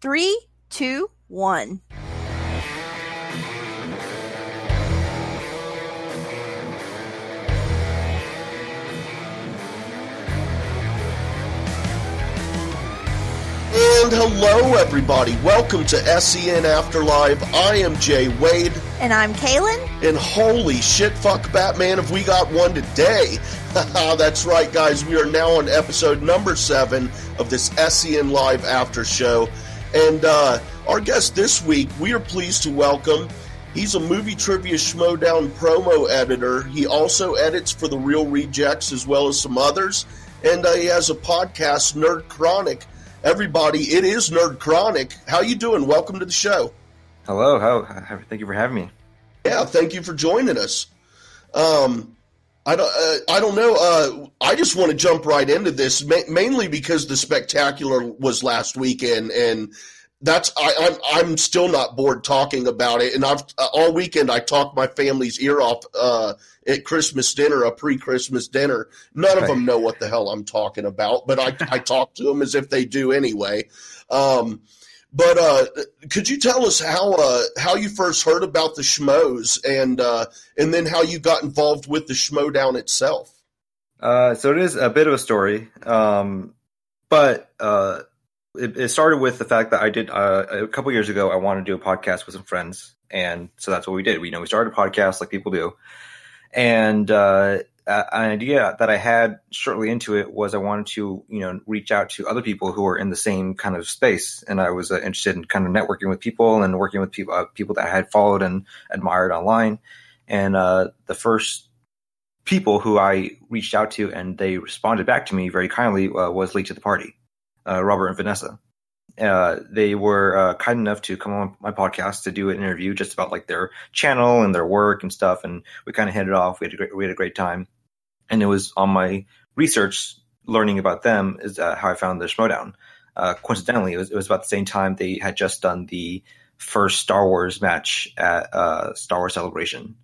Three, two, one. And hello, everybody. Welcome to SEN Afterlife. I am Jay Wade. And I'm Kaylin. And holy shit, fuck Batman, have we got one today? That's right, guys. We are now on episode number seven of this SEN Live After Show. And uh, our guest this week, we are pleased to welcome. He's a movie trivia Schmoedown promo editor. He also edits for the Reel Rejects as well as some others. And uh, he has a podcast, Nerd Chronic everybody. It is Nerd Chronic. How you doing? Welcome to the show. Hello. How? Thank you for having me. Yeah, thank you for joining us. Um, I don't. Uh, I don't know. Uh, I just want to jump right into this, ma- mainly because the spectacular was last weekend, and that's I, I'm, I'm still not bored talking about it. And I've uh, all weekend I talked my family's ear off uh, at Christmas dinner, a pre-Christmas dinner. None right. of them know what the hell I'm talking about, but I I talk to them as if they do anyway. Um, but uh, could you tell us how uh, how you first heard about the Schmoes and uh, and then how you got involved with the Schmoedown itself? Uh, so it is a bit of a story, um, but uh, it, it, started with the fact that I did uh, a couple years ago. I wanted to do a podcast with some friends, and so that's what we did. We you know we started a podcast like people do, and uh, an idea that I had shortly into it was I wanted to you know reach out to other people who are in the same kind of space, and I was uh, interested in kind of networking with people and working with people uh, people that I had followed and admired online, and uh, the first people who I reached out to and they responded back to me very kindly uh, was Late to the Party uh, Robert and Vanessa. Uh, they were uh, kind enough to come on my podcast to do an interview just about like their channel and their work and stuff, and we kind of hit it off. We had a great, we had a great time, and it was on my research learning about them is uh, how I found the Schmoedown. Uh, coincidentally, it was, it was about the same time they had just done the first Star Wars match at uh, Star Wars Celebration,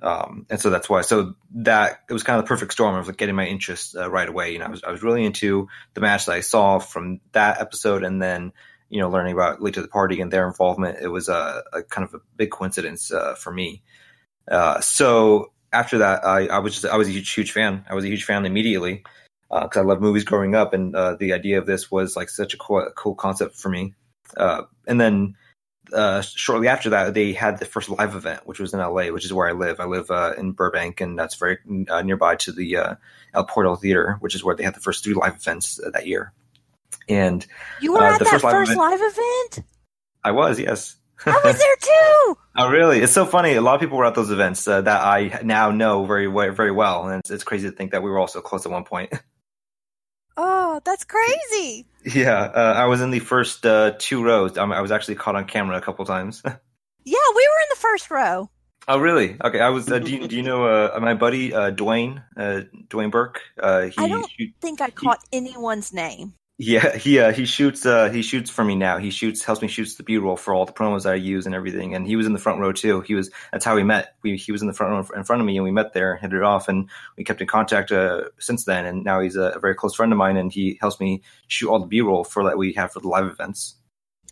um, and so that's why. So that it was kind of the perfect storm of like getting my interest uh, right away. You know, I was I was really into the match that I saw from that episode, and then you know learning about Late to the Party and their involvement. It was a, a kind of a big coincidence uh, for me. Uh, so after that, I, I, was just I was a huge, huge fan. I was a huge fan immediately because uh, I loved movies growing up, and uh, the idea of this was like such a cool, cool concept for me. Uh, and then uh, shortly after that, they had the first live event, which was in LA, which is where I live. I live uh, in Burbank, and that's very uh, nearby to the uh, El Portal Theater, which is where they had the first three live events uh, that year. And you were at that first, live, event, live event. I was, yes. I was there too. oh, really? It's so funny. A lot of people were at those events that I now know very, very well, and it's, it's crazy to think that we were also close at one point. Oh, that's crazy. Yeah, uh, I was in the first uh, two rows. Um, I was actually caught on camera a couple times. yeah, we were in the first row. Oh, really? Okay, I was. Uh, do, you, do you know uh, my buddy uh, Dwayne uh, Dwayne Burke? he, I don't think I caught he, anyone's name. Yeah, he uh, he shoots uh, he shoots for me now. He shoots helps me shoots the B roll for all the promos that I use and everything. And he was in the front row too. He was that's how we met. We, he was in the front row in front of me, and we met there, hit it off, and we kept in contact uh, since then. And now he's a, a, very close friend of mine, and he helps me shoot all the B roll for that we have for the live events.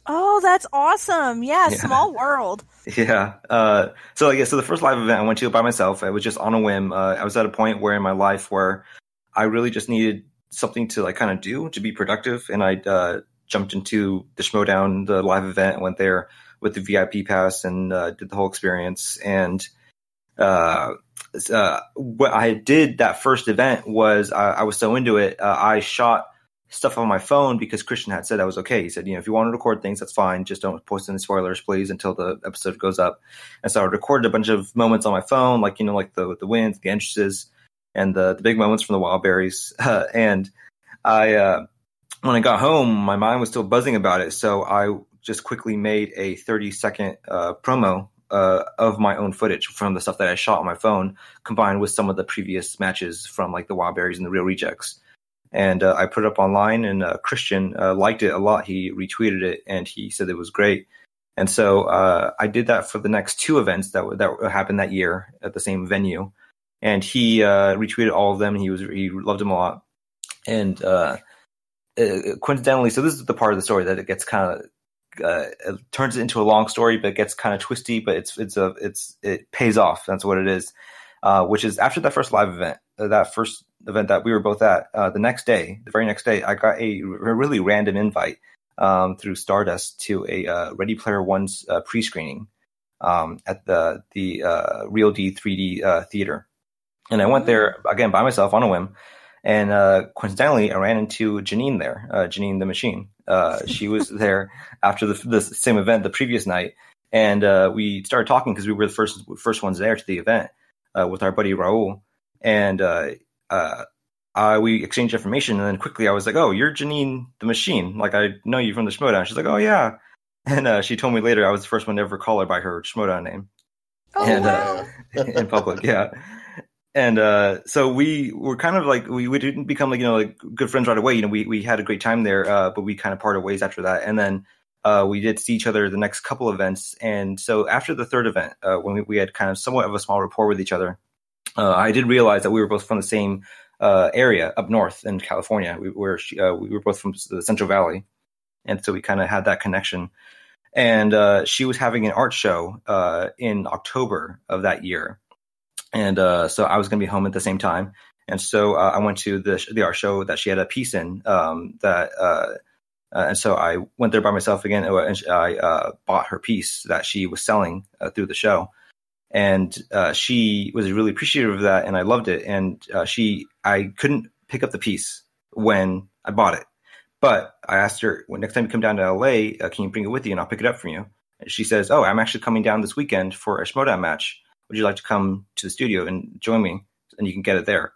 Oh, that's awesome! Yeah, yeah. small world. Yeah. Uh, so yeah, so the first live event I went to by myself. I was just on a whim. Uh, I was at a point where in my life where I really just needed something to like kind of do to be productive. And I uh, jumped into the Schmoedown, the live event, went there with the VIP pass and uh, did the whole experience. And uh, uh, what I did that first event was I, I was so into it, uh, I shot stuff on my phone because Christian had said that was okay. He said, you know, if you want to record things, that's fine. Just don't post any spoilers, please, until the episode goes up. And so I recorded a bunch of moments on my phone, like you know, like the the wins, the entrances, and the, the big moments from the Wildbeards. Uh, and I, uh, when I got home, my mind was still buzzing about it. So I just quickly made a 30 second uh, promo uh, of my own footage from the stuff that I shot on my phone, combined with some of the previous matches from like the Wildbeards and the Reel Rejects. And uh, I put it up online, and uh, Christian liked it a lot. He retweeted it, and he said it was great. And so I did that for the next two events that that happened that year at the same venue and he uh, retweeted all of them. He was he loved them a lot, and uh, uh, coincidentally, so this is the part of the story that it gets kind of uh, turns it into a long story, but it gets kind of twisty. But it's it's a it's it pays off. That's what it is. Uh, which is after that first live event, uh, that first event that we were both at. Uh, the next day, the very next day, I got a, really random invite um, through Stardust to a uh, Ready Player One's uh, pre-screening um, at the the Real D 3D theater, and I went there again by myself on a whim. And uh, coincidentally, I ran into Janine there, uh, Janine the Machine. Uh, she was there after the, the, same event the previous night, and uh, we started talking because we were the first first ones there to the event uh, with our buddy Raul, and uh, we exchanged information. And then quickly, I was like, "Oh, you're Janine the Machine. Like I know you from the Schmoedown." She's like, "Oh yeah," and she told me later I was the first one to ever call her by her Schmoedown name. Oh, and wow. in public, yeah and uh, so we were kind of like we, we didn't become like you know like good friends right away. You know, we we had a great time there, uh, but we kind of parted ways after that. And then uh, we did see each other the next couple events. And so after the third event, uh, when we, we, had kind of somewhat of a small rapport with each other, uh, I did realize that we were both from the same uh, area up north in California. We were we were both from the Central Valley, and so we kind of had that connection. And she was having an art show in October of that year and uh, so I was going to be home at the same time. And so uh, I went to the the art show that she had a piece in. Um, that uh, uh and so I went there by myself again. Uh, and I uh, bought her piece that she was selling through the show, and she was really appreciative of that, and I loved it. And she, I couldn't pick up the piece when I bought it, but I asked her, well, next time you come down to LA, can you bring it with you, and I'll pick it up for you. And she says, "Oh, I'm actually coming down this weekend for a Schmoedown match." Would you like to come to the studio and join me? And you can get it there.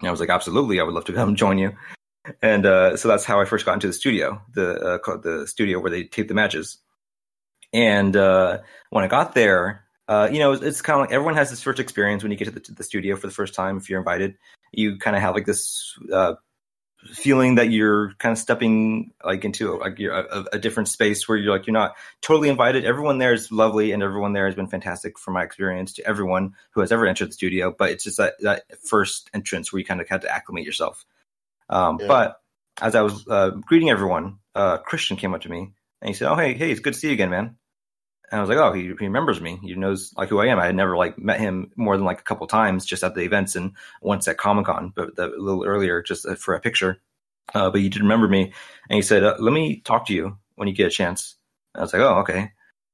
And I was like, absolutely, I would love to come join you. And uh, so that's how I first got into the studio, the uh, the studio where they tape the matches. And uh, when I got there, uh, you know, it's, it's kind of like everyone has this first experience when you get to the, to the, studio for the first time. If you're invited, you kind of have like this uh, feeling that you're kind of stepping like into like a, a, different space where you're like you're not totally invited. Everyone there is lovely, and everyone there has been fantastic from my experience to everyone who has ever entered the studio. But it's just that that first entrance where you kind of had to acclimate yourself. Um, yeah. But as I was uh, greeting everyone, uh, Christian came up to me and he said, "Oh hey hey, it's good to see you again, man." And I was like, "Oh, he, he remembers me. He knows like who I am. I had never like met him more than like a couple times just at the events and once at Comic Con, but the, a little earlier just uh, for a picture." Uh, but he did remember me, and he said, uh, "Let me talk to you when you get a chance." And I was like, "Oh, okay."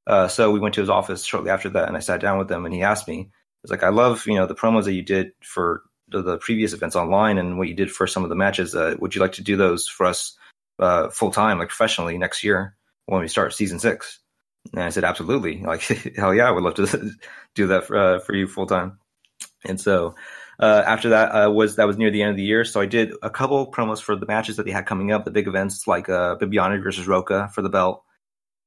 Uh, so we went to his office shortly after that, and I sat down with him, and he asked me, "He was like, I love you know the promos that you did for the, the previous events online, and what you did for some of the matches. Uh, would you like to do those for us uh, full time, like professionally, next year when we start season six? And I said, "Absolutely! Like, hell yeah, I would love to do that for, uh, for you full time." And so uh, after that uh, was that was near the end of the year, so I did a couple promos for the matches that they had coming up, the big events like uh, Bibbiani versus Rocha for the belt,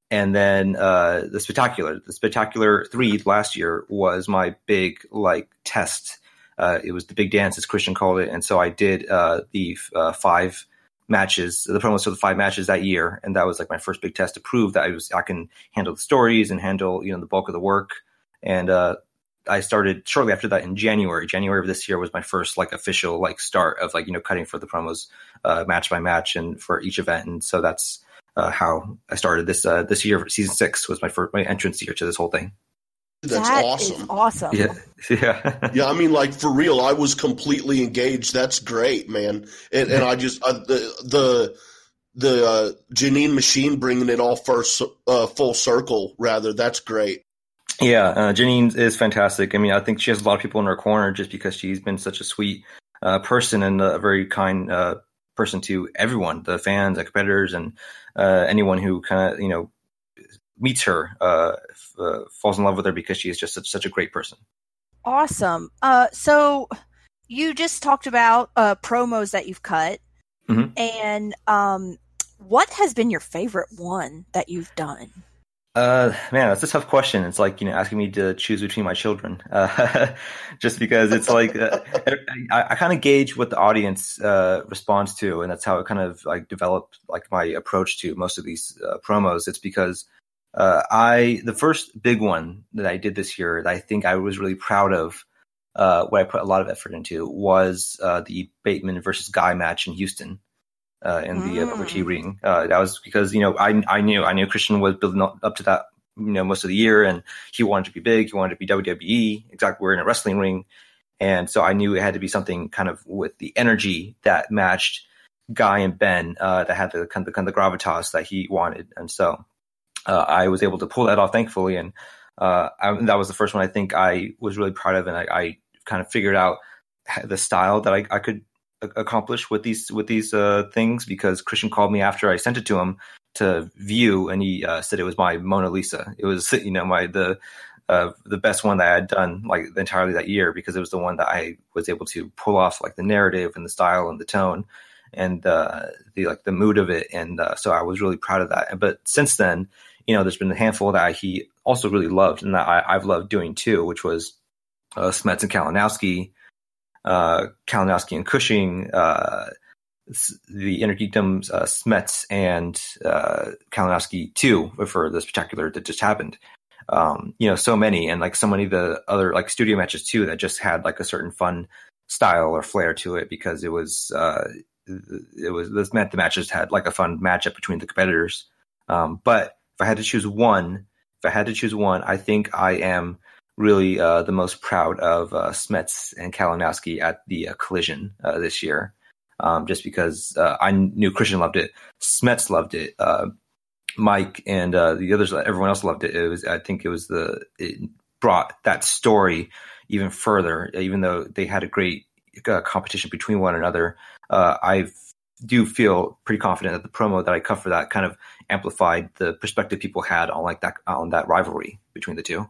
and then uh, the spectacular. The spectacular three last year was my big like test. Uh, it was the big dance, as Christian called it, and so I did uh, the five matches, the promos for the five matches that year, and that was like my first big test to prove that I was I can handle the stories and handle you know the bulk of the work. And uh, I started shortly after that in January. January of this year was my first like official like start of like you know cutting for the promos uh, match by match and for each event, and so that's uh, how I started this uh, this year. Season six was my first my entrance year to this whole thing. That's that awesome. awesome. Yeah, yeah, yeah. I mean, like for real, I was completely engaged. That's great, man. And, and I just uh, the the the uh, Janine machine bringing it all first uh, full circle. Rather, that's great. Yeah, uh, Janine is fantastic. I mean, I think she has a lot of people in her corner just because she's been such a sweet uh, person and a very kind uh, person to everyone, the fans, the competitors, and uh, anyone who kind of you know meets her uh, uh, falls in love with her because she is just such, such a great person. Awesome. so you just talked about uh, promos that you've cut, mm-hmm. and um, what has been your favorite one that you've done? Uh, man, that's a tough question. It's like you know asking me to choose between my children, uh, just because it's like uh, I, I kind of gauge what the audience uh, responds to, and that's how I kind of like develop like my approach to most of these uh, promos. It's because uh, I the first big one that I did this year that I think I was really proud of, uh, what I put a lot of effort into was uh, the Bateman versus Guy match in Houston. uh, in the uh, Mm. T ring. Uh, that was because you know I I knew I knew Christian was building up to that you know most of the year, and he wanted to be big. He wanted to be WWE. Exactly, we're in a wrestling ring, and so I knew it had to be something kind of with the energy that matched Guy and Ben, uh, that had the kind of the kind of the gravitas that he wanted, and so uh, I was able to pull that off, thankfully, and uh, I, that was the first one I think I was really proud of, and I, I kind of figured out the style that I, I could accomplish with these with these uh, things because Christian called me after I sent it to him to view, and he uh, said it was my Mona Lisa. It was you know my the uh, the best one that I had done like entirely that year because it was the one that I was able to pull off like the narrative and the style and the tone and uh, the like the mood of it, and uh, so I was really proud of that. But since then, you know, there's been a handful that he also really loved and that I, I've loved doing too, which was uh, Smets and Kalinowski, uh, Kalinowski and Cushing, uh, the Inner Geekdoms, uh, Smets and uh, Kalinowski too for the spectacular that just happened. Um, you know, so many and like so many of the other like studio matches too that just had like a certain fun style or flair to it because it was uh, it was this meant the matches had like a fun matchup between the competitors. Um, but if I had to choose one, if I had to choose one, I think I am really uh, the most proud of uh, Smets and Kalinowski at the uh, collision uh, this year. Um, just because uh, I knew Christian loved it, Smets loved it, uh, Mike and the others, everyone else loved it. It was, I think, it was the it brought that story even further. Even though they had a great competition between one another, uh, I do feel pretty confident that the promo that I cut for that kind of amplified the perspective people had on like that on that rivalry between the two.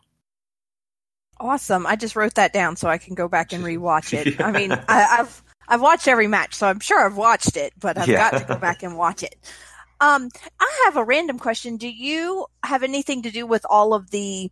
Awesome. I just wrote that down so I can go back and rewatch it. Yeah. I mean, I, I've I've watched every match, so I'm sure I've watched it, but I've Yeah. got to go back and watch it. Um, I have a random question. Do you have anything to do with all of the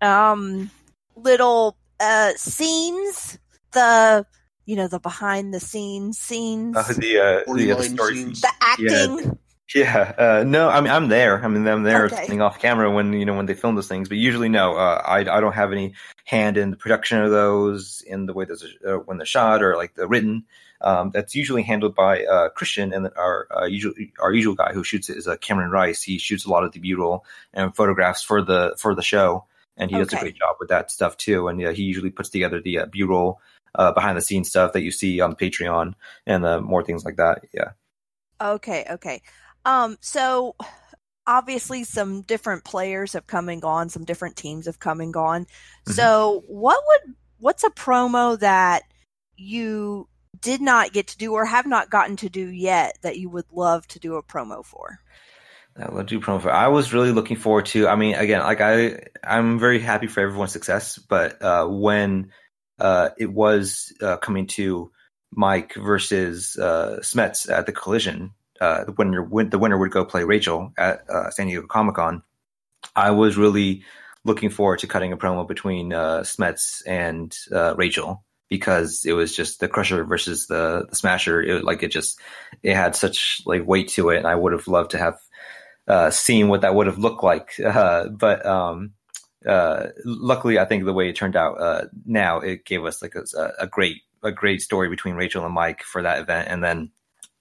um little uh scenes? The you know the behind the scenes scenes, Uh, the uh, the, the Storyline story scenes. the acting. Yeah, Yeah, uh, no, I mean I'm there. I mean I'm there Okay. sitting off camera when you know when they film those things. But usually no, uh, I I don't have any hand in the production of those, in the way those are, uh, when they're shot or like the written. Um, that's usually handled by uh, Christian and then our uh, usual our usual guy who shoots it is uh, Cameron Rice. He shoots a lot of the B-roll and photographs for the for the show, and he does a great job with that stuff too. And yeah, he usually puts together the uh, B-roll. Uh, behind the scenes stuff that you see on Patreon and uh, more things like that. Yeah. Okay, okay. Um, so obviously some different players have come and gone, some different teams have come and gone. Mhm. So what would what's a promo that you did not get to do or have not gotten to do yet that you would love to do a promo for? Uh, let's do promo for. I was really looking forward to. I mean, again, like I, I'm very happy for everyone's success. But uh, when uh, it was uh, coming to Mike versus uh, Smets at the collision, uh, the winner, win, the winner would go play Rachel at uh, San Diego Comic Con. I was really looking forward to cutting a promo between uh, Smets and uh, Rachel because it was just the Crusher versus the the Smasher. It like it just it had such like weight to it, and I would have loved to have uh, seen what that would have looked like. Uh, but um, uh, luckily, I think the way it turned out uh, now it gave us like a, a great a great story between Rachel and Mike for that event, and then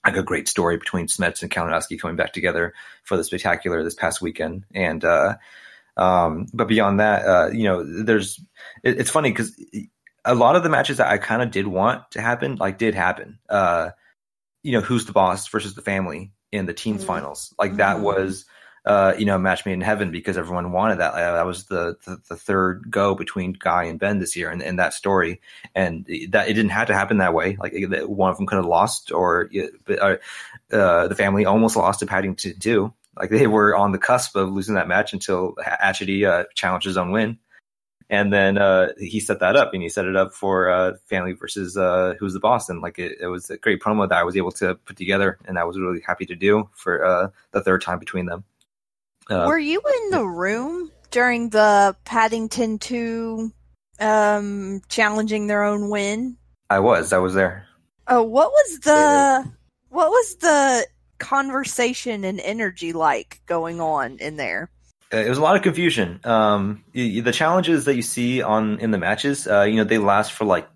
like a great story between Smets and Kalinowski coming back together for the spectacular this past weekend. And uh, um, but beyond that, uh, you know, there's it, it's funny because a lot of the matches that I kind of did want to happen, like did happen. Uh, you know, who's the boss versus the family in the teams Mhm. finals, like that Mhm. was. Uh, you know, match made in heaven because everyone wanted that. Uh, that was the, the the third go between Guy and Ben this year, and in, in that story, and that it didn't have to happen that way. Like one of them could have lost, or uh, uh, the family almost lost to Paddington too. Like they were on the cusp of losing that match until Atchity uh, challenged his own win, and then uh, he set that up, and he set it up for uh, family versus uh, who's the boss, and like it, it was a great promo that I was able to put together, and I was really happy to do for uh, the third time between them. Uh, Were you in the room during the Paddington 2 um challenging their own win? I was, I was there. Oh, what was the what was the conversation and energy like going on in there? Uh, it was a lot of confusion. Um, the challenges that you see on in the matches, uh, you know, they last for like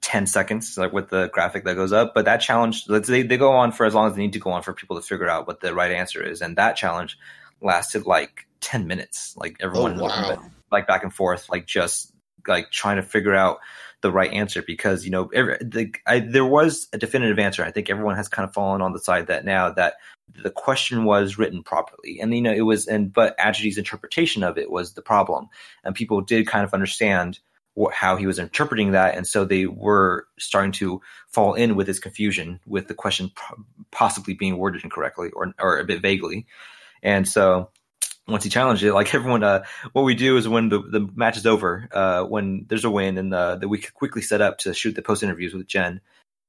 10 seconds, like with the graphic that goes up. But that challenge, let's they, they go on for as long as they need to go on for people to figure out what the right answer is. And that challenge lasted like 10 minutes. Like everyone, Oh, wow. like back and forth, like just like trying to figure out the right answer because, you know, every, the, I, there was a definitive answer. I think everyone has kind of fallen on the side that now that the question was written properly. And, you know, it was, and, but Atchity's interpretation of it was the problem. And people did kind of understand what, how he was interpreting that, and so they were starting to fall in with his confusion with the question possibly being worded incorrectly or or a bit vaguely, and so once he challenged it, like everyone, uh, what we do is when the, the match is over, uh, when there's a win, and uh, that we could quickly set up to shoot the post interviews with Jen,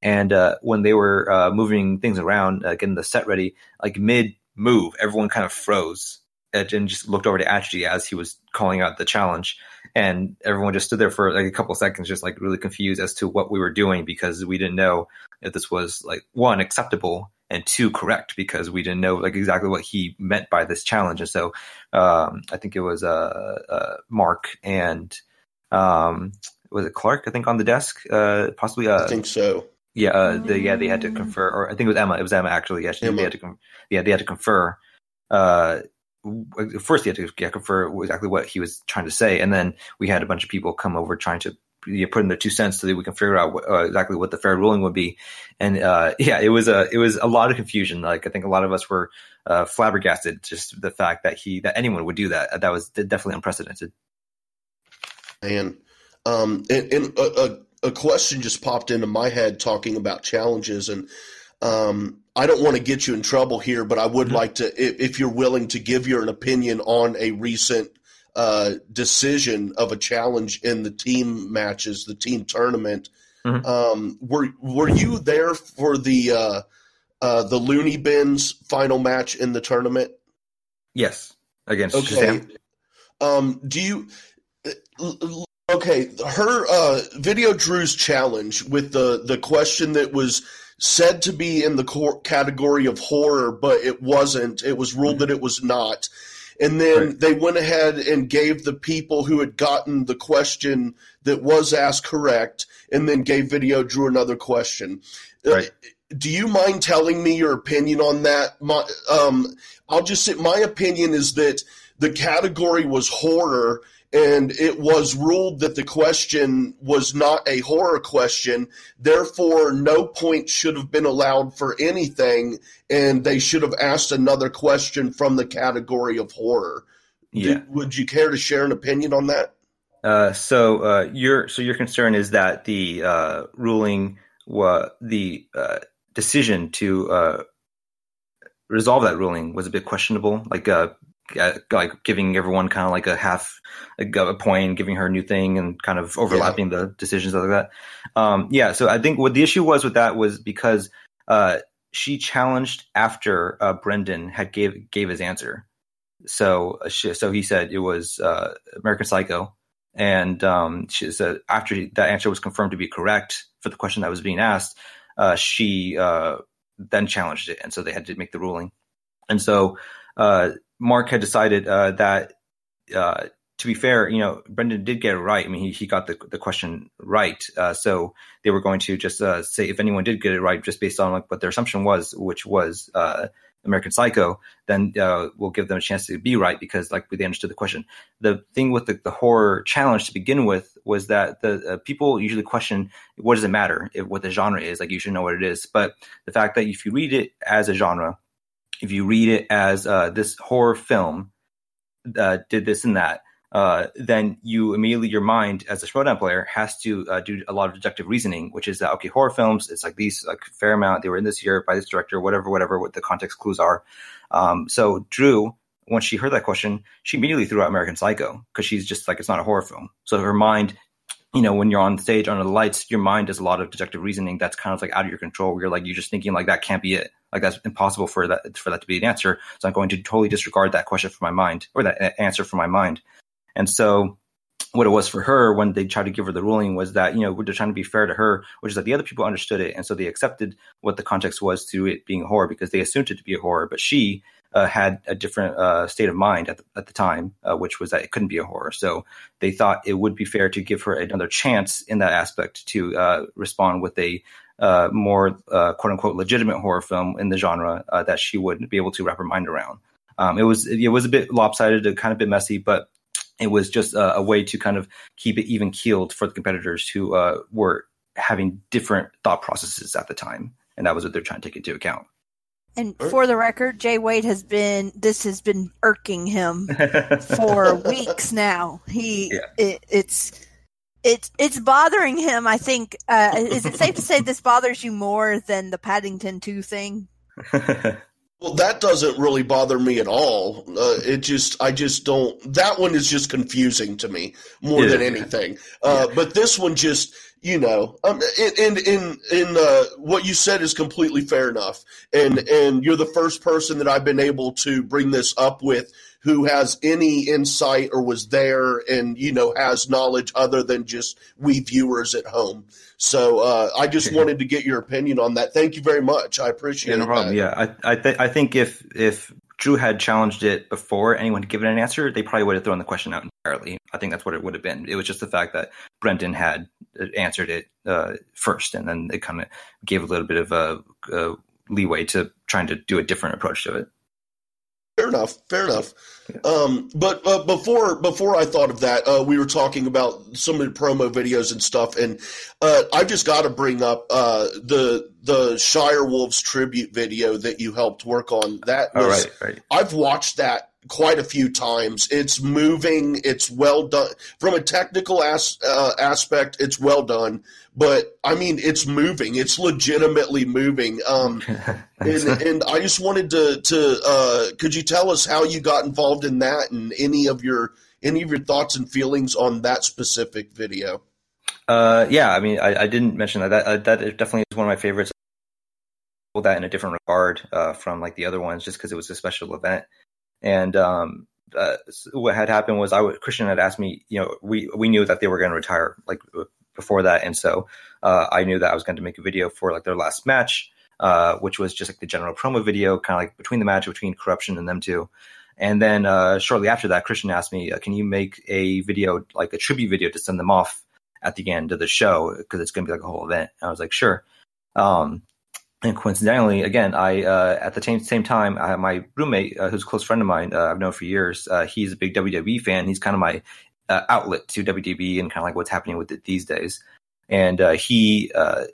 and uh, when they were uh, moving things around, uh, getting the set ready, like mid move, everyone kind of froze. And just looked over to Atchity as he was calling out the challenge. And everyone just stood there for like a couple seconds just like really confused as to what we were doing because we didn't know if this was like one acceptable and two correct because we didn't know like exactly what he meant by this challenge and so um, i think it was uh, uh, mark and um, was it clark i think on the desk uh, possibly uh, I think so. yeah, uh, the, yeah, they had to confer, or I think it was Emma. It was Emma actually. Yeah, she, Emma. they had to, con- yeah, they had to confer. Uh, first, they had to yeah, confer exactly what he was trying to say, and then we had a bunch of people come over trying to yeah, put in their two cents so that we can figure out what, uh, exactly what the fair ruling would be. And uh, yeah, it was a it was a lot of confusion. Like I think a lot of us were uh, flabbergasted just the fact that he that anyone would do that. That was definitely unprecedented. And um, and, and a, a, question just popped into my head talking about challenges, and um, I don't want to get you in trouble here, but I would Mhm. like to, if, if you're willing to give your an opinion on a recent uh, decision of a challenge in the team matches, the team tournament. Mhm. Um, were were you there for the uh, uh, the Looney Bins final match in the tournament? Yes, against Okay. Shazam. Um, do you? Okay, her uh, video Drew's challenge with the the question that was said to be in the cor- category of horror, but it wasn't. It was ruled that it was not. And then Right. they went ahead and gave the people who had gotten the question that was asked correct, and then gave Video Drew another question. Uh, Right. do you mind telling me your opinion on that? My, um, I'll just say my opinion is that the category was horror, and it was ruled that the question was not a horror question. Therefore, no point should have been allowed for anything, and they should have asked another question from the category of horror. Yeah. would you care to share an opinion on that? Uh, so uh, your so your concern is that the uh, ruling, wa- the uh, decision to uh, resolve that ruling was a bit questionable. Like uh, like giving everyone kind of like a half a, a point, giving her a new thing, and kind of overlapping the decisions like that. Um, yeah. So I think what the issue was with that was because uh, she challenged after uh, Brendan had gave gave his answer. So uh, she, so he said it was uh, American Psycho and um, she said after that answer was confirmed to be correct for the question that was being asked, uh, she uh, then challenged it, and so they had to make the ruling. And so uh, Mark had decided uh, that, uh, to be fair, you know, Brendan did get it right. I mean, he, he got the the question right. Uh, so they were going to just uh, say if anyone did get it right, just based on like what their assumption was, which was uh, American Psycho, then uh, we'll give them a chance to be right because like they understood the question the thing with the, the horror challenge to begin with was that the people usually question what does it matter if, what the genre is like you should know what it is but the fact that if you read it as a genre if you read it as uh, this horror film uh, did this and that uh, then you immediately your mind as a showdown player has to uh, do a lot of deductive reasoning which is that okay horror films it's like these like fair amount they were in this year by this director whatever whatever what the context clues are um, so drew once she heard that question, she immediately threw out American Psycho because she's just like, it's not a horror film. So her mind, you know, when you're on stage under the lights, your mind does a lot of deductive reasoning that's kind of like out of your control. Where you're like, you're just thinking like that can't be it. Like that's impossible for that for that to be an answer. So I'm going to totally disregard that question from my mind or that uh, answer from my mind. And so what it was for her when they tried to give her the ruling was that you know they're trying to be fair to her, which is that the other people understood it, and so they accepted what the context was to it being a horror because they assumed it to be a horror. But she uh, had a different uh, state of mind at the, at the time, uh, which was that it couldn't be a horror. So they thought it would be fair to give her another chance in that aspect to uh, respond with a uh, more uh, quote unquote legitimate horror film in the genre that she would be able to wrap her mind around. Um, it was it was a bit lopsided, a kind of bit messy, but it was just a, a, way to kind of keep it even keeled for the competitors who were having different thought processes at the time, and that was what they're trying to take into account. And for the record, Jay Wade has been this has been irking him for weeks now. He yeah. it, it's it's it's bothering him. I think. Uh, is it safe to say this bothers you more than the Paddington Two thing? well, that doesn't really bother me at all. Uh, it just I just don't. That one is just confusing to me more yeah. than anything. Uh, yeah. But this one just you know, um, in in in uh, what you said is completely fair enough, and and you're the first person that I've been able to bring this up with who has any insight or was there and you know has knowledge other than just we viewers at home. So uh, I just wanted to get your opinion on that. Thank you very much. I appreciate yeah, no problem. That. Yeah, I I, th- I think if if Drew had challenged it before anyone had given an answer, they probably would have thrown the question out entirely. I think that's what it would have been. It was just the fact that Brendan had uh, answered it uh, first, and then it kind of gave a little bit of a, a, leeway to trying to do a different approach to it. Fair enough. Fair enough. Um, but uh, before before I thought of that, uh, we were talking about some of the promo videos and stuff, and uh, I just got to bring up uh, the the Shire Wolves tribute video that you helped work on. That was, right, right. I've watched that quite a few times. It's moving. It's well done from a technical as, uh, aspect. It's well done, but I mean, it's moving. It's legitimately moving. Um, and, and, I just wanted to to uh, could you tell us how you got involved in that and any of your any of your thoughts and feelings on that specific video? Uh, yeah, I mean, I, I didn't mention that. That, uh, that definitely is one of my favorites. Hold that in a different regard uh, from like the other ones, just because it was a special event. And um, uh, what had happened was Christian had asked me, you know, we we knew that they were going to retire like before that, and so uh, I knew that I was going to make a video for like their last match, uh, which was just like the general promo video, kind of like between the match between corruption and them two. And then uh, shortly after that, Christian asked me, uh, "Can you make a video like a tribute video to send them off at the end of the show because it's going to be like a whole event?" And I was like, "Sure." Um, and coincidentally, again, I uh, at the same same time, I, my roommate, uh, who's a close friend of mine, uh, I've known for years. Uh, he's a big WWE fan. He's kind of my uh, outlet to WWE and kind of like what's happening with it these days. And uh, he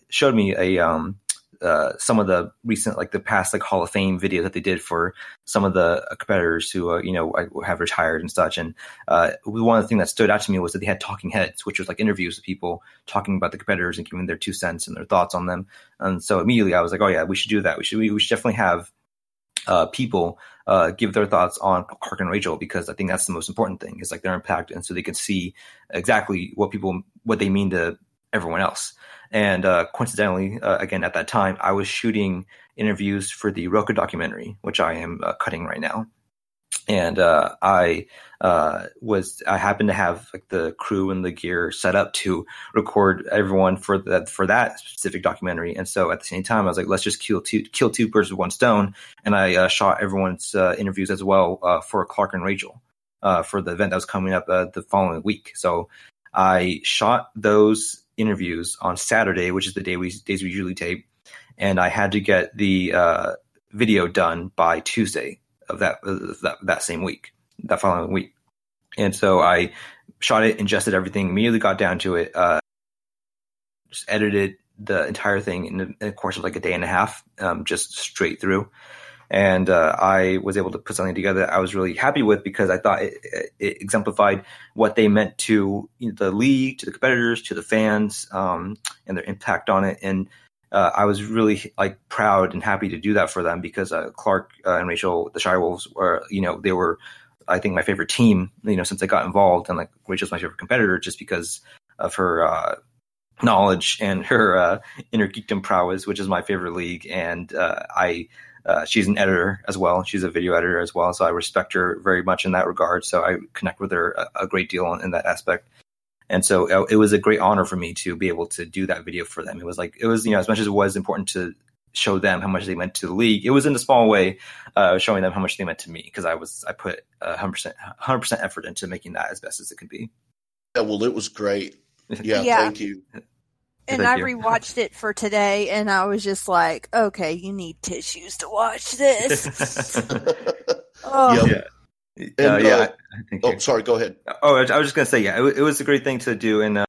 showed me a um, uh, some of the recent, like the past, like Hall of Fame videos that they did for some of the competitors who, uh, you know, have retired and such. And uh, one of the things that stood out to me was that they had talking heads, which was like interviews with people talking about the competitors and giving their two cents and their thoughts on them. And so immediately I was like, oh yeah, we should do that. We should we, we should definitely have uh, people uh, give their thoughts on Clark and Rachel because I think that's the most important thing is like their impact, and so they can see exactly what people what they mean to everyone else. And uh, coincidentally, uh, again at that time, I was shooting interviews for the Rocha documentary, which I am uh, cutting right now. And uh, I uh, was I happened to have like the crew and the gear set up to record everyone for that for that specific documentary. And so at the same time, I was like, let's just kill two kill two birds with one stone. And I uh, shot everyone's interviews as well for Clark and Rachel for the event that was coming up the following week. So I shot those interviews on Saturday, which is the day we days we usually tape, and I had to get the uh, video done by Tuesday of that, that that same week, that following week. And so I shot it, ingested everything, immediately got down to it, uh, just edited the entire thing in the, in the, course of like a day and a half, um, just straight through and uh, I was able to put something together that I was really happy with because I thought it, it exemplified what they meant to the league, to the competitors, to the fans, um, and their impact on it. And uh, I was really like proud and happy to do that for them because uh, Clark uh, and Rachel, the Shire Wolves, were you know they were I think my favorite team you know since I got involved, and like Rachel's my favorite competitor just because of her uh, knowledge and her uh, inner geekdom prowess, which is my favorite league, and I uh, she's an editor as well. She's a video editor as well, so I respect her very much in that regard. So I connect with her a, a great deal in, in, that aspect. And so uh, it was a great honor for me to be able to do that video for them. It was like it was you know as much as it was important to show them how much they meant to the league. It was in a small way, uh, showing them how much they meant to me because I was I put hundred percent hundred percent effort into making that as best as it could be. Yeah, well, it was great. Yeah, Yeah. thank you. And I rewatched it for today, and I was just like, okay, you need tissues to watch this. oh, yeah, And, uh, yeah. uh, I- thank Oh, sorry. Go ahead. Oh, I was just gonna say, yeah, it, it was a great thing to do, and uh,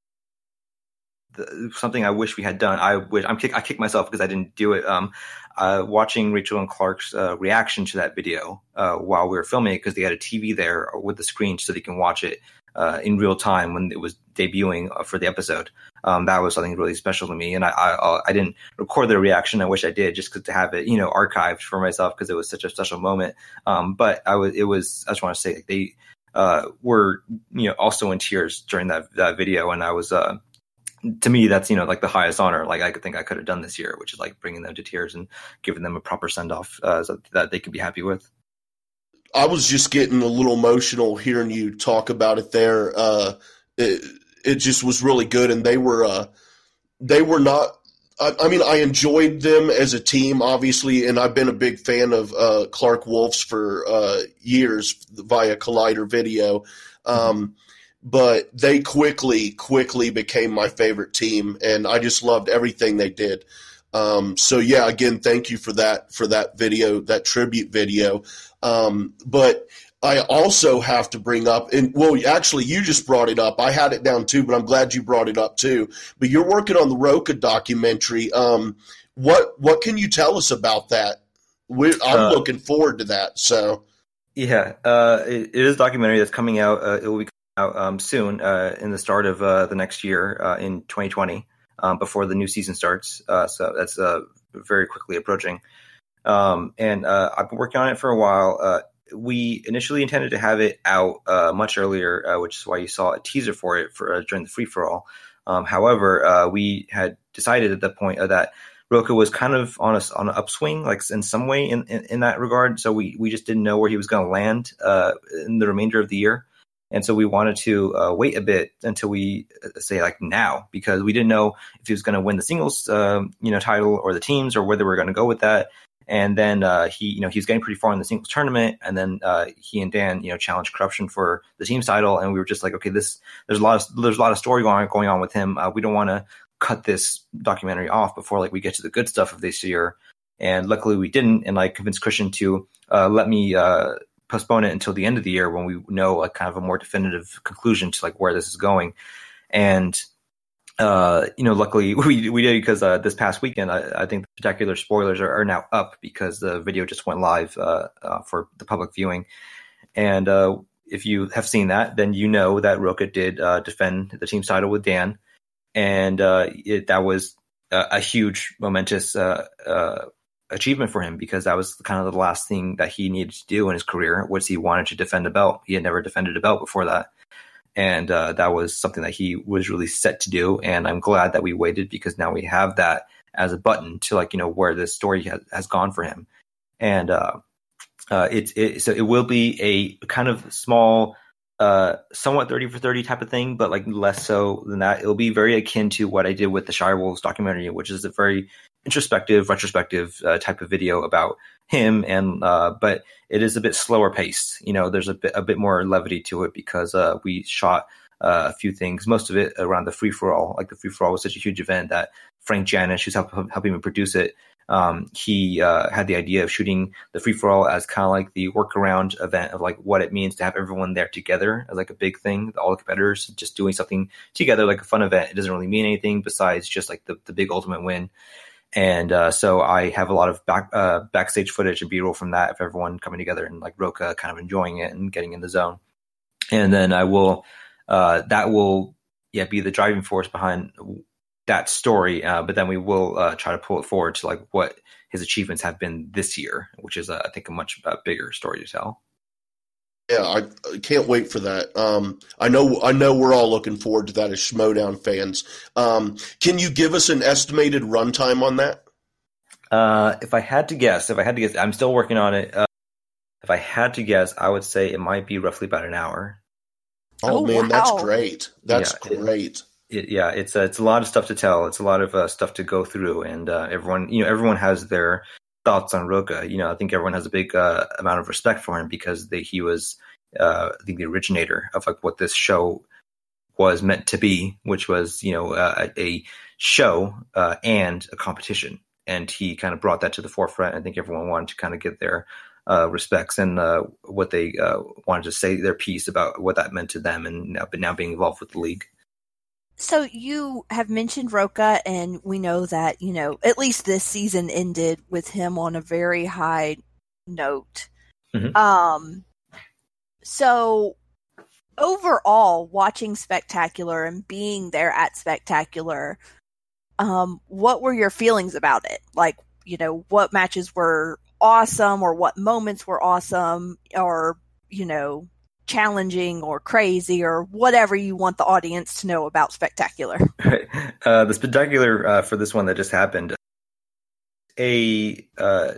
the, something I wish we had done. I wish I'm kick, I kicked myself because I didn't do it. Um, uh, watching Rachel and Clark's uh, reaction to that video uh, while we were filming it because they had a TV there with the screen so they can watch it uh, in real time when it was debuting uh, for the episode. Um, that was something really special to me, and I I, I didn't record their reaction. I wish I did, just to have it, you know, archived for myself because it was such a special moment. Um, but I was, it was. I just want to say, like, they uh, were, you know, also in tears during that that video, and I was. Uh, to me, that's you know like the highest honor. Like I could think I could have done this year, which is like bringing them to tears and giving them a proper send off uh, so that they could be happy with. I was just getting a little emotional hearing you talk about it there. Uh, it, it just was really good, and they were uh, they were not. I, I mean, I enjoyed them as a team, obviously, and I've been a big fan of uh, Clark Wolves for uh, years via Collider Video. Um, but they quickly, quickly became my favorite team, and I just loved everything they did. Um, so yeah, again, thank you for that for that video, that tribute video. Um, but I also have to bring up, and well, actually, you just brought it up. I had it down too, but I'm glad you brought it up too. But you're working on the Rocha documentary. Um, what what can you tell us about that? We're, I'm Uh, looking forward to that. So Yeah, uh, it, it is a documentary that's coming out. Uh, it will be coming out um, soon, uh, in the start of uh, the next year, uh, in 2020, um, before the new season starts. Uh, so that's uh, very quickly approaching. Um, and uh, I've been working on it for a while. Uh, we initially intended to have it out uh, much earlier, uh, which is why you saw a teaser for it for uh, during the free for all. Um, however, uh, we had decided at that point uh, that Rocha was kind of on a on an upswing, like in some way in, in, in that regard. So we we just didn't know where he was going to land uh, in the remainder of the year, and so we wanted to uh, wait a bit until we uh, say like now because we didn't know if he was going to win the singles um, you know title or the teams or whether we are going to go with that. And then uh, he, you know, he was getting pretty far in the singles tournament, and then uh, he and Dan, you know, challenged corruption for the team's title, and we were just like, okay, this there's a lot of there's a lot of story going on, going on with him. Uh, we don't want to cut this documentary off before like we get to the good stuff of this year. And luckily we didn't, and I convinced Christian to uh, let me uh, postpone it until the end of the year when we know like kind of a more definitive conclusion to like where this is going. And uh, you know, luckily we we did because uh, this past weekend I, I think the spectacular spoilers are, are now up because the video just went live uh, uh, for the public viewing. And uh, if you have seen that, then you know that Rocha did uh, defend the team's title with Dan, and it, that was a, a huge, momentous achievement for him because that was kind of the last thing that he needed to do in his career was he wanted to defend a belt. He had never defended a belt before that, and uh, that was something that he was really set to do. And I'm glad that we waited because now we have that as a button to like you know where this story has, has gone for him, and uh, uh, it's it, so it will be a kind of small uh, somewhat 30 for 30 type of thing, but like less so than that. It'll be very akin to what I did with the Shire Wolves documentary, which is a very introspective, retrospective uh, type of video about him. And, uh, but it is a bit slower paced. You know, there's a bit, a bit more levity to it because, uh, we shot, uh, a few things, most of it around the free for all. Like the free for all was such a huge event that Frank Janish, who's help, helping me produce it, um, he uh, had the idea of shooting the free for all as kind of like the workaround event of like what it means to have everyone there together as like a big thing. All the competitors just doing something together, like a fun event. It doesn't really mean anything besides just like the, the big ultimate win. And uh, so I have a lot of back uh, backstage footage and B roll from that of everyone coming together and like Rocha kind of enjoying it and getting in the zone. And then I will uh, that will yeah be the driving force behind that story, uh, but then we will uh, try to pull it forward to like what his achievements have been this year, which is uh, I think a much bigger story to tell. Yeah, I, I can't wait for that. Um, I know, I know, we're all looking forward to that as Schmoedown fans. Um, can you give us an estimated runtime on that? Uh, if I had to guess, if I had to guess, I'm still working on it. Uh, if I had to guess, I would say it might be roughly about an hour. Oh, Oh, man, that's great. That's Yeah, great. it, yeah, it's uh, it's a lot of stuff to tell. It's a lot of uh, stuff to go through, and uh, everyone, you know, everyone has their thoughts on Rocha. You know, I think everyone has a big uh, amount of respect for him because he was, uh, I think, the originator of like what this show was meant to be, which was you know uh, a show uh, and a competition, and he kind of brought that to the forefront. I think everyone wanted to kind of get their uh, respects and uh, what they wanted to say their piece about what that meant to them, and now, but now being involved with the league. So you have mentioned Rocha, and we know that you know at least this season ended with him on a very high note. Mhm. Um, so overall, watching Spectacular and being there at Spectacular, um, what were your feelings about it? Like, you know, what matches were awesome, or what moments were awesome, or you know, challenging or crazy or whatever you want the audience to know about Spectacular. uh, the spectacular uh, for this one that just happened, a uh,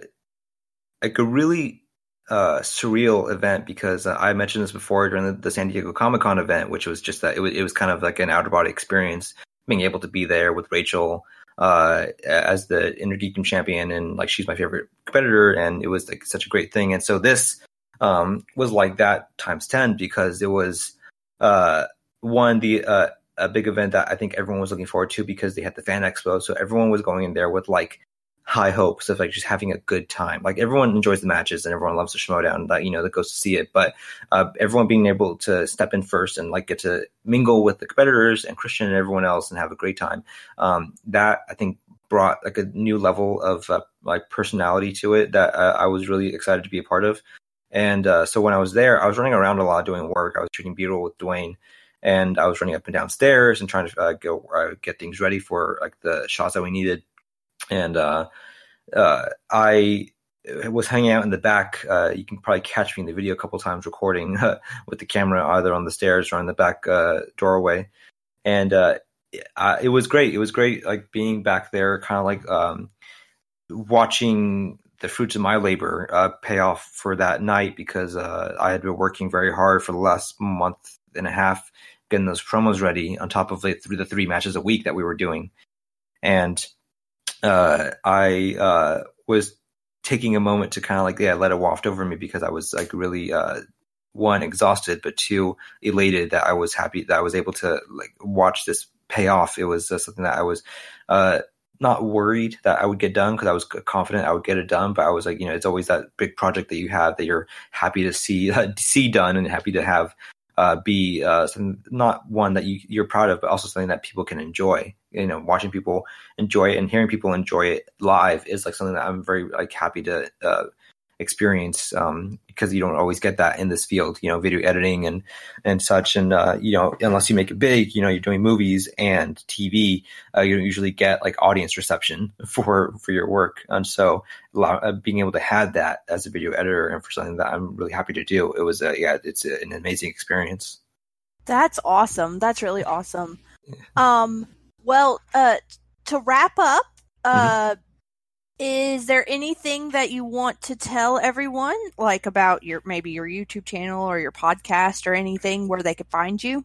like a really uh, surreal event because uh, I mentioned this before during the, the San Diego Comic Con event, which was just that it was, it was kind of like an outer body experience, being able to be there with Rachel uh, as the Innergeekdom champion, and like she's my favorite competitor, and it was like such a great thing. And so this um, was like that times ten because it was uh, one the uh, a big event that I think everyone was looking forward to because they had the fan expo, so everyone was going in there with like high hopes of like just having a good time. Like everyone enjoys the matches and everyone loves the Schmoedown that you know that goes to see it, but uh, everyone being able to step in first and like get to mingle with the competitors and Kristian and everyone else and have a great time. Um, that I think brought like a new level of uh, like personality to it that uh, I was really excited to be a part of. And uh, so when I was there, I was running around a lot doing work. I was shooting B-roll with Dwayne, and I was running up and down stairs and trying to uh, go uh, get things ready for like the shots that we needed. And uh, uh, I was hanging out in the back. Uh, you can probably catch me in the video a couple times recording with the camera either on the stairs or on the back doorway. And I, it was great. It was great, like being back there, kind of like um, watching the fruits of my labor uh, pay off for that night because uh, I had been working very hard for the last month and a half getting those promos ready on top of like, through the three matches a week that we were doing. And uh, I uh, was taking a moment to kind of like, yeah, let it waft over me because I was like really, uh, one, exhausted, but two, elated that I was happy that I was able to like watch this pay off. It was uh, something that I was, not worried that I would get done because I was confident I would get it done. But I was like, you know, it's always that big project that you have that you're happy to see uh, see done and happy to have uh, be uh, something not one that you you're proud of, but also something that people can enjoy. You know, watching people enjoy it and hearing people enjoy it live is like something that I'm very like happy to uh, experience um, because you don't always get that in this field, you know, video editing and and such. And uh, you know, unless you make it big, you know, you're doing movies and TV, uh, you don't usually get like audience reception for for your work. And so, uh, being able to have that as a video editor and for something that I'm really happy to do, it was a yeah, it's an amazing experience. That's awesome. That's really awesome. Um, well, uh, to wrap up, uh. Mm-hmm is there anything that you want to tell everyone, like about your maybe your YouTube channel or your podcast or anything where they could find you?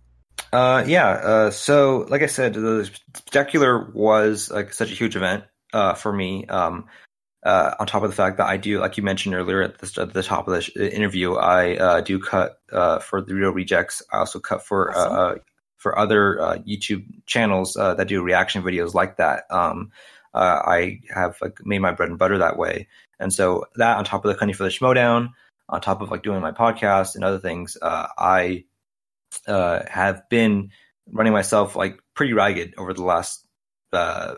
Uh, yeah. Uh, so, like I said, the Spectacular was like such a huge event uh, for me. Um, uh, on top of the fact that I do, like you mentioned earlier at the, at the top of the sh- interview, I uh, do cut uh, for the Reel Rejects. I also cut for Awesome. uh, for other uh, YouTube channels uh, that do reaction videos like that. Um, uh, I have like made my bread and butter that way, and so that on top of the Cunning for the Schmoedown, on top of like doing my podcast and other things, uh, I uh, have been running myself like pretty ragged over the last uh,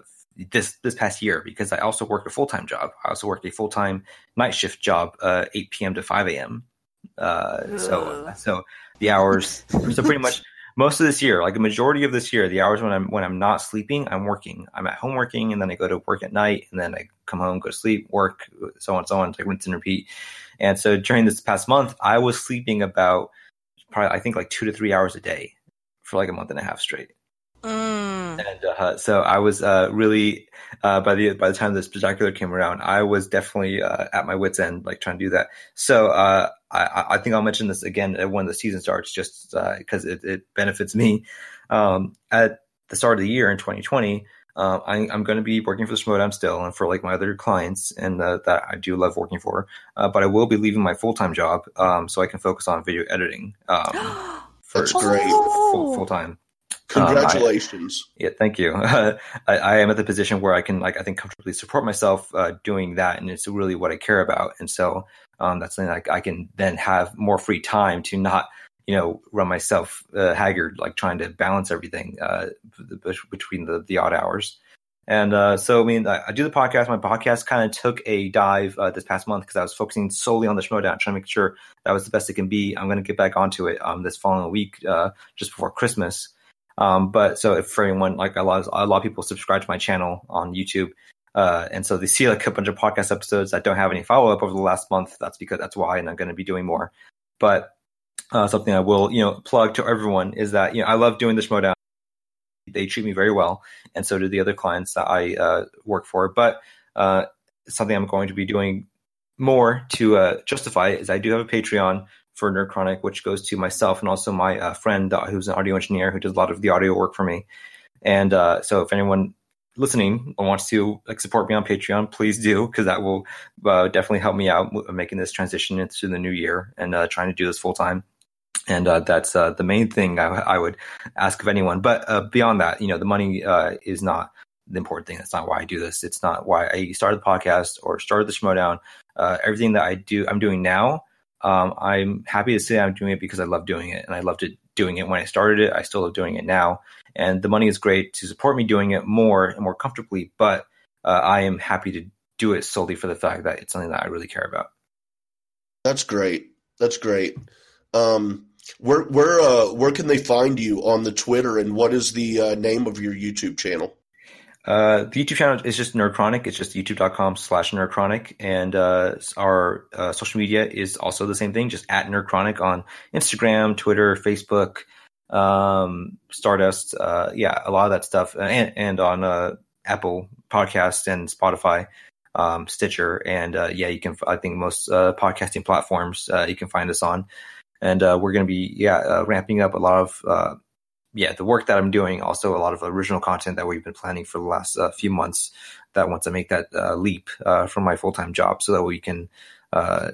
this this past year because I also work a full time job. I also work a full time night shift job, uh, eight p.m. to five a.m. Uh, so so the hours so pretty much most of this year, like a majority of this year, the hours when I'm when I'm not sleeping, I'm working. I'm at home working, and then I go to work at night, and then I come home, go to sleep, work, so on, so on, like rinse and repeat. And so during this past month, I was sleeping about probably I think like two to three hours a day for like a month and a half straight. Mm. And uh, so I was uh, really uh, by the by the time this spectacular came around, I was definitely uh, at my wits end, like trying to do that. So uh, I, I think I'll mention this again when the season starts, just because it, it benefits me. Um, at the start of the year in 2020, uh, I, am going to be working for the Schmoedown still and for like my other clients and uh, that I do love working for. Uh, but I will be leaving my full time job um, so I can focus on video editing. Um, for. Full, full time. Congratulations. Um, I, yeah, thank you. I, I, am at the position where I can, like, I think comfortably support myself uh, doing that, and it's really what I care about. And so um, that's something like I can then have more free time to not, you know, run myself uh, haggard, like trying to balance everything uh, between the the odd hours. And uh, so, I mean, I, I, do the podcast. My podcast kind of took a dive uh, this past month because I was focusing solely on the Schmoedown, trying to make sure that was the best it can be. I'm going to get back onto it um, this following week, uh, just before Christmas. Um, but so for anyone like a lot, of, a lot of people subscribe to my channel on YouTube, uh, and so they see like a bunch of podcast episodes that don't have any follow up over the last month. That's because that's why, and I'm going to be doing more. But uh, something I will, you know, plug to everyone is that you know I love doing the Schmoedown. They treat me very well, and so do the other clients that I uh, work for. But uh, something I'm going to be doing more to uh, justify is I do have a Patreon for Nerd Chronic, which goes to myself and also my uh, friend uh, who's an audio engineer who does a lot of the audio work for me. And uh, so, if anyone listening wants to like support me on Patreon, please do because that will uh, definitely help me out making this transition into the new year and uh, trying to do this full time. And uh, that's the main thing I, I, would ask of anyone. But beyond that, you know, the money is not the important thing. That's not why I do this. It's not why I started the podcast or started the Schmoedown. everything that I do, I'm doing now um, I'm happy to say I'm doing it because I love doing it, and I loved it doing it when I started it. I still love doing it now, and the money is great to support me doing it more and more comfortably. But uh, I am happy to do it solely for the fact that it's something that I really care about. That's great. That's great. Um, where where uh, where can they find you on the Twitter, and what is the uh, name of your YouTube channel? Uh, the YouTube channel is just Nerdchronic. It's just youtube.com slash Nerdchronic. And uh, our uh, social media is also the same thing, just at Nerdchronic on Instagram, Twitter, Facebook, um, Stardust. Uh, yeah, a lot of that stuff. And, and on uh, Apple Podcasts and Spotify, um, Stitcher. And uh, yeah, you can, I think most podcasting platforms you can find us on. And we're going to be, yeah, ramping up a lot of yeah, the work that I'm doing, also a lot of original content that we've been planning for the last uh, few months. That once I make that uh, leap uh, from my full time job, so that we can, uh,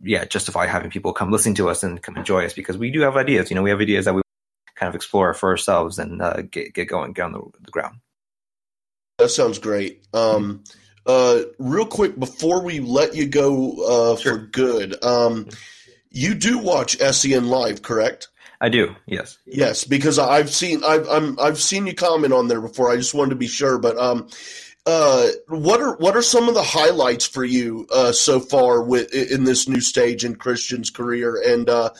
yeah, justify having people come listen to us and come enjoy us because we do have ideas. You know, we have ideas that we kind of explore for ourselves and uh, get get going, get on the, the ground. That sounds great. Um, uh, real quick before we let you go sure. for good, um, you do watch SEN live, correct? I do. Yes. Yes, because I've seen I've I'm, I've seen you comment on there before. I just wanted to be sure, but um, uh, what are what are some of the highlights for you uh, so far with in this new stage in Kristian's career? And uh,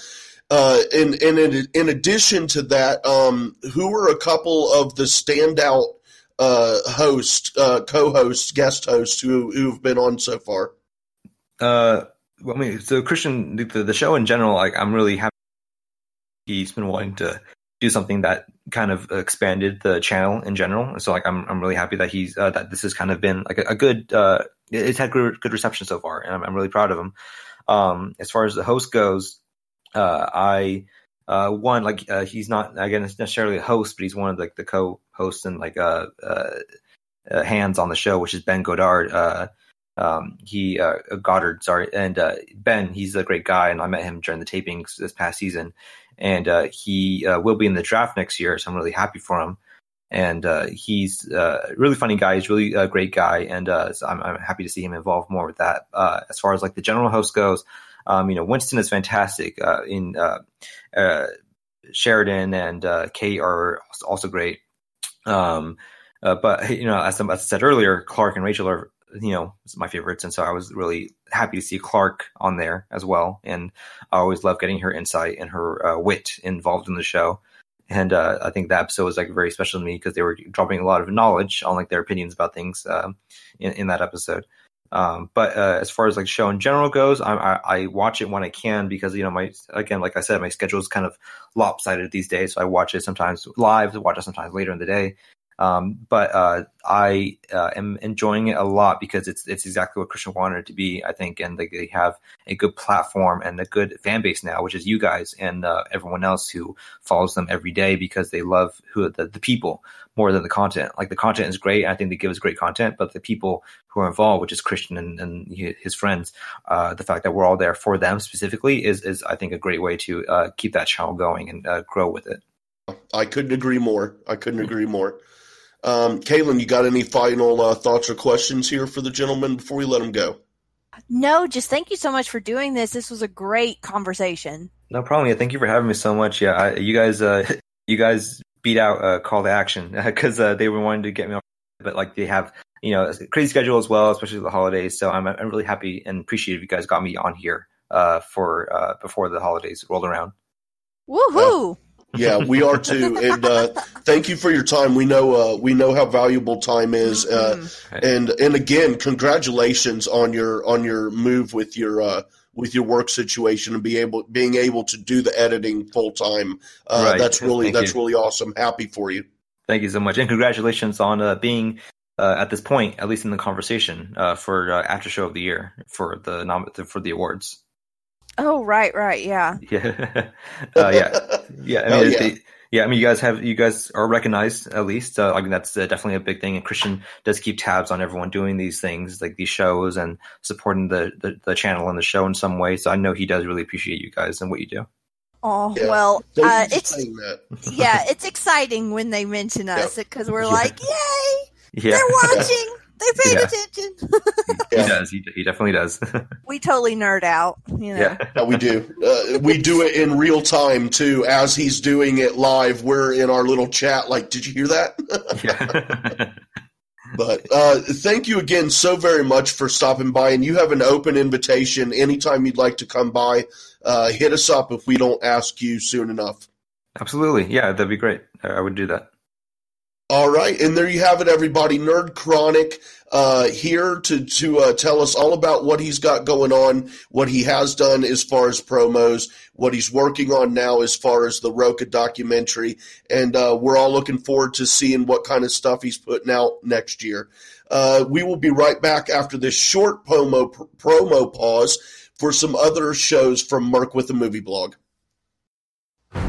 uh, and and in, in addition to that, um, who are a couple of the standout uh, hosts, uh, co-hosts, guest hosts who who've been on so far? Uh, well, I mean, so Kristian, the, the show in general, like I'm really happy he's been wanting to do something that kind of expanded the channel in general. And so like I'm I'm really happy that he's uh, that this has kind of been like a, a good uh, it's had good, good reception so far, and I'm, I'm really proud of him. Um, as far as the host goes, uh, I uh, one like uh, he's not again necessarily a host, but he's one of like the co-hosts and like uh, uh, uh, hands on the show, which is Ben Godard. Uh, um, he uh, Goddard, sorry, and uh, Ben, he's a great guy, and I met him during the tapings this past season, and uh, he uh, will be in the draft next year. So I'm really happy for him. And uh, he's uh, a really funny guy. He's really a great guy, and uh, so I'm, I'm, happy to see him involved more with that. Uh, as far as like the general host goes, um, you know, Winston is fantastic. in Sheridan and Kate are also great. Um, but you know, as, as I said earlier, Clarke and Rachel are you know my favorites, and so I was really happy to see Clarke on there as well. And I always love getting her insight and her uh, wit involved in the show. And uh, I think that episode was like very special to me because they were dropping a lot of knowledge on like their opinions about things um, in, in that episode. Um, but uh, as far as like show in general goes, I, I, I, watch it when I can because you know my again like I said my schedule is kind of lopsided these days. So I watch it sometimes live, watch it sometimes later in the day. Um, but uh, I uh, am enjoying it a lot because it's it's exactly what Kristian wanted it to be, I think, and they, they have a good platform and a good fan base now, which is you guys and uh, everyone else who follows them every day because they love who the, the people more than the content. Like the content is great, I think they give us great content, but the people who are involved, which is Kristian and, and his friends, uh, the fact that we're all there for them specifically is is I think a great way to uh, keep that channel going and uh, grow with it. I couldn't agree more. I couldn't agree more. Um, Kaylin, you got any final uh, thoughts or questions here for the gentleman before we let him go? No, just thank you so much for doing this. This was a great conversation. No problem. Yeah, thank you for having me so much. Yeah, I, you guys, uh, you guys beat out uh, Call to Action because uh, they were wanting to get me off, but like they have you know a crazy schedule as well, especially the holidays. So I'm I'm really happy and appreciative you guys got me on here uh, for uh, before the holidays rolled around. Woohoo! Yeah, we are too. And uh, thank you for your time. We know uh, we know how valuable time is. Uh, Mm-hmm. and and again, congratulations on your on your move with your uh, with your work situation and be able being able to do the editing full time. Uh, Right. That's really Thank that's you. really awesome. Happy for you. Thank you so much, and congratulations on uh, being uh, at this point, at least in the conversation, uh, for uh, after show of the year for the nom- for the awards. Oh, right, right, yeah. Yeah, uh, yeah, yeah. I mean, Hell yeah. it- yeah. I mean, you guys have you guys are recognized at least. Uh, I mean, that's uh, definitely a big thing. And Kristian does keep tabs on everyone doing these things, like these shows, and supporting the the, the channel and the show in some way. So I know he does really appreciate you guys and what you do. Oh, Yeah. well, uh, it's that. yeah, it's exciting when they mention us because we're Yeah. like, yay, Yeah, they're watching, they paid Yeah. attention. he Yeah. does. He, he definitely does. we totally nerd out, you know. yeah. Yeah, we do. Uh, we do it in real time too. As he's doing it live, we're in our little chat. Like, did you hear that? yeah. But uh, thank you again so very much for stopping by. And you have an open invitation anytime you'd like to come by. Uh, hit us up if we don't ask you soon enough. Absolutely. Yeah, that'd be great. I I would do that. All right, and there you have it, everybody. Nerd Chronic uh, here to to uh, tell us all about what he's got going on, what he has done as far as promos, what he's working on now as far as the Rocha documentary, and uh, we're all looking forward to seeing what kind of stuff he's putting out next year. Uh, we will be right back after this short promo promo pause for some other shows from Merc with the Movie Blog.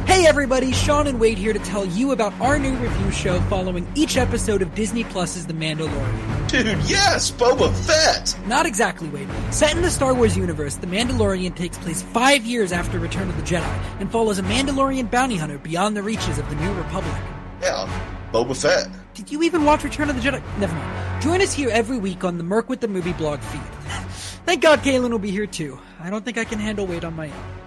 Hey everybody, Sean and Wade here to tell you about our new review show following each episode of Disney Plus's The Mandalorian. Dude, yes, Boba Fett. Not exactly, Wade. Set in the Star Wars universe, The Mandalorian takes place five years after Return of the Jedi and follows a Mandalorian bounty hunter beyond the reaches of the New Republic. Yeah, Boba Fett. Did you even watch Return of the Jedi? Never mind. Join us here every week on the Merc with the Movie blog feed. Thank God Kaylin will be here too. I don't think I can handle Wade on my own.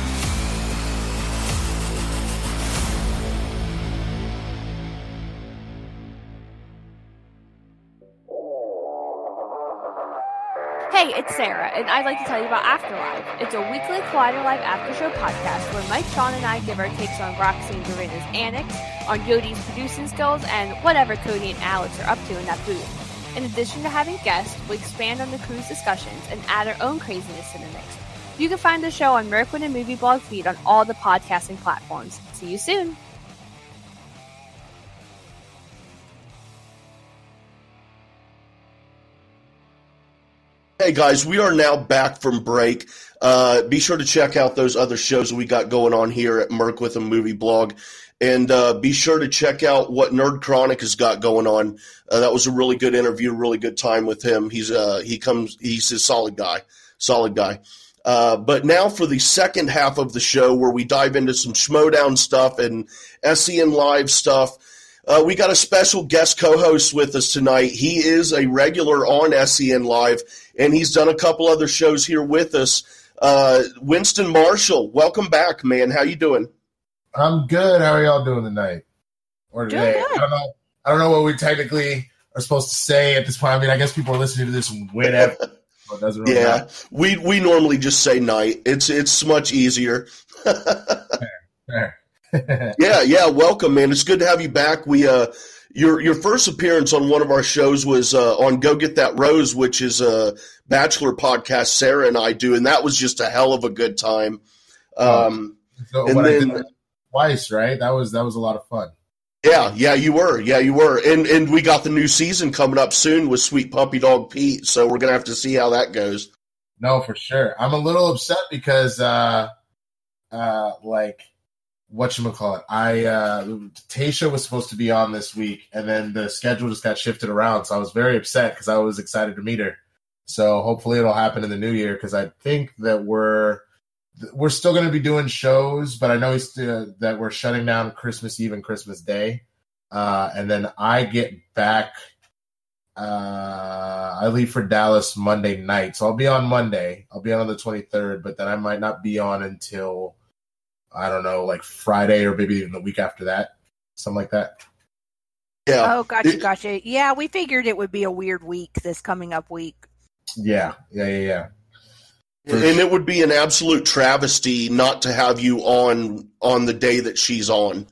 Hey, it's Sarah, and I'd like to tell you about Afterlife. It's a weekly Collider Live after show podcast where Mike, Sean, and I give our takes on Roxy and Dorinda's annex, on Yodi's producing skills, and whatever Cody and Alex are up to in that booth. In addition to having guests, we expand on the crew's discussions and add our own craziness to the mix. You can find the show on Merc with a Movie Blog feed on all the podcasting platforms. See you soon! Hey guys, we are now back from break. Uh, be sure to check out those other shows we got going on here at Merc with a Movie Blog. And uh, be sure to check out what Nerd Chronic has got going on. Uh, that was a really good interview, really good time with him. He's uh, he comes he's a solid guy, solid guy. Uh, but now for the second half of the show, where we dive into some Schmoedown stuff and SEN Live stuff. Uh, we got a special guest co-host with us tonight. He is a regular on SEN Live, and he's done a couple other shows here with us. Uh, Winston Marshall, welcome back, man. How you doing? I'm good. How are y'all doing tonight or Doing today? good. I don't know. I don't know what we technically are supposed to say at this point. I mean, I guess people are listening to this whenever. so it doesn't really Yeah, matter. we we normally just say night. It's it's much easier. Yeah, yeah. Welcome, man. It's good to have you back. We uh, your your first appearance on one of our shows was uh, on Go Get That Rose, which is a bachelor podcast Sarah and I do, and that was just a hell of a good time. Um, so And then- twice, right? That was that was a lot of fun. yeah, yeah, you were, yeah, you were, and and we got the new season coming up soon with Sweet Puppy Dog Pete, so we're gonna have to see how that goes. No, for sure. I'm a little upset because, uh, uh, like, what you call it? I uh, Tasha was supposed to be on this week, and then the schedule just got shifted around. So I was very upset because I was excited to meet her. So hopefully it'll happen in the new year because I think that we're we're still going to be doing shows, but I know uh, that we're shutting down Christmas Eve and Christmas Day, uh, and then I get back uh, I leave for Dallas Monday night, so I'll be on Monday. I'll be on on the 23rd, but then I might not be on until I don't know, like Friday or maybe even the week after that, something like that. Yeah, Oh, gotcha, It- gotcha. Yeah, we figured it would be a weird week this coming up week. Yeah, yeah, yeah, yeah. and it would be an absolute travesty not to have you on on the day that she's on.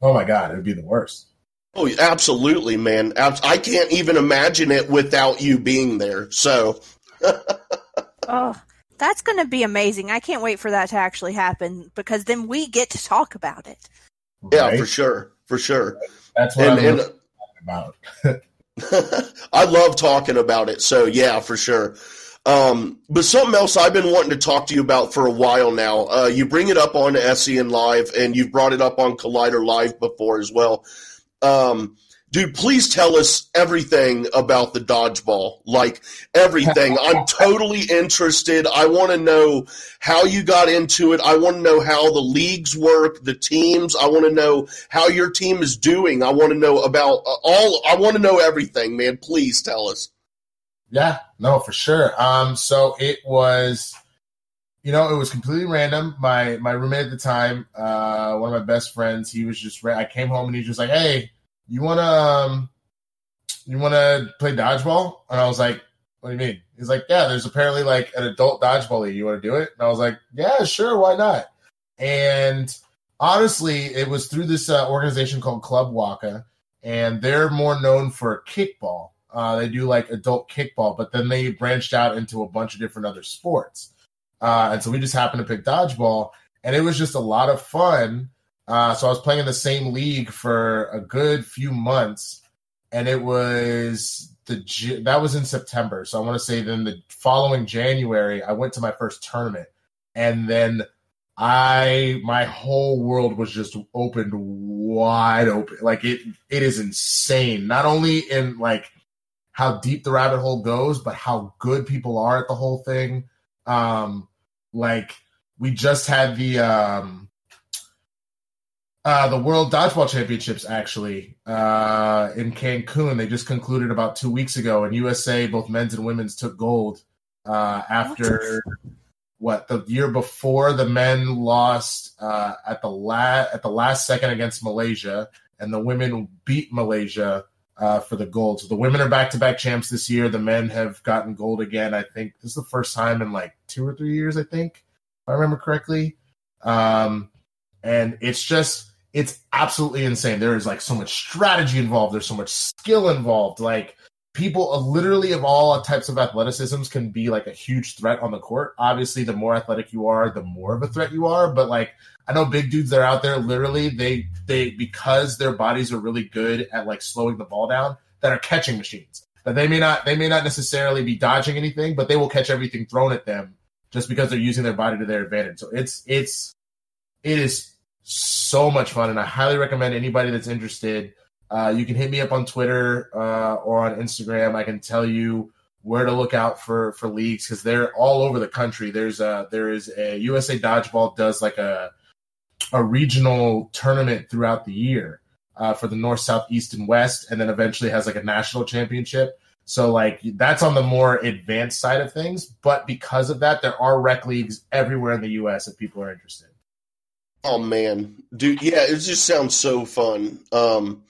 Oh my god, it would be the worst. Oh, absolutely, man. I can't even imagine it without you being there. So, Oh, that's going to be amazing. I can't wait for that to actually happen because then we get to talk about it. yeah, right? for sure, for sure. That's what And, I'm and talking about. I love talking about it. So, yeah, for sure. Um, but something else I've been wanting to talk to you about for a while now. Uh, you bring it up on SEN Live, and you've brought it up on Collider Live before as well. Um, dude, please tell us everything about the dodgeball. Like everything. I'm totally interested. I want to know how you got into it. I want to know how the leagues work, the teams. I want to know how your team is doing. I want to know about uh, all. I want to know everything, man. Please tell us. Yeah, no, for sure. Um, so it was, you know, it was completely random. My my roommate at the time, uh, one of my best friends, he was just. I came home and he was just like, "Hey, you wanna, um, you wanna play dodgeball?" And I was like, "What do you mean?" He's like, "Yeah, there's apparently like an adult dodgeball league. You want to do it?" And I was like, "Yeah, sure, why not?" And honestly, it was through this uh, organization called Club Waka, and they're more known for kickball. Uh, they do like adult kickball, but then they branched out into a bunch of different other sports. Uh, and so we just happened to pick dodgeball, and it was just a lot of fun. Uh, so I was playing in the same league for a good few months, and it was the that was in September. So I want to say then the following January, I went to my first tournament, and then I my whole world was just opened wide open. Like it it is insane. Not only in like how deep the rabbit hole goes, but how good people are at the whole thing. Um like we just had the um uh the World Dodgeball Championships actually uh in Cancun. They just concluded about 2 weeks ago and USA both men's and women's took gold uh after what the year before the men lost uh, at the la- at the last second against Malaysia, and the women beat Malaysia uh, for the gold. So the women are back to back champs this year. The men have gotten gold again. I think this is the first time in like two or three years. I think, if I remember correctly. Um, and it's just it's absolutely insane. There is like so much strategy involved. There's so much skill involved. Like people literally of all types of athleticisms can be like a huge threat on the court. Obviously, the more athletic you are, the more of a threat you are. But like I know big dudes that are out there, literally they they because their bodies are really good at like slowing the ball down, that are catching machines. that they may not they may not necessarily be dodging anything, but they will catch everything thrown at them just because they're using their body to their advantage. So it's it's it is so much fun, and I highly recommend anybody that's interested. Uh, you can hit me up on Twitter uh, or on Instagram. I can tell you where to look out for for leagues because they're all over the country. There's a there is a USA Dodgeball does like a a regional tournament throughout the year uh, for the North, South, East, and West, and then eventually has like a national championship. So like that's on the more advanced side of things, but because of that, there are rec leagues everywhere in the U.S. if people are interested. Oh man, dude, yeah, it just sounds so fun. Um,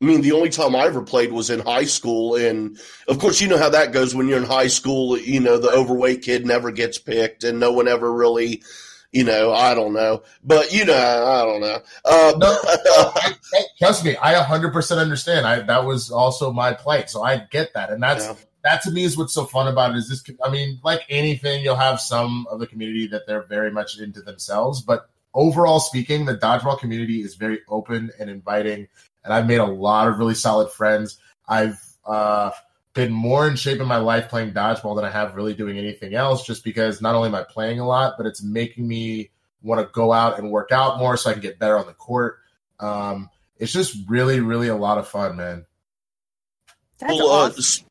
I mean, the only time I ever played was in high school, and of course, you know how that goes when you're in high school. You know, the overweight kid never gets picked, and no one ever really, you know, I don't know, but you know, I don't know. Uh, no, I, trust me, I 100% understand. I that was also my plight, so I get that, and that's. Yeah. That to me is what's so fun about it. Is this? I mean, like anything, you'll have some of the community that they're very much into themselves, but overall speaking, the dodgeball community is very open and inviting and I've made a lot of really solid friends. I've uh, been more in shape in my life playing dodgeball than I have really doing anything else, just because not only am I playing a lot, but it's making me want to go out and work out more so I can get better on the court. Um, it's just really, really a lot of fun, man. That's well, uh, awesome.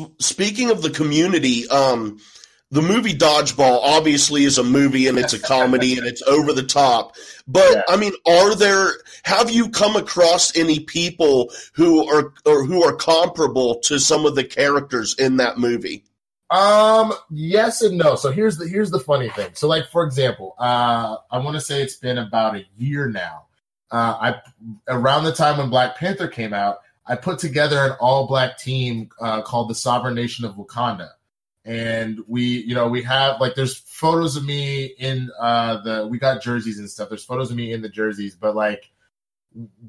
uh, speaking of the community, um, the movie Dodgeball obviously is a movie and it's a comedy and it's over the top. But yeah. I mean, are there? Have you come across any people who are or who are comparable to some of the characters in that movie? Um, yes and no. So here's the here's the funny thing. So like for example, uh, I want to say it's been about a year now. Uh, I around the time when Black Panther came out, I put together an all black team uh, called the Sovereign Nation of Wakanda and we you know we have like there's photos of me in uh the we got jerseys and stuff. There's photos of me in the jerseys but like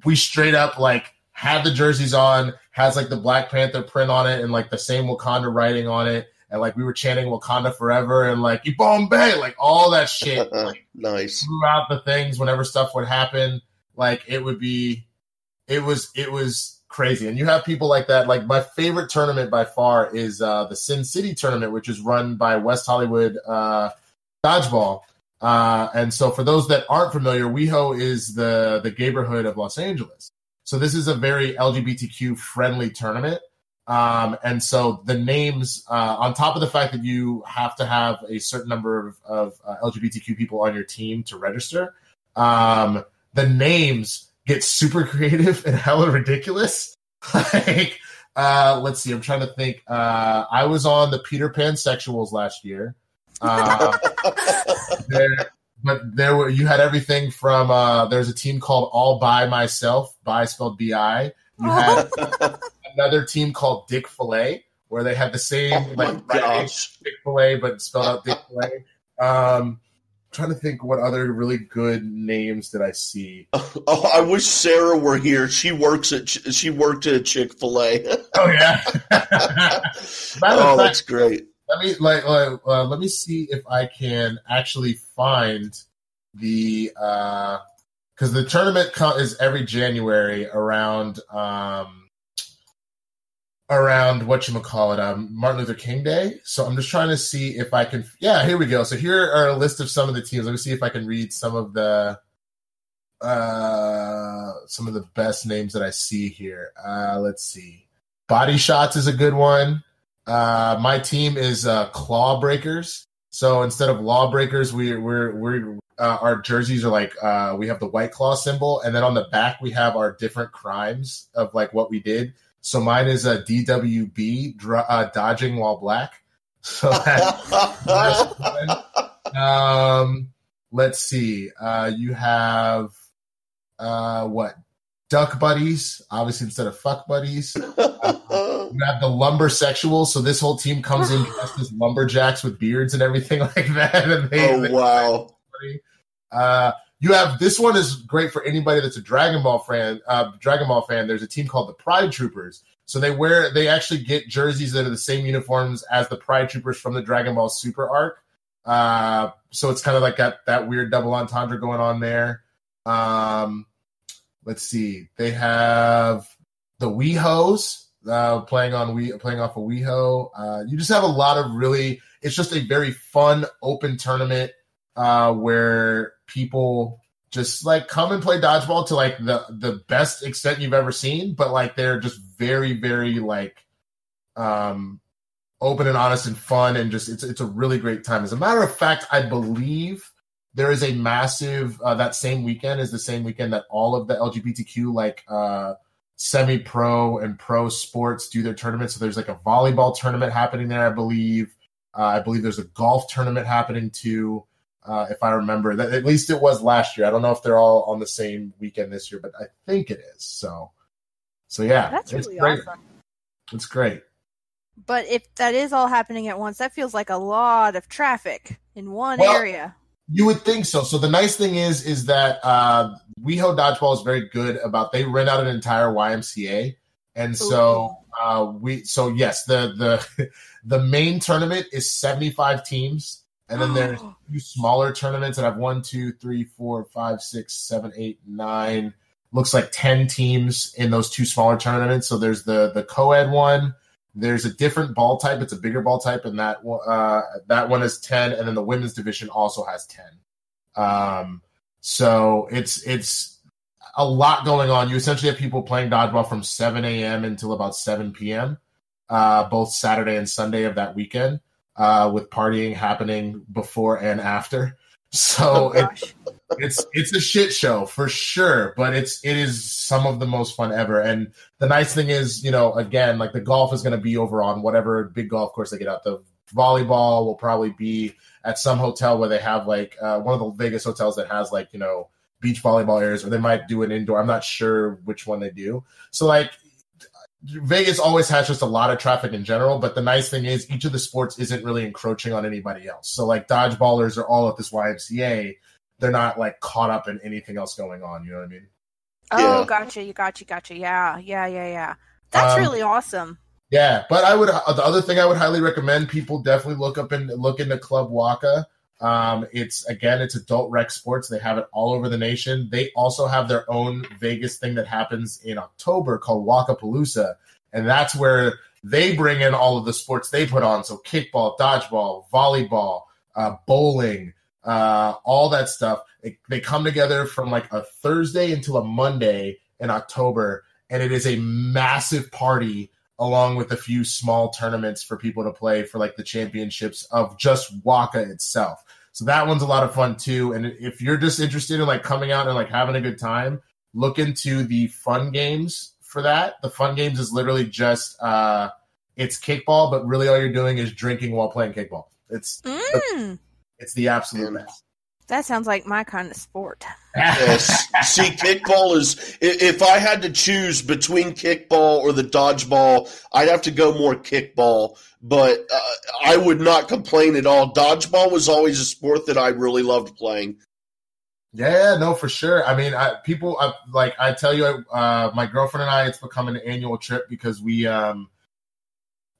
we straight up like had the jerseys on has like the black panther print on it and like the same wakanda writing on it. And like we were chanting wakanda forever and like bombay like all that shit like, nice. throughout the things whenever stuff would happen. Like it would be it was it was crazy. And you have people like that. Like my favorite tournament by far is uh, the Sin City tournament, which is run by West Hollywood uh, Dodgeball. Uh, and so, for those that aren't familiar, WeHo is the the neighborhood of Los Angeles. So this is a very LGBTQ friendly tournament. Um, and so the names, uh, on top of the fact that you have to have a certain number of, of uh, LGBTQ people on your team to register, um, the names get super creative and hella ridiculous. like, uh, let's see, I'm trying to think. Uh, I was on the Peter Pan sexuals last year. Uh, there, but there were you had everything from uh, there's a team called All by Myself, by spelled B I. You had another team called Dick Fillet, where they had the same oh like Dick Fillet, but spelled out Dick Fillet. Um, trying to think what other really good names did I see. Oh, I wish Sarah were here. She works at she worked at Chick Fil A. oh yeah. oh, that's great. Let me like uh, uh, let me see if I can actually find the because uh, the tournament is every January around um, around what you call it, um, Martin Luther King Day. So I'm just trying to see if I can. Yeah, here we go. So here are a list of some of the teams. Let me see if I can read some of the uh some of the best names that I see here. Uh let's see. Body Shots is a good one. Uh my team is uh Claw Breakers. So instead of Lawbreakers, we we're we're uh, our jerseys are like uh we have the white claw symbol and then on the back we have our different crimes of like what we did. So mine is a DWB, uh, dodging while black. So um, let's see. Uh, you have uh, what? Duck buddies, obviously instead of fuck buddies. Uh, you have the lumber sexual. So this whole team comes in dressed as lumberjacks with beards and everything like that. And they, oh they, wow! Uh, you have this one is great for anybody that's a Dragon Ball fan. Uh, Dragon Ball fan. There's a team called the Pride Troopers. So they wear they actually get jerseys that are the same uniforms as the Pride Troopers from the Dragon Ball Super arc. Uh, so it's kind of like that that weird double entendre going on there. Um, let's see. They have the WeHos. uh, playing on we playing off of WeHo. Uh, you just have a lot of really. It's just a very fun open tournament uh, where people just like come and play dodgeball to like the the best extent you've ever seen, but like they're just very very like um open and honest and fun and just it's it's a really great time. As a matter of fact, I believe there is a massive uh, that same weekend is the same weekend that all of the LGBTQ like uh semi pro and pro sports do their tournament. So there's like a volleyball tournament happening there, I believe. Uh, I believe there's a golf tournament happening too. Uh, if I remember that, at least it was last year. I don't know if they're all on the same weekend this year, but I think it is. So, so yeah, That's it's really great. awesome. It's great. But if that is all happening at once, that feels like a lot of traffic in one Well, area. You would think so. So the nice thing is, is that uh, WeHo Dodgeball is very good about they rent out an entire YMCA, and so uh, we so yes, the the the main tournament is seventy five teams, and then there's two smaller tournaments that have one, two, three, four, five, six, seven, eight, nine. Looks like ten teams in those two smaller tournaments. So there's the the co-ed one. There's a different ball type. It's a bigger ball type, and that one- uh, that one is ten, and then the women's division also has ten. Um, so it's it's a lot going on. You essentially have people playing dodgeball from 7 a.m. until about 7 p.m. Uh, both Saturday and Sunday of that weekend, uh, with partying happening before and after. So it, it's it's a shit show for sure, but it's it is some of the most fun ever. And the nice thing is, you know, again, like the golf is going to be over on whatever big golf course they get out. The volleyball will probably be at some hotel where they have like uh, one of the Vegas hotels that has like you know beach volleyball areas, or they might do an indoor. I'm not sure which one they do. So like Vegas always has just a lot of traffic in general, but the nice thing is each of the sports isn't really encroaching on anybody else. So like dodgeballers are all at this YMCA. They're not like caught up in anything else going on. You know what I mean? Oh, Yeah. gotcha. You gotcha. Gotcha. Yeah. Yeah. Yeah. Yeah. That's Um, really awesome. Yeah, but I would the other thing I would highly recommend people definitely look up and look into Club Waka. Um, it's again, it's adult rec sports. They have it all over the nation. They also have their own Vegas thing that happens in October called Waka Palooza, and that's where they bring in all of the sports they put on. So kickball, dodgeball, volleyball, uh, bowling, uh, all that stuff. They, they come together from like a Thursday until a Monday in October, and it is a massive party along with a few small tournaments for people to play for like the championships of just Waka itself. So that one's a lot of fun too. And if you're just interested in like coming out and like having a good time, look into the fun games for that. The fun games is literally just uh it's kickball, but really all you're doing is drinking while playing kickball. It's Mm, it's the absolute Man. best. That sounds like my kind of sport. Yes. See, kickball is. If I had to choose between kickball or the dodgeball, I'd have to go more kickball. But uh, I would not complain at all. Dodgeball was always a sport that I really loved playing. Yeah, no, for sure. I mean, I, people I, like I tell you, uh, my girlfriend and I, it's become an annual trip because we um,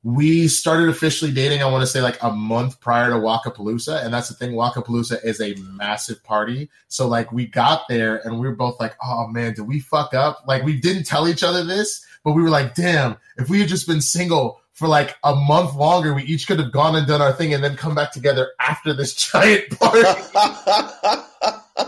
we started officially dating. I want to say like a month prior to Wakapalooza, and that's the thing. Wakapalooza is a massive party, so like we got there and we were both like, "Oh man, did we fuck up?" Like we didn't tell each other this, but we were like, "Damn, if we had just been single." For like a month longer, we each could have gone and done our thing, and then come back together after this giant party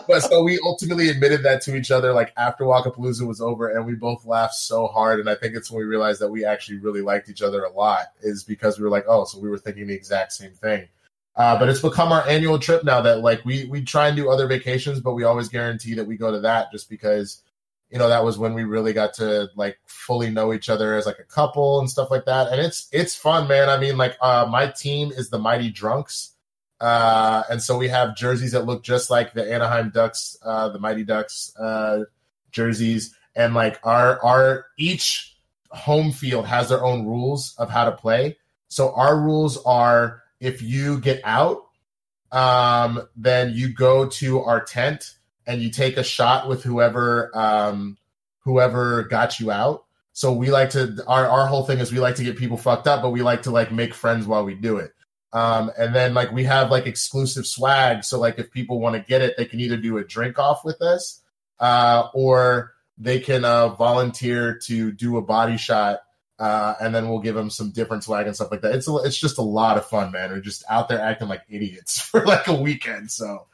but so we ultimately admitted that to each other like after Wakapalooza was over and we both laughed so hard and I think it's when we realized that we actually really liked each other a lot is because we were like oh so we were thinking the exact same thing. Uh, but it's become our annual trip now that like we we try and do other vacations but we always guarantee that we go to that just because you know that was when we really got to like fully know each other as like a couple and stuff like that. And it's it's fun man. I mean like uh my team is the mighty drunks uh, and so we have jerseys that look just like the Anaheim Ducks, uh, the Mighty Ducks uh, jerseys, and like our our each home field has their own rules of how to play. So our rules are if you get out, um, then you go to our tent and you take a shot with whoever um, whoever got you out. So we like to our our whole thing is we like to get people fucked up, but we like to like make friends while we do it. Um, and then like we have like exclusive swag. So like if people want to get it, they can either do a drink off with us, uh, or they can uh, volunteer to do a body shot Uh, and then we'll give them some different swag and stuff like that. It's a, it's just a lot of fun, man. We're just out there acting like idiots for like a weekend. So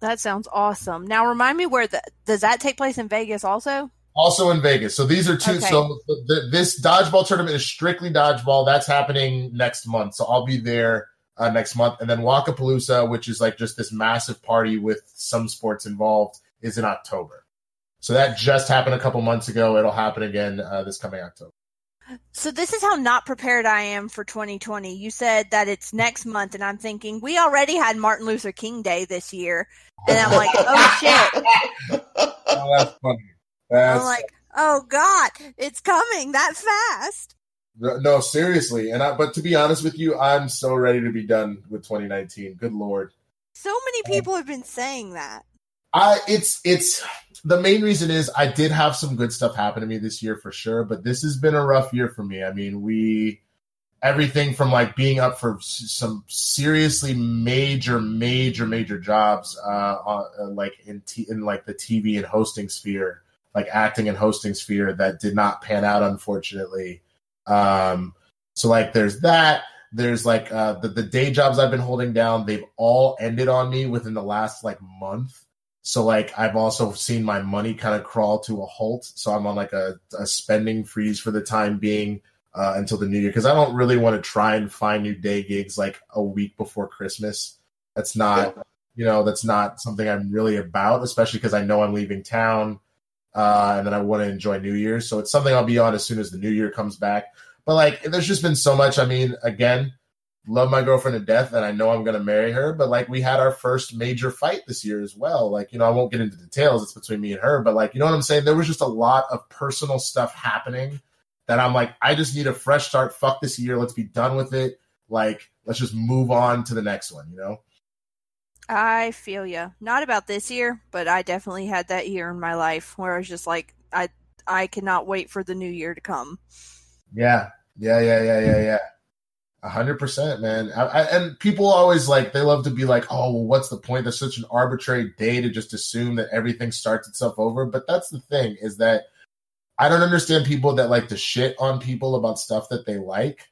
That sounds awesome. Now remind me where the does that take place in Vegas also? Also in Vegas. So these are two. Okay. So the, this dodgeball tournament is strictly dodgeball. That's happening next month. So I'll be there uh, next month, and then Wakapalooza, which is like just this massive party with some sports involved, is in October. So that just happened a couple months ago. It'll happen again uh, this coming October. So this is how not prepared I am for 2020. You said that it's next month, and I'm thinking we already had Martin Luther King Day this year, and I'm like, oh shit. Oh, that's funny. That's I'm like, oh god, it's coming that fast. no, seriously. And I, but to be honest with you, I'm so ready to be done with 2019. Good lord. So many people have been saying that. I it's it's the main reason is I did have some good stuff happen to me this year for sure, but this has been a rough year for me. I mean, we everything from like being up for some seriously major, major, major jobs, uh, uh like in t- in like the TV and hosting sphere, like acting and hosting sphere that did not pan out, unfortunately. Um, so like there's that. There's like uh, the the day jobs I've been holding down. They've all ended on me within the last like month. So like I've also seen my money kind of crawl to a halt. So I'm on like a, a spending freeze for the time being uh, until the new year because I don't really want to try and find new day gigs like a week before Christmas. That's not you know that's not something I'm really about, especially because I know I'm leaving town uh, and then I want to enjoy New Year's. So it's something I'll be on as soon as the new year comes back. But like, there's just been so much. I mean, again, love my girlfriend to death, and I know I'm going to marry her. But like, we had our first major fight this year as well. Like, you know, I won't get into details. It's between me and her. But like, you know what I'm saying? There was just a lot of personal stuff happening that I'm like, I just need a fresh start. Fuck this year. Let's be done with it. Like, let's just move on to the next one. You know? I feel you. Not about this year, but I definitely had that year in my life where I was just like, I I cannot wait for the new year to come. Yeah, yeah, yeah, yeah, yeah, yeah. A hundred percent, man. I, I, and people always like they love to be like, "Oh, well, what's the point? There's such an arbitrary day to just assume that everything starts itself over." But that's the thing is that I don't understand people that like to shit on people about stuff that they like.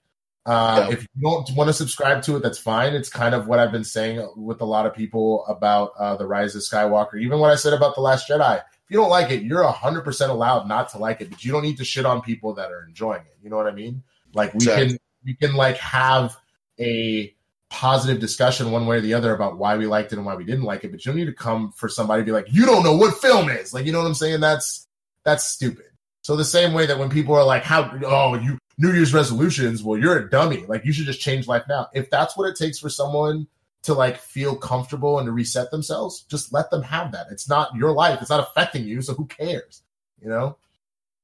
Uh, Yeah. If you don't want to subscribe to it, that's fine. It's kind of what I've been saying with a lot of people about uh, the Rise of Skywalker. Even what I said about the Last Jedi. If you don't like it, you're hundred percent allowed not to like it, but you don't need to shit on people that are enjoying it. You know what I mean? Like we Exactly. can we can like have a positive discussion one way or the other about why we liked it and why we didn't like it, but you don't need to come for somebody to be like, you don't know what film is. Like, you know what I'm saying? That's that's stupid. So the same way that when people are like, how oh you New Year's resolutions, well, you're a dummy. Like you should just change life now. If that's what it takes for someone to like feel comfortable and to reset themselves, just let them have that. It's not your life. It's not affecting you. So who cares? You know?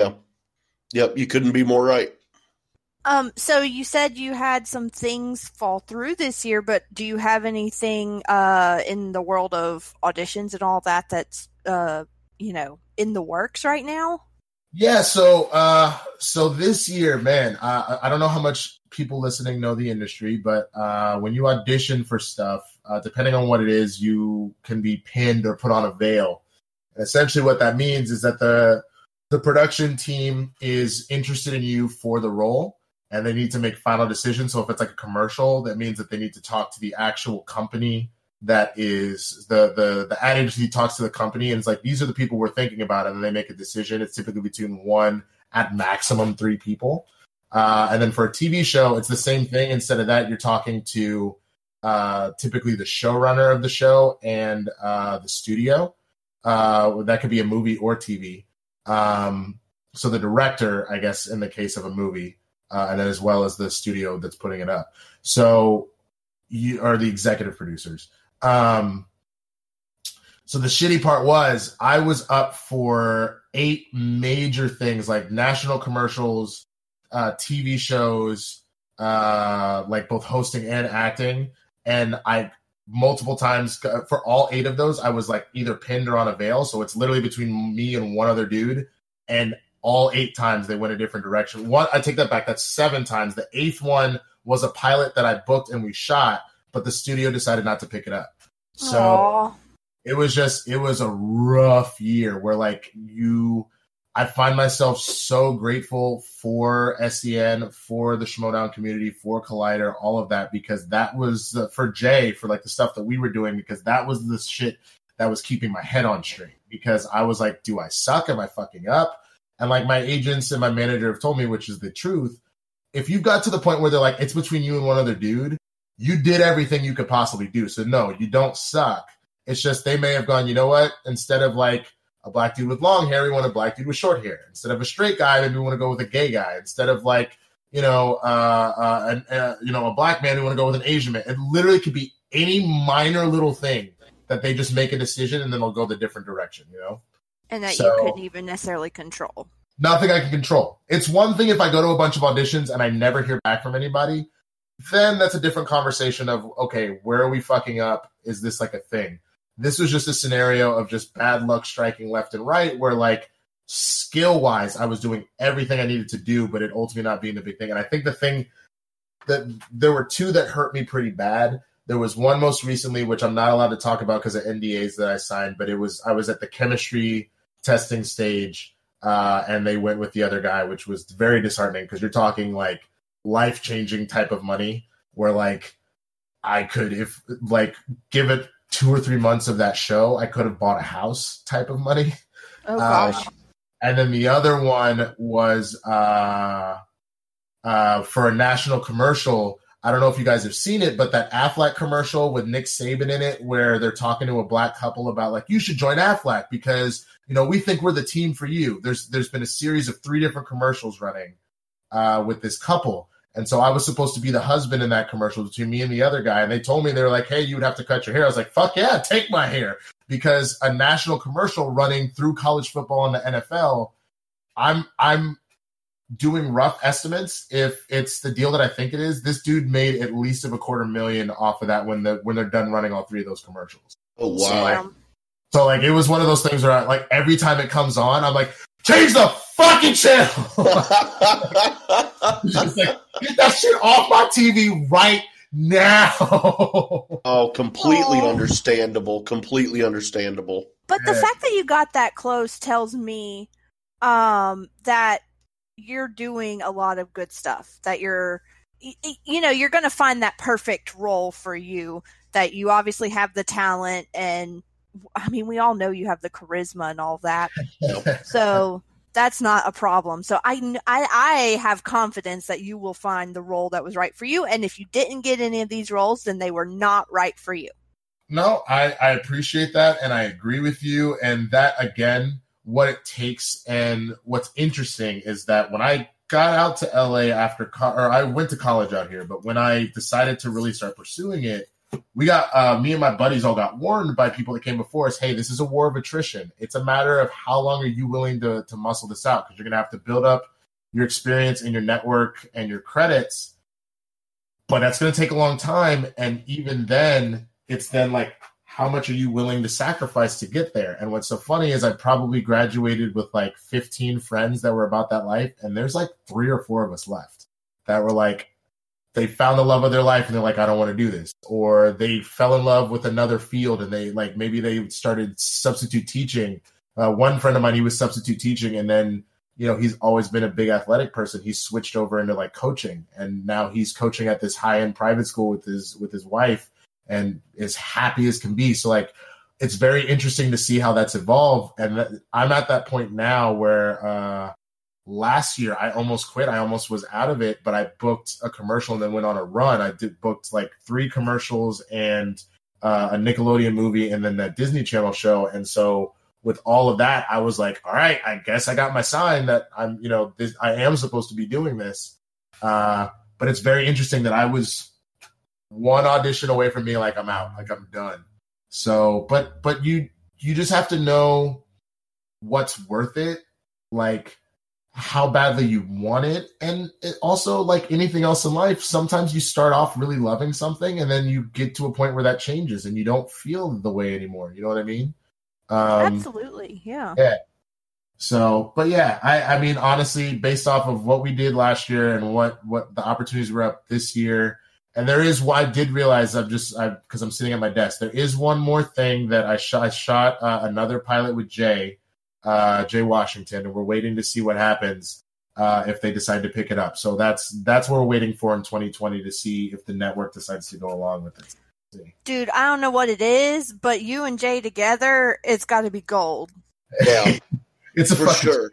Yeah. Yep, you couldn't be more right. Um, so you said you had some things fall through this year, but do you have anything uh in the world of auditions and all that that's uh you know in the works right now? Yeah, so uh so this year, man, I I don't know how much people listening know the industry, but uh when you audition for stuff, uh depending on what it is, you can be pinned or put on avail. And essentially what that means is that the the production team is interested in you for the role and they need to make final decisions. So if it's like a commercial, that means that they need to talk to the actual company that is the the the ad agency talks to the company and it's like these are the people we're thinking about and then they make a decision. It's typically between one at maximum three people. Uh, and then for a tv show it's the same thing. Instead of that you're talking to uh, typically the showrunner of the show and uh, the studio. Uh, that could be a movie or tv um, so the director i guess in the case of a movie uh, and then as well as the studio that's putting it up. So you are the executive producers um, so the shitty part was I was up for eight major things like national commercials, uh, TV shows, uh, like both hosting and acting, and I multiple times for all eight of those I was like either pinned or on avail. So it's literally between me and one other dude, and all eight times they went a different direction. One, I take that back. That's seven times. The eighth one was a pilot that I booked and we shot, but the studio decided not to pick it up. So Aw. it was just it was a rough year where like you I find myself so grateful for SEN, for the Schmoedown community, for Collider, all of that, because that was uh, for Jay, for like the stuff that we were doing, because that was the shit that was keeping my head on straight. Because I was like, do I suck? Am I fucking up? And like my agents and my manager have told me, which is the truth, if you got to the point where they're like, it's between you and one other dude, you did everything you could possibly do. So no, you don't suck. It's just they may have gone, you know what? Instead of like a black dude with long hair, we want a black dude with short hair. Instead of a straight guy, maybe we want to go with a gay guy. Instead of like, you know, uh, uh, an, uh, you know, a black man, we want to go with an Asian man. It literally could be any minor little thing that they just make a decision and then they'll go the different direction, you know? And that So- you couldn't even necessarily control. nothing I can control. It's one thing if I go to a bunch of auditions and I never hear back from anybody, then that's a different conversation of okay, where are we fucking up? Is this like a thing? This was just a scenario of just bad luck striking left and right where like skill wise I was doing everything I needed to do, but it ultimately not being the big thing. And I think the thing that there were two that hurt me pretty bad. There was one most recently, which I'm not allowed to talk about because of NDAs that I signed, but it was I was at the chemistry testing stage uh, and they went with the other guy, which was very disheartening because you're talking like life changing type of money where like I could if like give it two or three months of that show, I could have bought a house type of money. Oh Uh, gosh. and then the other one was uh, uh, for a national commercial. I don't know if you guys have seen it, but that Aflac commercial with Nick Saban in it, where they're talking to a black couple about like you should join Aflac because you know we think we're the team for you. There's there's been a series of three different commercials running uh, with this couple, and so I was supposed to be the husband in that commercial between me and the other guy, and they told me they were like, "Hey, you would have to cut your hair." I was like, "Fuck yeah, take my hair." Because a national commercial running through college football and the NFL, I'm I'm doing rough estimates. If it's the deal that I think it is, this dude made at least of a quarter million off of that when the when they're done running all three of those commercials. Oh wow! Damn. So like it was one of those things where I, like every time it comes on, I'm like, change the fucking channel. Like get that shit off my TV right now. oh, completely Oh. understandable. Completely understandable. But the fact that you got that close tells me um, that you're doing a lot of good stuff. That you're, y- y- you know, you're going to find that perfect role for you. That you obviously have the talent, and I mean, we all know you have the charisma and all that. So that's not a problem. So I, I, I have confidence that you will find the role that was right for you. And if you didn't get any of these roles, then they were not right for you. No, I, I appreciate that and I agree with you. And that again, what it takes and what's interesting is that when I got out to LA after co- or I went to college out here, but when I decided to really start pursuing it, we got uh, me and my buddies all got warned by people that came before us. Hey, this is a war of attrition. It's a matter of how long are you willing to to muscle this out because you're gonna have to build up your experience and your network and your credits but that's to take a long time and even then it's then like how much are you willing to sacrifice to get there and what's so funny is i probably graduated with like 15 friends that were about that life and there's like three or four of us left that were like they found the love of their life and they're like i don't want to do this. Or they fell in love with another field and they like maybe they started substitute teaching. Uh, one friend of mine he was substitute teaching and then you know he's always been a big athletic person. He's switched over into like coaching and now he's coaching at this high end private school with his with his wife and is happy as can be. So like it's very interesting to see how that's evolved. And i'm at that point now where uh last year i almost quit i almost was out of it but i booked a commercial and then went on a run i did booked like three commercials and uh, a nickelodeon movie and then that disney channel show and so with all of that, I was like, all right, I guess I got my sign that I'm, you know, this, I am supposed to be doing this. Uh, but it's very interesting that I was one audition away from me, like I'm out, like I'm done. So, but, but you, you just have to know what's worth it, like how badly you want it. And it also, like anything else in life, sometimes you start off really loving something and then you get to a point where that changes and you don't feel the way anymore. You know what I mean? Um, Absolutely. Yeah. yeah so, but yeah, I, I mean, honestly, based off of what we did last year and what what the opportunities were up this year, and there is what I did realize. I'm just I because I'm sitting at my desk. There is one more thing that I shot. I shot uh, another pilot with Jay uh, Jay Washington, and we're waiting to see what happens uh, if they decide to pick it up. So that's that's what we're waiting for in 2020 to see if the network decides to go along with it. Dude, I don't know what it is, but you and Jay together, it's got to be gold. Yeah, it's a for fucking sure.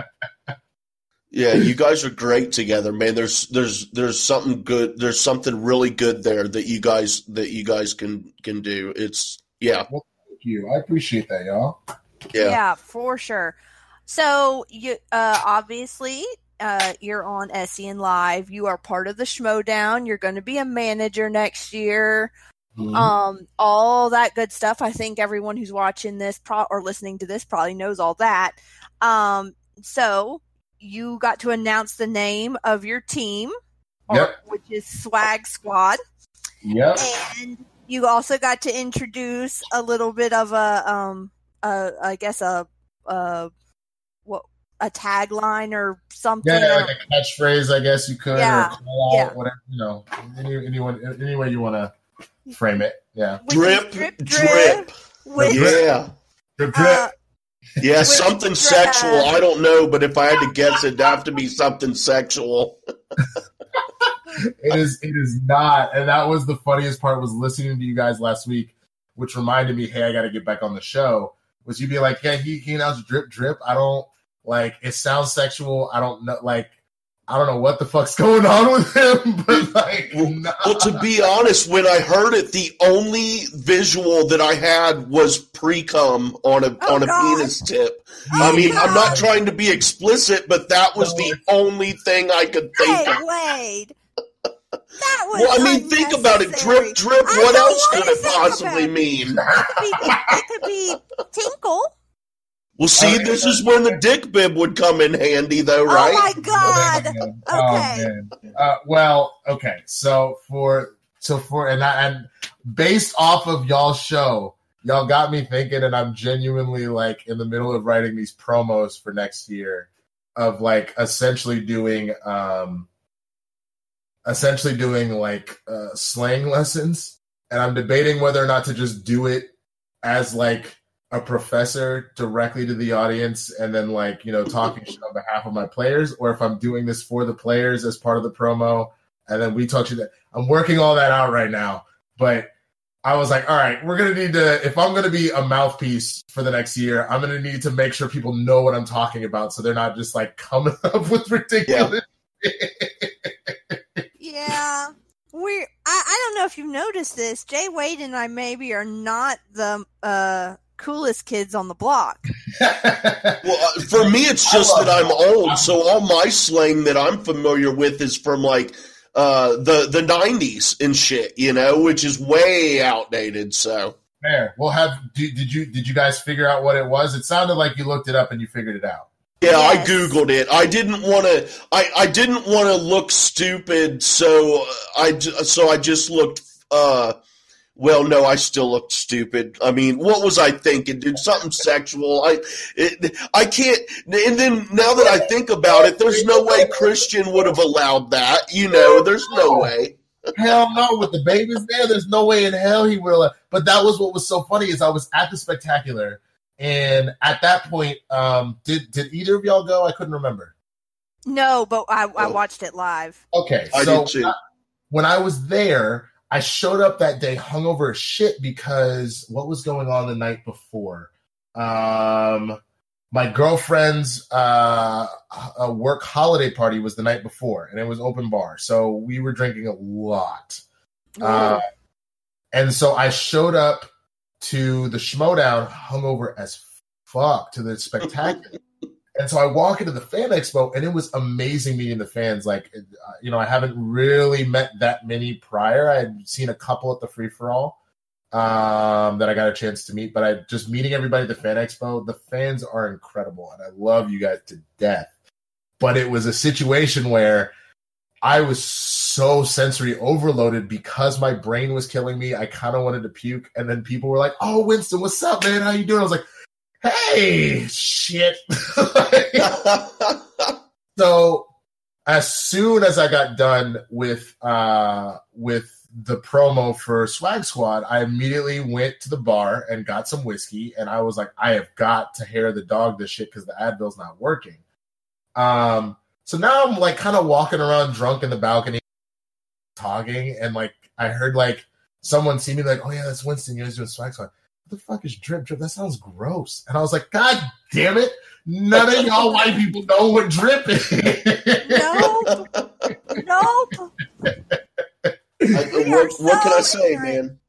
Yeah, you guys are great together, man. There's there's there's something good. There's something really good there that you guys that you guys can can do. It's yeah, Thank you. I appreciate that, y'all. yeah. for sure. So you uh obviously uh you're on SEN Live. You are part of the Schmoedown. You're going to be a manager next year. Mhm. Um all that good stuff. I think everyone who's watching this pro- or listening to this probably knows all that. Um so you got to announce the name of your team or, Yep. which is Swag Squad. Yep. and you also got to introduce a little bit of a um uh I guess a uh what a tagline or something. Yeah, like a catchphrase, I guess you could, Yeah, or call out, yeah. whatever, you know, any, anyone, any way you want to frame it. Yeah. Which Drip, drip, drip. Which, Yeah, Drip, drip. uh, yeah, With something sexual. I don't know, but if I had to guess, it'd have to be something sexual. it is it is not and that was the funniest part was listening to you guys last week which reminded me hey i gotta get back on the show was you be like yeah he, he announced drip drip i don't like it sounds sexual i don't know like i don't know what the fuck's going on with him but like nah. Well, to be honest, when I heard it, the only visual that I had was pre cum on a Oh, on a God. penis tip. Oh, I mean, I'm not trying to be explicit, but that was the only thing I could think Hey, of. Wade. That was Well, I mean, think about it. Drip, drip. I What else could it possibly it. mean? It could be, it could be tinkle. Well, see, Okay. this is when the dick bib would come in handy, though, right? Oh my god. Oh, Okay. man. Uh, well, okay. So for so for and I, and based off of y'all's show, y'all got me thinking, and I'm genuinely like in the middle of writing these promos for next year of like essentially doing um essentially doing like uh, slang lessons, and I'm debating whether or not to just do it as like a professor directly to the audience and then like you know talking shit on behalf of my players or if i'm doing this for the players as part of the promo and then we talk to that i'm working all that out right now. But i was like all right we're gonna need to if i'm gonna be a mouthpiece for the next year i'm gonna need to make sure people know what i'm talking about so they're not just like coming up with ridiculous Yeah. We're I, I don't know if you've noticed this. Jay Wade and I maybe are not the uh coolest kids on the block. Well, uh, for me, it's just that I'm old, so all my slang that I'm familiar with is from like uh, the the '90s and shit, you know, which is way outdated. So Fair. Well, have did, did you did you guys figure out what it was? It sounded like you looked it up and you figured it out. Yeah, Yes. I googled it. I didn't want to. I, I didn't want to look stupid, so I j- so I just looked. Uh, well, no, I still looked stupid. I mean, what was I thinking, dude? Something sexual. I it, I can't. And then now that I think about it, there's no way Kristian would have allowed that. You know, there's no way. Hell no, with the babies there, there's no way in hell he will. But that was what was so funny is I was at the spectacular, and at that point, um, did did either of y'all go? I couldn't remember. No, but I, I Oh. watched it live. Okay, I so did too. when I was there, I showed up that day hungover as shit because what was going on the night before? Um, my girlfriend's uh, work holiday party was the night before, and it was open bar, so we were drinking a lot. Uh, and so I showed up to the Schmoedown hungover as fuck to the spectacular. and so I walk into the fan expo, and it was amazing meeting the fans. Like, uh, you know, I haven't really met that many prior. I had seen a couple at the free for all um, that I got a chance to meet, but I just meeting everybody at the fan expo. The fans are incredible, and I love you guys to death. But it was a situation where I was so sensory overloaded because my brain was killing me. I kind of wanted to puke, and then people were like, "Oh, Winston, what's up, man? How you doing?" I was like, "Hey, shit." so as soon as I got done with uh with the promo for Swag Squad, I immediately went to the bar and got some whiskey, and I was like, I have got to hair the dog this shit because the Advil's not working. Um, so now I'm like kind of walking around drunk in the balcony, talking, and like I heard like someone see me like, oh yeah, that's Winston. You guys doing Swag Squad? What the fuck is drip drip? That sounds gross. And I was like, God damn it! None of y'all white people know what drip is. Nope. nope. I, We are what, what can I say, ignorant. man?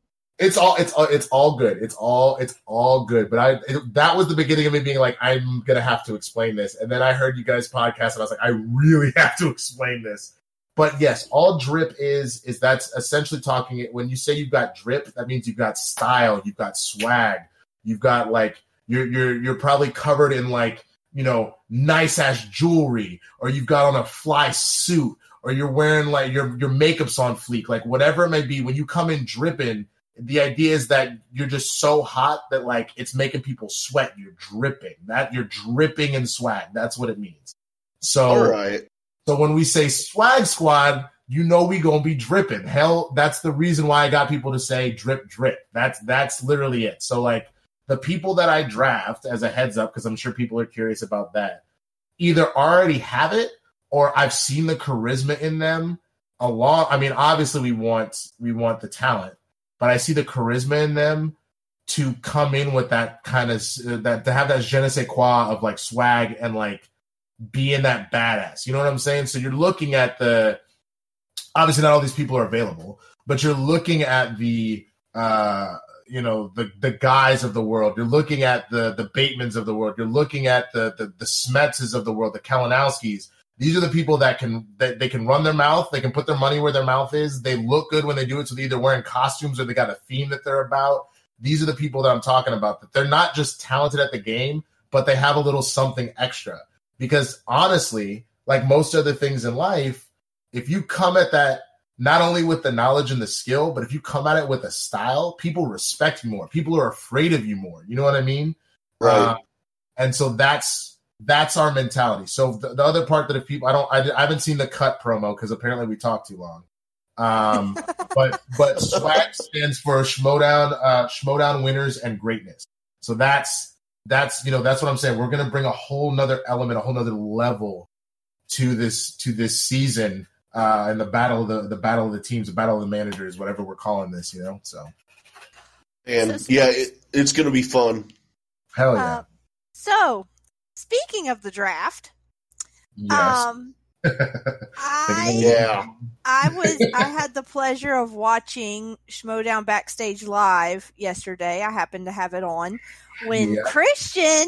It's all it's all it's all good. It's all it's all good. But I it, that was the beginning of me being like, I'm gonna have to explain this. And then I heard you guys podcast, and I was like, I really have to explain this. But yes, all drip is is that's essentially talking it when you say you've got drip, that means you've got style, you've got swag, you've got like you're you're you're probably covered in like you know nice ass jewelry, or you've got on a fly suit, or you're wearing like your your makeup's on fleek, like whatever it may be. When you come in dripping, the idea is that you're just so hot that like it's making people sweat. You're dripping. That you're dripping in swag. That's what it means. So All right. so when we say swag squad, you know we gonna be dripping. Hell, that's the reason why I got people to say drip drip. That's that's literally it. So like the people that I draft as a heads up, because I'm sure people are curious about that, either already have it or I've seen the charisma in them along. I mean, obviously we want we want the talent, but I see the charisma in them to come in with that kind of that to have that je ne sais quoi of like swag and like being that badass. You know what I'm saying? So you're looking at the obviously not all these people are available, but you're looking at the uh you know the the guys of the world. You're looking at the the Batemans of the world. You're looking at the the, the Smetses of the world, the Kalinowskis. These are the people that can that they can run their mouth. They can put their money where their mouth is. They look good when they do it. So they're either wearing costumes or they got a theme that they're about. These are the people that I'm talking about. That they're not just talented at the game, but they have a little something extra. Because honestly, like most other things in life, if you come at that not only with the knowledge and the skill, but if you come at it with a style, people respect you more. People are afraid of you more. You know what I mean? Right. Uh, and so that's that's our mentality. So the, the other part that if people, I don't, I, I haven't seen the cut promo because apparently we talked too long. Um, but but swag stands for Schmoedown, uh, Schmoedown winners and greatness. So that's that's you know that's what I'm saying. We're gonna bring a whole nother element, a whole nother level to this to this season uh, and the battle of the the battle of the teams, the battle of the managers, whatever we're calling this. You know, so and yeah, it, it's going to be fun. hell yeah, Uh, so, speaking of the draft, yes. um, I Yeah. I was I had the pleasure of watching Schmoedown backstage live yesterday. I happened to have it on when Yeah. Kristian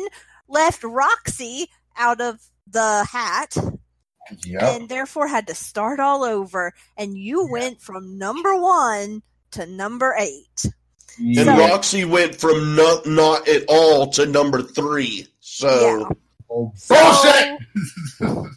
left Roxy out of the hat yep. and therefore had to start all over. And you went from number one to number eight. And So- Roxy went from not, not at all to number three. So, Yeah. Oh, bullshit.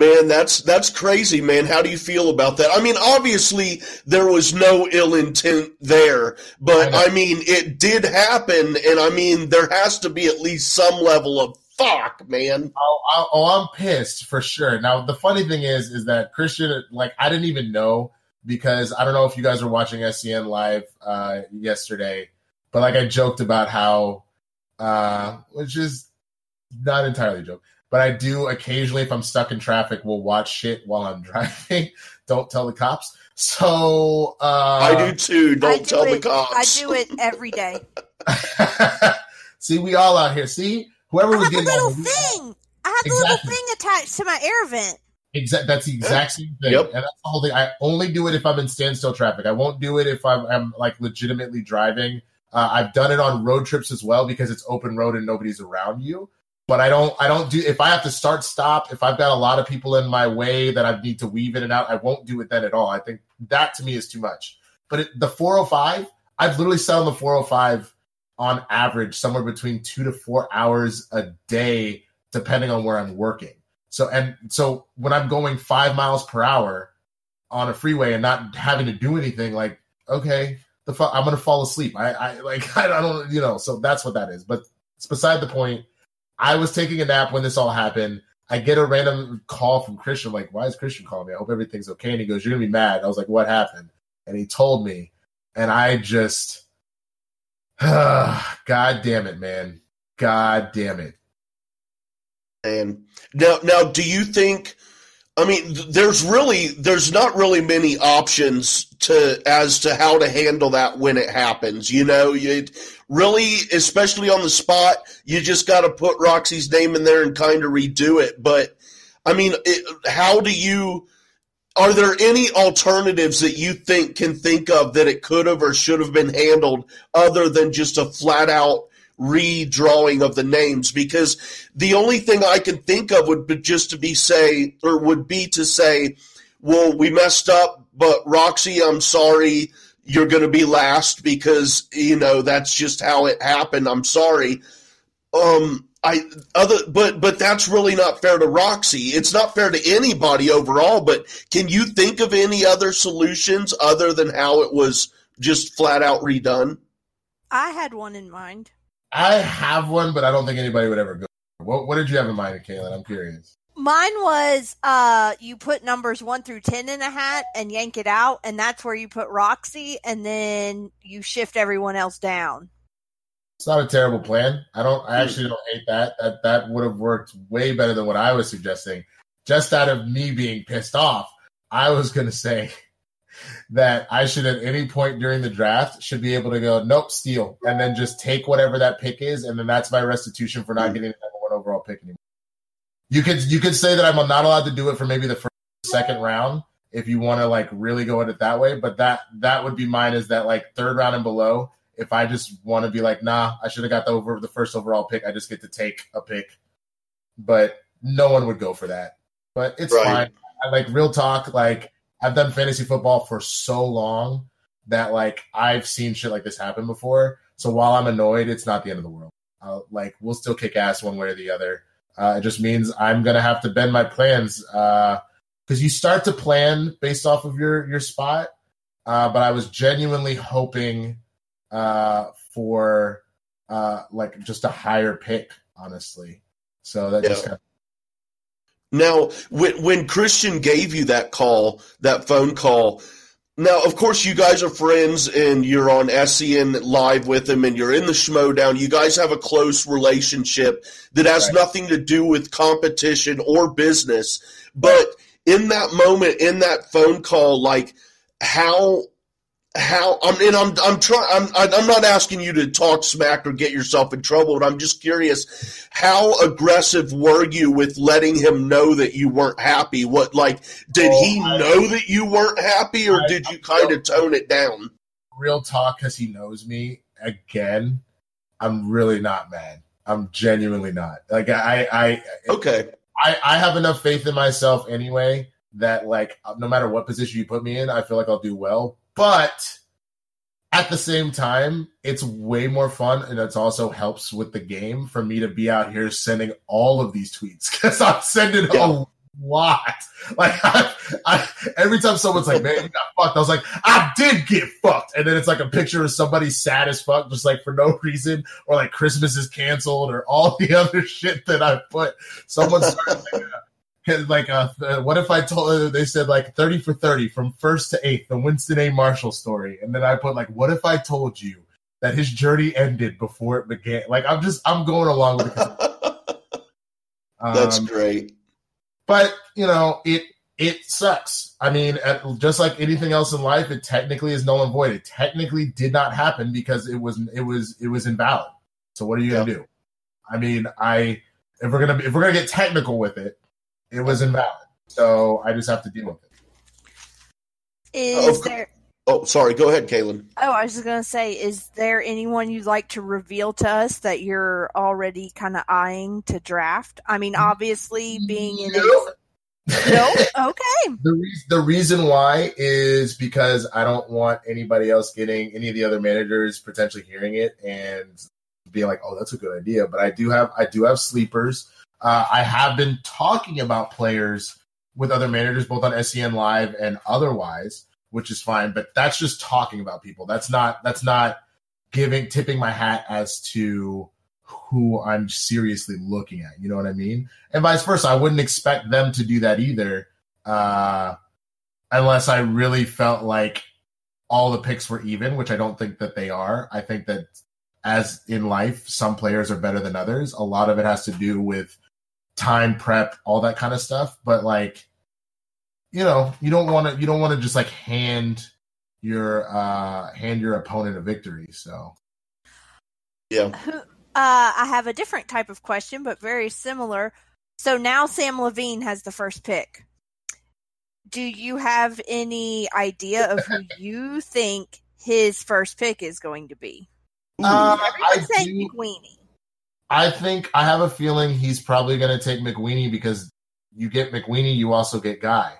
man, that's that's crazy, man. How do you feel about that? I mean, obviously there was no ill intent there, but I. I mean, it did happen, and I mean, there has to be at least some level of fuck, man. Oh, oh, oh, I'm pissed for sure. Now the funny thing is, is that Kristian, like, I didn't even know because I don't know if you guys were watching SEN live uh, yesterday, but like I joked about how, uh, which is not entirely a joke, but I do occasionally, if I'm stuck in traffic, will watch shit while I'm driving. don't tell the cops. So uh, I do too. Don't I do tell the it, cops. I do it every day. see, we all out here. See, whoever I was have a getting little all the- thing. I have a Exactly. little thing attached to my air vent. Exact. That's the exact same thing. Yep. And that's the whole thing. I only do it if I'm in standstill traffic. I won't do it if I'm, I'm like legitimately driving. Uh, I've done it on road trips as well because it's open road and nobody's around you. But I don't. I don't do. If I have to start stop, if I've got a lot of people in my way that I need to weave in and out, I won't do it then at all. I think that to me is too much. But it, the 405, I've literally sat on the 405 on average somewhere between two to four hours a day, depending on where I'm working. So and so when I'm going five miles per hour on a freeway and not having to do anything, like okay, the fu- I'm gonna fall asleep. I, I like I don't you know. So that's what that is. But it's beside the point. I was taking a nap when this all happened. I get a random call from Kristian, like, why is Kristian calling me? I hope everything's okay. And he goes, You're gonna be mad. I was like, What happened? and he told me, and I just, God damn it, man, God damn it. And now, now, do you think? I mean, there's really there's not really many options to as to how to handle that when it happens. You know, you really, especially on the spot, you just got to put Roxy's name in there and kind of redo it. But I mean, it, how do you? Are there any alternatives that you think can think of that it could have or should have been handled other than just a flat out redrawing of the names because the only thing I can think of would be just to be say or would be to say, well, we messed up, but Roxy, I'm sorry, you're going to be last because you know that's just how it happened. I'm sorry. Um, I other but but that's really not fair to Roxy. It's not fair to anybody overall. But can you think of any other solutions other than how it was just flat out redone? I had one in mind. I have one, but I don't think anybody would ever go. What, what did you have in mind, Kaylin? I'm curious. Mine was uh, you put numbers one through ten in a hat and yank it out, and that's where you put Roxy, and then you shift everyone else down. It's not a terrible plan. I don't. I actually don't hate that. That that would have worked way better than what I was suggesting. Just out of me being pissed off, I was going to say that I should at any point during the draft should be able to go, nope, steal, and then just take whatever that pick is, and then that's my restitution for not hmm. getting the number one overall pick anymore. You could you could say that I'm not allowed to do it for maybe the first second round if you want to like really go at it that way, but that that would be mine is that like third round and below. If I just want to be like, nah, I should have got the over the first overall pick. I just get to take a pick, but no one would go for that. But it's right. fine. I like real talk. Like I've done fantasy football for so long that like I've seen shit like this happen before. So while I'm annoyed, it's not the end of the world. Uh, like we'll still kick ass one way or the other. Uh, it just means I'm gonna have to bend my plans because uh, you start to plan based off of your your spot. Uh, but I was genuinely hoping uh, for uh, like just a higher pick, honestly. So that yeah. just kind of now, when, when Kristian gave you that call, that phone call, now, of course, you guys are friends and you're on SEN live with him and you're in the Schmoedown. You guys have a close relationship that has right. nothing to do with competition or business. But in that moment, in that phone call, like, how how I'm and I'm I'm trying I'm I'm not asking you to talk smack or get yourself in trouble, but I'm just curious how aggressive were you with letting him know that you weren't happy? What like did oh, he I, know that you weren't happy, or I, did you kind of tone it down? Real talk, because he knows me. Again, I'm really not mad. I'm genuinely not. Like I I okay. I I have enough faith in myself anyway that like no matter what position you put me in, I feel like I'll do well but at the same time, it's way more fun, and it also helps with the game for me to be out here sending all of these tweets because I'm sending yeah. a lot. Like I, I, every time someone's like, "Man, you got fucked," I was like, "I did get fucked," and then it's like a picture of somebody sad as fuck, just like for no reason, or like Christmas is canceled, or all the other shit that I put. Someone started like, like uh, what if I told they said like 30 for 30 from first to eighth, the Winston A. Marshall story. And then I put like, what if I told you that his journey ended before it began? Like I'm just I'm going along with it. um, That's great. But you know, it it sucks. I mean, just like anything else in life, it technically is null and void. It technically did not happen because it was it was it was invalid. So what are you gonna do? I mean, I if we're gonna if we're gonna get technical with it, it was invalid. So I just have to deal with it. Is oh, there? Oh, sorry. Go ahead, Kaylin. Oh, I was just going to say, is there anyone you'd like to reveal to us that you're already kind of eyeing to draft? I mean, obviously, being in. No. A- no. Okay. the, re- the reason why is because I don't want anybody else getting any of the other managers potentially hearing it and being like, "Oh, that's a good idea." But I do have I do have sleepers uh, I have been talking about players with other managers, both on SEN Live and otherwise, which is fine. But that's just talking about people. That's not that's not giving tipping my hat as to who I'm seriously looking at. You know what I mean? And vice versa. I wouldn't expect them to do that either, uh, unless I really felt like all the picks were even, which I don't think that they are. I think that as in life, some players are better than others. A lot of it has to do with time prep, all that kind of stuff. But like, you know, you don't want to you don't want to just like hand your uh hand your opponent a victory. So Yeah. Uh, I have a different type of question, but very similar. So now Samm Levine has the first pick. Do you have any idea of who you think his first pick is going to be? uh, I Everyone's saying do, McWeeny. I think I have a feeling he's probably going to take McWeeny because you get McWeeny, you also get Guy,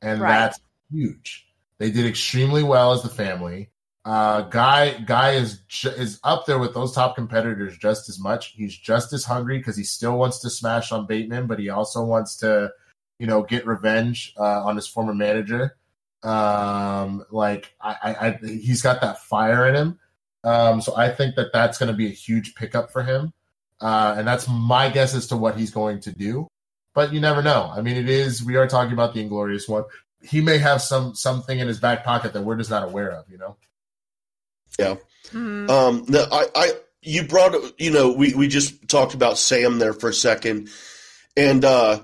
and Right. that's huge. They did extremely well as the family. Uh, Guy Guy is is up there with those top competitors just as much. He's just as hungry because he still wants to smash on Bateman, but he also wants to, you know, get revenge uh, on his former manager. Um, like I, I, I, he's got that fire in him. Um, so I think that that's going to be a huge pickup for him. Uh, and that's my guess as to what he's going to do. But you never know. I mean, it is. We are talking about the Inglorious One. He may have some something in his back pocket that we're just not aware of. You know. Mhm. Um, no, I, I, you brought, you know, we, we just talked about Samm there for a second, and uh,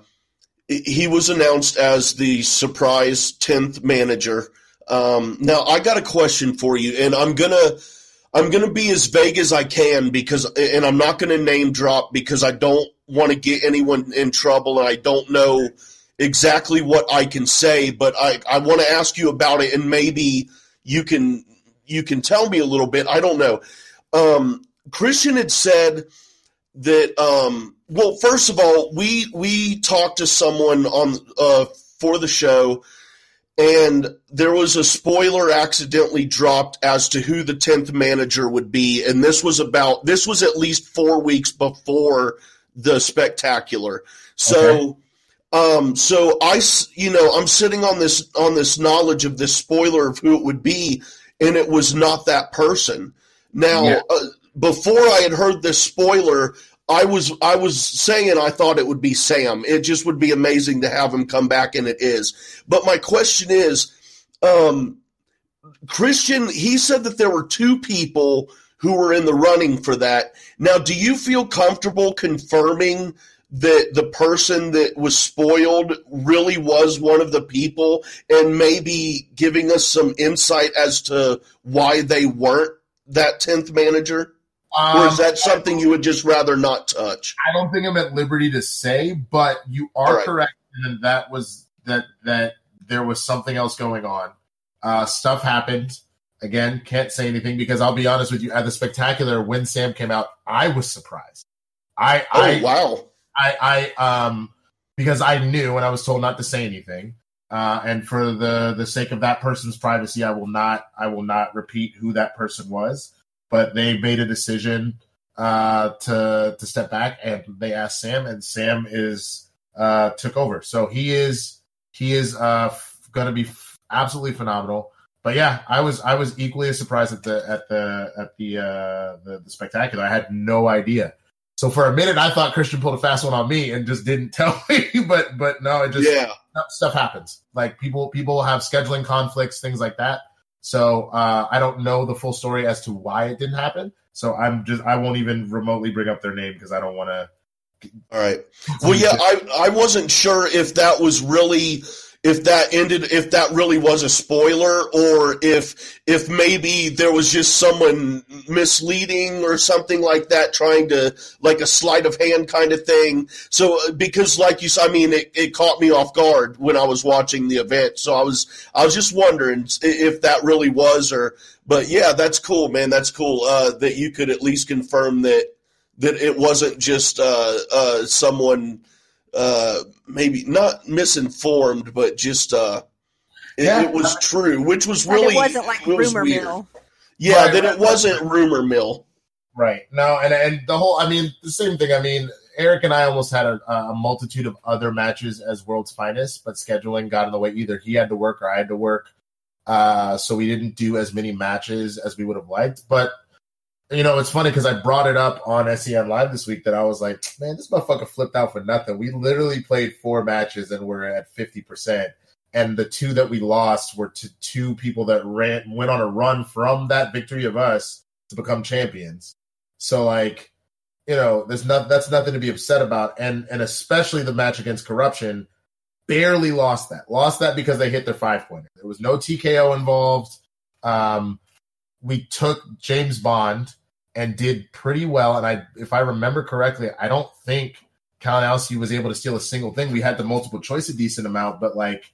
he was announced as the surprise tenth manager. Um, now I got a question for you, and I'm gonna, I'm gonna be as vague as I can because, and I'm not gonna name drop because I don't want to get anyone in trouble, and I don't know exactly what I can say, but I, I want to ask you about it, and maybe you can you can tell me a little bit. I don't know. Um, Kristian had said that. Um, well, first of all, we we talked to someone on uh, for the show, and there was a spoiler accidentally dropped as to who the tenth manager would be, and this was about this was at least four weeks before the spectacular. So. Um, so i you know, I'm sitting on this on this knowledge of this spoiler of who it would be, and it was not that person. Now, Yeah. uh, before I had heard this spoiler, I was I was saying I thought it would be Samm. It just would be amazing to have him come back, and it is. But my question is, um, Kristian, he said that there were two people who were in the running for that. Now, do you feel comfortable confirming that the person that was spoiled really was one of the people and maybe giving us some insight as to why they weren't that 10th manager? Or is Um, that something you would just rather not touch? I don't think I'm at liberty to say, but you are right. correct in that was that that there was something else going on. Uh, stuff happened. Again, can't say anything because I'll be honest with you. At the spectacular, when Samm came out, I was surprised. I Oh, I, wow. I I um because I knew and I was told not to say anything. Uh, and for the the sake of that person's privacy, I will not I will not repeat who that person was. But they made a decision uh, to to step back, and they asked Samm, and Samm is uh, took over. So he is he is uh, f- going to be f- absolutely phenomenal. But yeah, I was I was equally as surprised at the at the at the uh, the, the spectacular. I had no idea. So for a minute, I thought Kristian pulled a fast one on me and just didn't tell me. but but no, it just Yeah. stuff happens. Like people people have scheduling conflicts, things like that. So uh, I don't know the full story as to why it didn't happen. So I'm just I won't even remotely bring up their name because I don't want to. All right. Well, yeah, I I wasn't sure if that was really if that ended if that really was a spoiler or if if maybe there was just someone misleading or something like that trying to like a sleight of hand kind of thing. So uh, because like you said, I mean it, it caught me off guard when I was watching the event. So I was I was just wondering if that really was or but yeah, that's cool, man. That's cool uh, that you could at least confirm that that it wasn't just uh, uh, someone uh, maybe not misinformed, but just uh, it, Yeah. it was true, which was That really it wasn't like it was rumor weird. mill. Yeah, Right, that right, it wasn't rumor mill. Right. No, and and the whole I mean the same thing. I mean Eric and I almost had a, a multitude of other matches as world's finest, but scheduling got in the way. Either he had to work or I had to work, uh, so we didn't do as many matches as we would have liked. But you know, it's funny because I brought it up on SEN Live this week that I was like, man, this motherfucker flipped out for nothing. We literally played four matches and we're at fifty percent. and the two that we lost were to two people that ran went on a run from that victory of us to become champions. So like, you know, there's not that's nothing to be upset about, and and especially the match against corruption, barely lost that. Lost that because they hit their five pointer. There was no TKO involved. Um, we took James Bond and did pretty well. And I, if I remember correctly, I don't think Kalinowski was able to steal a single thing. We had the multiple choice a decent amount, but like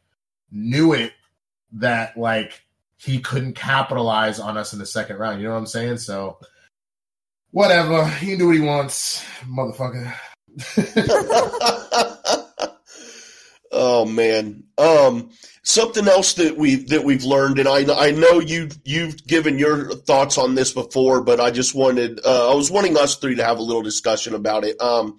knew it that like he couldn't capitalize on us in the second round. You know what I'm saying? So whatever. He can do what he wants, motherfucker. oh man. Um something else that we that we've learned and I I know you you've given your thoughts on this before, but I just wanted uh, I was wanting us three to have a little discussion about it. Um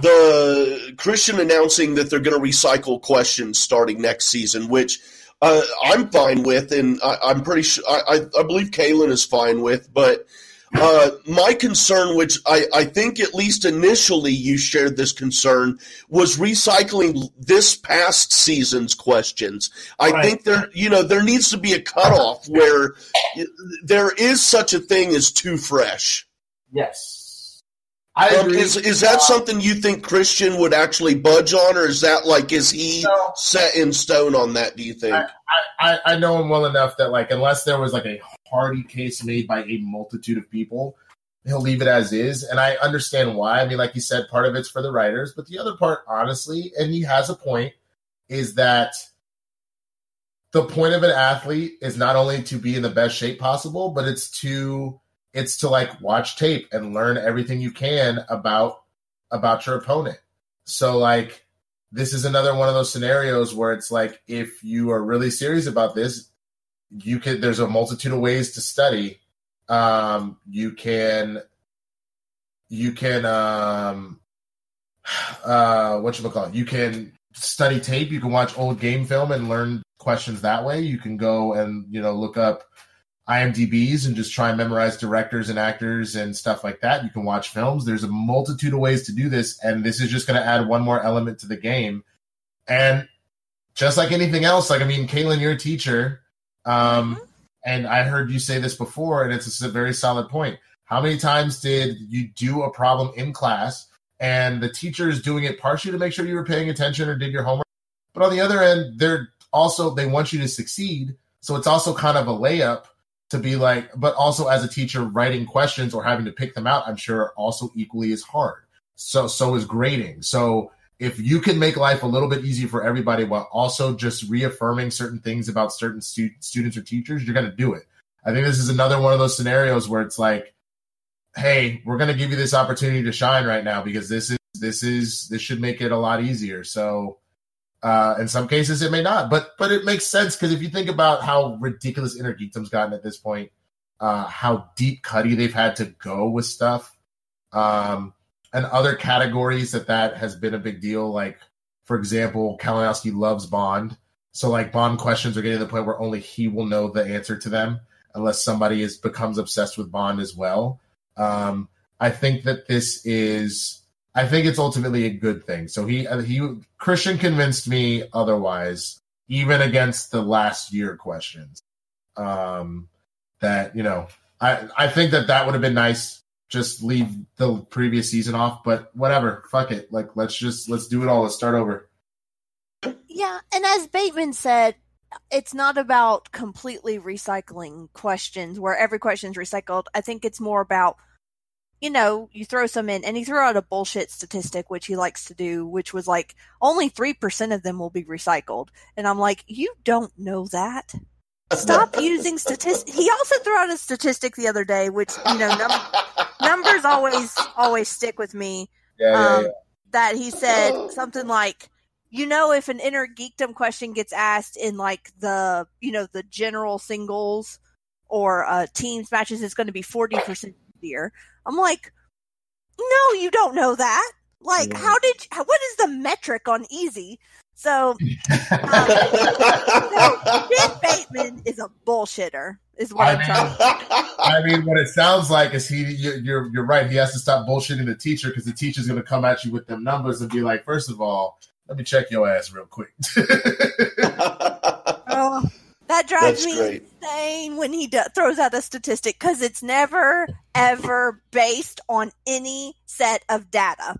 the Kristian announcing that they're going to recycle questions starting next season, which uh, I'm fine with, and I, am pretty sure I, I, believe Kalen is fine with. But uh, my concern, which I, I think at least initially you shared this concern, was recycling this past season's questions. I right. think there, you know, there needs to be a cutoff where there is such a thing as too fresh. Yes. I um, is is that something you think Kristian would actually budge on, or is that like is he no, set in stone on that? Do you think? I, I, I know him well enough that like unless there was like a hardy case made by a multitude of people, he'll leave it as is, and I understand why. I mean, like you said, part of it's for the writers, but the other part, honestly, and he has a point, is that the point of an athlete is not only to be in the best shape possible, but it's to it's to like watch tape and learn everything you can about about your opponent. So like this is another one of those scenarios where it's like if you are really serious about this, you can there's a multitude of ways to study. Um you can you can um uh what you call it? You can study tape, you can watch old game film and learn questions that way. You can go and, you know, look up IMDb's and just try and memorize directors and actors and stuff like that. You can watch films. There's a multitude of ways to do this, and this is just going to add one more element to the game. And just like anything else, like I mean, Kaylin, you're a teacher, um, mm-hmm. and I heard you say this before, and it's a very solid point. How many times did you do a problem in class, and the teacher is doing it partially to make sure you were paying attention or did your homework, but on the other end, they're also they want you to succeed, so it's also kind of a layup to be like, but also as a teacher, writing questions or having to pick them out, I'm sure also equally is hard. So, so is grading. So if you can make life a little bit easier for everybody while also just reaffirming certain things about certain stu- students or teachers, you're going to do it. I think this is another one of those scenarios where it's like, hey, we're going to give you this opportunity to shine right now because this is this is this should make it a lot easier. So uh, in some cases, it may not, but but it makes sense because if you think about how ridiculous Innergeekdom's gotten at this point, uh, how deep cutty they've had to go with stuff, um, and other categories that that has been a big deal. Like, for example, Kalinowski loves Bond, so like Bond questions are getting to the point where only he will know the answer to them, unless somebody is becomes obsessed with Bond as well. Um, I think that this is I think it's ultimately a good thing. So he uh, he Kristian convinced me otherwise, even against the last year questions. Um, that you know, I I think that that would have been nice. Just leave the previous season off, but whatever. Fuck it. Like let's just let's do it all. Let's start over. Yeah, and as Bateman said, it's not about completely recycling questions where every question is recycled. I think it's more about you know, you throw some in, and he threw out a bullshit statistic, which he likes to do, which was like only 3% of them will be recycled. And I'm like, you don't know that. Stop using statistics. He also threw out a statistic the other day, which, you know, num- numbers always, always stick with me. Yeah, yeah, um, yeah. That he said something like, you know, if an Innergeekdom question gets asked in like the, you know, the general singles or uh, teams matches, it's going to be 40% easier. I'm like, no, you don't know that. Like, yeah. how did? You, what is the metric on easy? So, um, so Bateman is a bullshitter. Is what I am trying. I mean, what it sounds like is he. You're you're right. He has to stop bullshitting the teacher because the teacher's going to come at you with them numbers and be like, first of all, let me check your ass real quick. oh, That drives That's me great. insane when he do- throws out a statistic because it's never ever based on any set of data.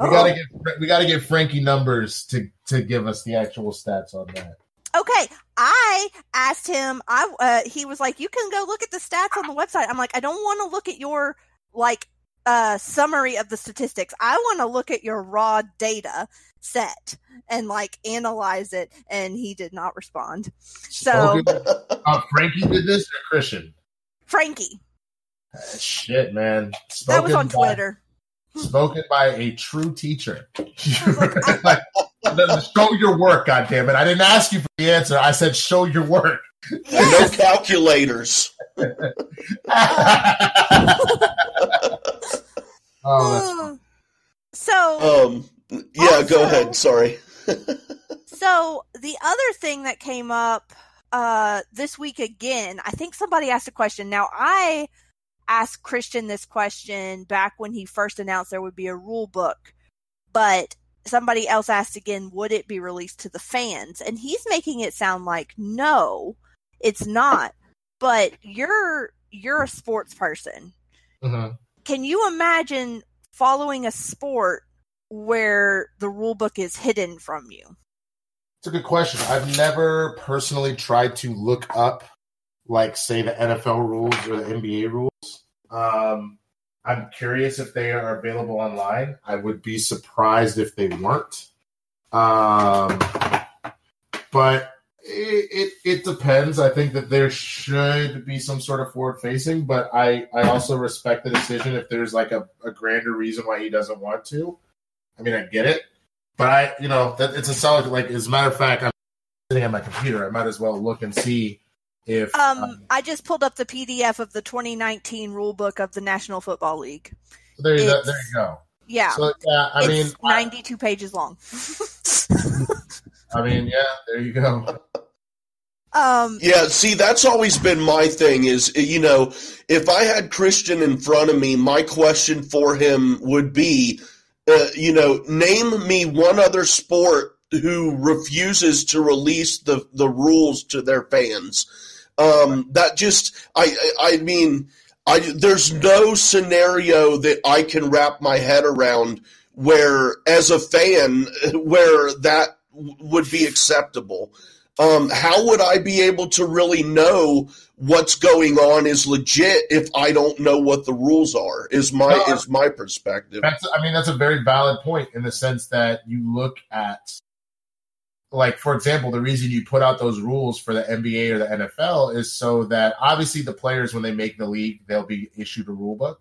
We Oh. gotta get we gotta get Frankie numbers to to give us the actual stats on that. Okay, I asked him. I uh, he was like, "You can go look at the stats on the website." I'm like, "I don't want to look at your like uh, summary of the statistics. I want to look at your raw data set and like analyze it." And he did not respond. So uh, Frankie did this or Kristian? Frankie, Ah, Shit, man. that was on by- Twitter. Spoken by a true teacher. like, show your work, goddammit. I didn't ask you for the answer. I said show your work. Yes. no calculators. oh, so Um, yeah, go ahead. Sorry. So the other thing that came up uh, this week again, I think somebody asked a question. Now I asked Kristian this question back when he first announced there would be a rule book, but somebody else asked again, would it be released to the fans? And he's making it sound like no, it's not. But you're you're a sports person. Mhm. Can you imagine following a sport where the rule book is hidden from you? It's a good question. I've never personally tried to look up, like, say, the NFL rules or the NBA rules. Um, I'm curious if they are available online. I would be surprised if they weren't. Um, but it, it it depends. I think that there should be some sort of forward facing, but I I also respect the decision if there's like a, a grander reason why he doesn't want to. I mean, I get it, but I you know that it's a solid like as a matter of fact, I'm sitting at my computer. I might as well look and see if Um, I just pulled up the PDF of the 2019 rule book of the National Football League. there you go. There you go. Yeah, So yeah, I mean, it's I, 92 pages long. I mean, yeah, there you go. um, Yeah, see, that's always been my thing is, you know, if I had Kristian in front of me, my question for him would be, uh, you know, name me one other sport who refuses to release the, the rules to their fans. Um, that just, I, I I mean, I, there's no scenario that I can wrap my head around where, as a fan, where that w- would be acceptable um, how would I be able to really know what's going on is legit if I don't know what the rules are? Is my No. is my perspective. That's I mean that's a very valid point in the sense that you look at like for example the reason you put out those rules for the NBA or the NFL is so that obviously the players when they make the league they'll be issued a rule book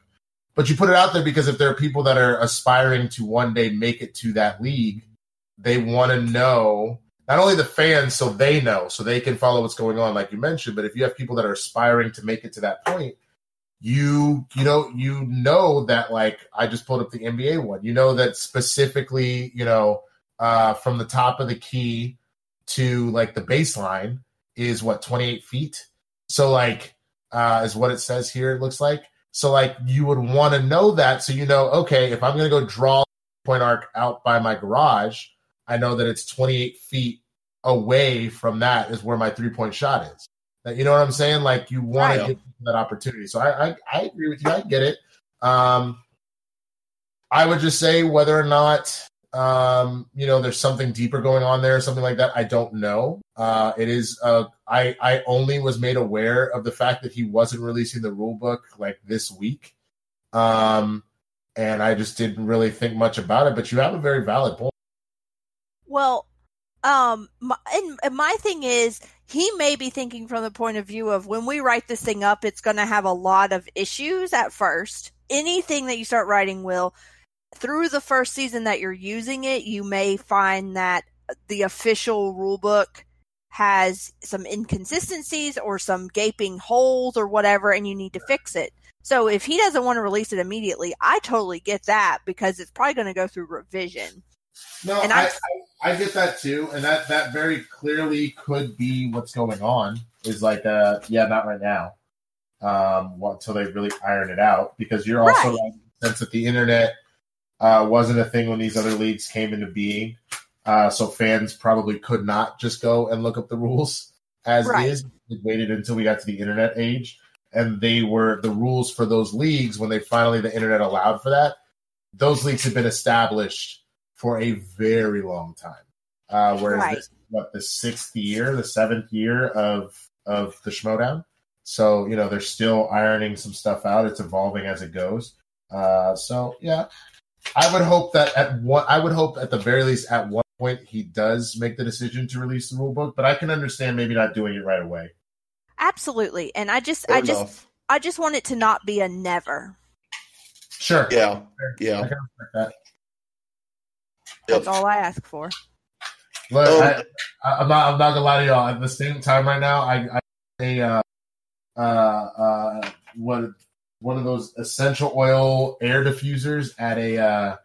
but you put it out there because if there are people that are aspiring to one day make it to that league they want to know not only the fans so they know so they can follow what's going on like you mentioned but if you have people that are aspiring to make it to that point you you know you know that like I just pulled up the NBA one. You know that specifically, you know, uh from the top of the key to like the baseline is what 28 feet. So like uh is what it says here it looks like. So like you would want to know that so you know okay, if I'm going to go draw point arc out by my garage, I know that it's 28 feet away from that is where my three point shot is. That you know what I'm saying? Like you want to give people that opportunity. So I, I I agree with you. I get it. Um, I would just say whether or not um, you know there's something deeper going on there, something like that. I don't know. Uh, it is. Uh, I I only was made aware of the fact that he wasn't releasing the rule book like this week. Um, and I just didn't really think much about it. But you have a very valid point. well, um, my, and, and my thing is, he may be thinking from the point of view of when we write this thing up, it's going to have a lot of issues at first. Anything that you start writing will, through the first season that you're using it, you may find that the official rule book has some inconsistencies or some gaping holes or whatever, and you need to fix it. So if he doesn't want to release it immediately, I totally get that because it's probably going to go through revision. No, And I, I- I, get that too, and that that very clearly could be what's going on. Is like, uh, yeah, not right now, um, well, until they really iron it out. Because you're also Right. the sense that the internet uh, wasn't a thing when these other leagues came into being, uh, so fans probably could not just go and look up the rules. as Right. is. It waited until we got to the internet age, and they were the rules for those leagues when they finally the internet allowed for that. Those leagues had been established for a very long time. Uh, whereas Right. this what the sixth year, the seventh year of of the Schmoedown. So you know they're still ironing some stuff out. It's evolving as it goes. Uh, so yeah, I would hope that at one, I would hope at the very least at one point he does make the decision to release the rule book. But I can understand maybe not doing it right away. Absolutely. And I just Fair I just. I just want it to not be a never. Sure, Yeah, I yeah. can respect that. That's Yep. all I ask for. Look, Um, I, I, I'm not. I'm not gonna lie to y'all. At the same time, right now, I, I a uh, uh, uh, what one of those essential oil air diffusers at a uh,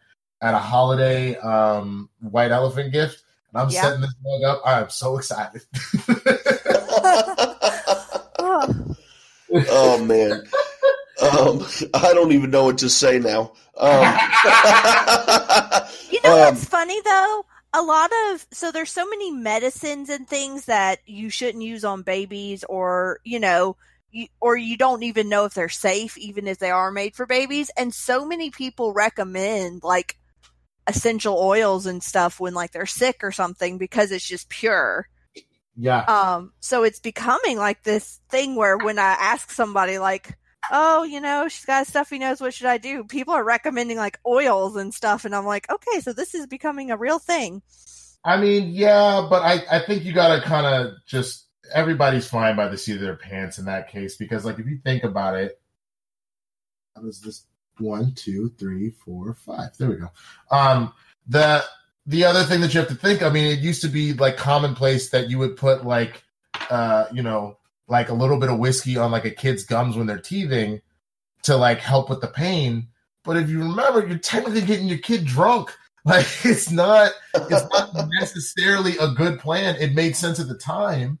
at a holiday um, white elephant gift, and I'm Yeah. setting this mug up. I am so excited. Oh, oh man. Um, I don't even know what to say now. Um, You know Um, what's funny though? A lot of so there's so many medicines and things that you shouldn't use on babies, or you know, you, or you don't even know if they're safe, even if they are made for babies. And so many people recommend like essential oils and stuff when like they're sick or something because it's just pure. yeah, Um, so it's becoming like this thing where when I ask somebody like, "Oh, you know, she's got a stuffy nose. What should I do?" People are recommending like oils and stuff, and I'm like, "Okay, so this is becoming a real thing." I mean, yeah, but I, I think you gotta kind of just everybody's flying by the seat of their pants in that case because, like, if you think about it, how does this one, two, three, four, five? There we go. Um, the the other thing that you have to think, I mean, it used to be like commonplace that you would put like, uh, you know, like a little bit of whiskey on like a kid's gums when they're teething to like help with the pain. But if you remember, you're technically getting your kid drunk. Like it's not it's not necessarily a good plan. It made sense at the time,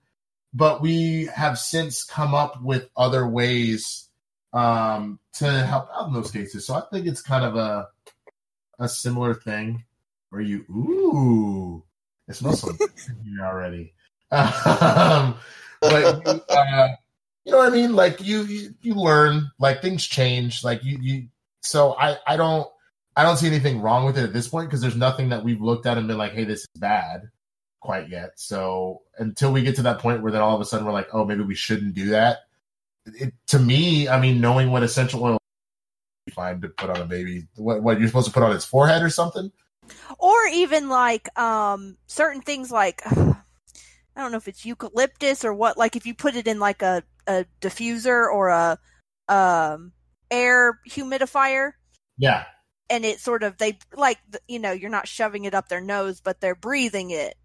but we have since come up with other ways um, to help out in those cases. So I think it's kind of a a similar thing where you ooh, it smells so already. Um, but you, uh, you know what I mean? Like you, you you learn, like things change. Like you you. So I I don't I don't see anything wrong with it at this point because there's nothing that we've looked at and been like, hey, this is bad quite yet. So until we get to that point where then all of a sudden we're like, oh, maybe we shouldn't do that. It, to me, I mean, knowing what essential oil is fine to put on a baby, what, what you're supposed to put on its forehead or something? Or even like um certain things like I don't know if it's eucalyptus or what. Like if you put it in like a a diffuser or a um air humidifier, Yeah. and it sort of they like you know you're not shoving it up their nose, but they're breathing it.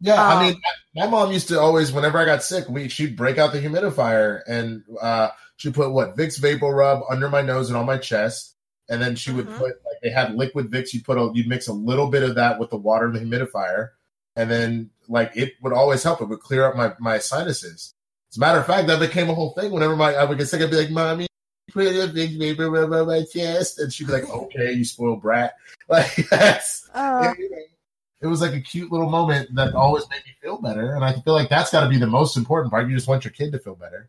Yeah, I Um, mean, my mom used to always, whenever I got sick, we she'd break out the humidifier and uh, she'd put what Vicks Vapor Rub under my nose and on my chest, and then she would Mhm. put like they had liquid Vicks. You put a you'd mix a little bit of that with the water in the humidifier, and then like it would always help. It would clear up my my sinuses. As a matter of fact, that became a whole thing. Whenever my I would get sick, I'd be like, "Mommy, put a Vicks Vapor Rub on my chest," and she'd be like, "Okay, you spoiled brat." Like that's Uh, it was like a cute little moment that always made me feel better. And I feel like that's got to be the most important part. You just want your kid to feel better.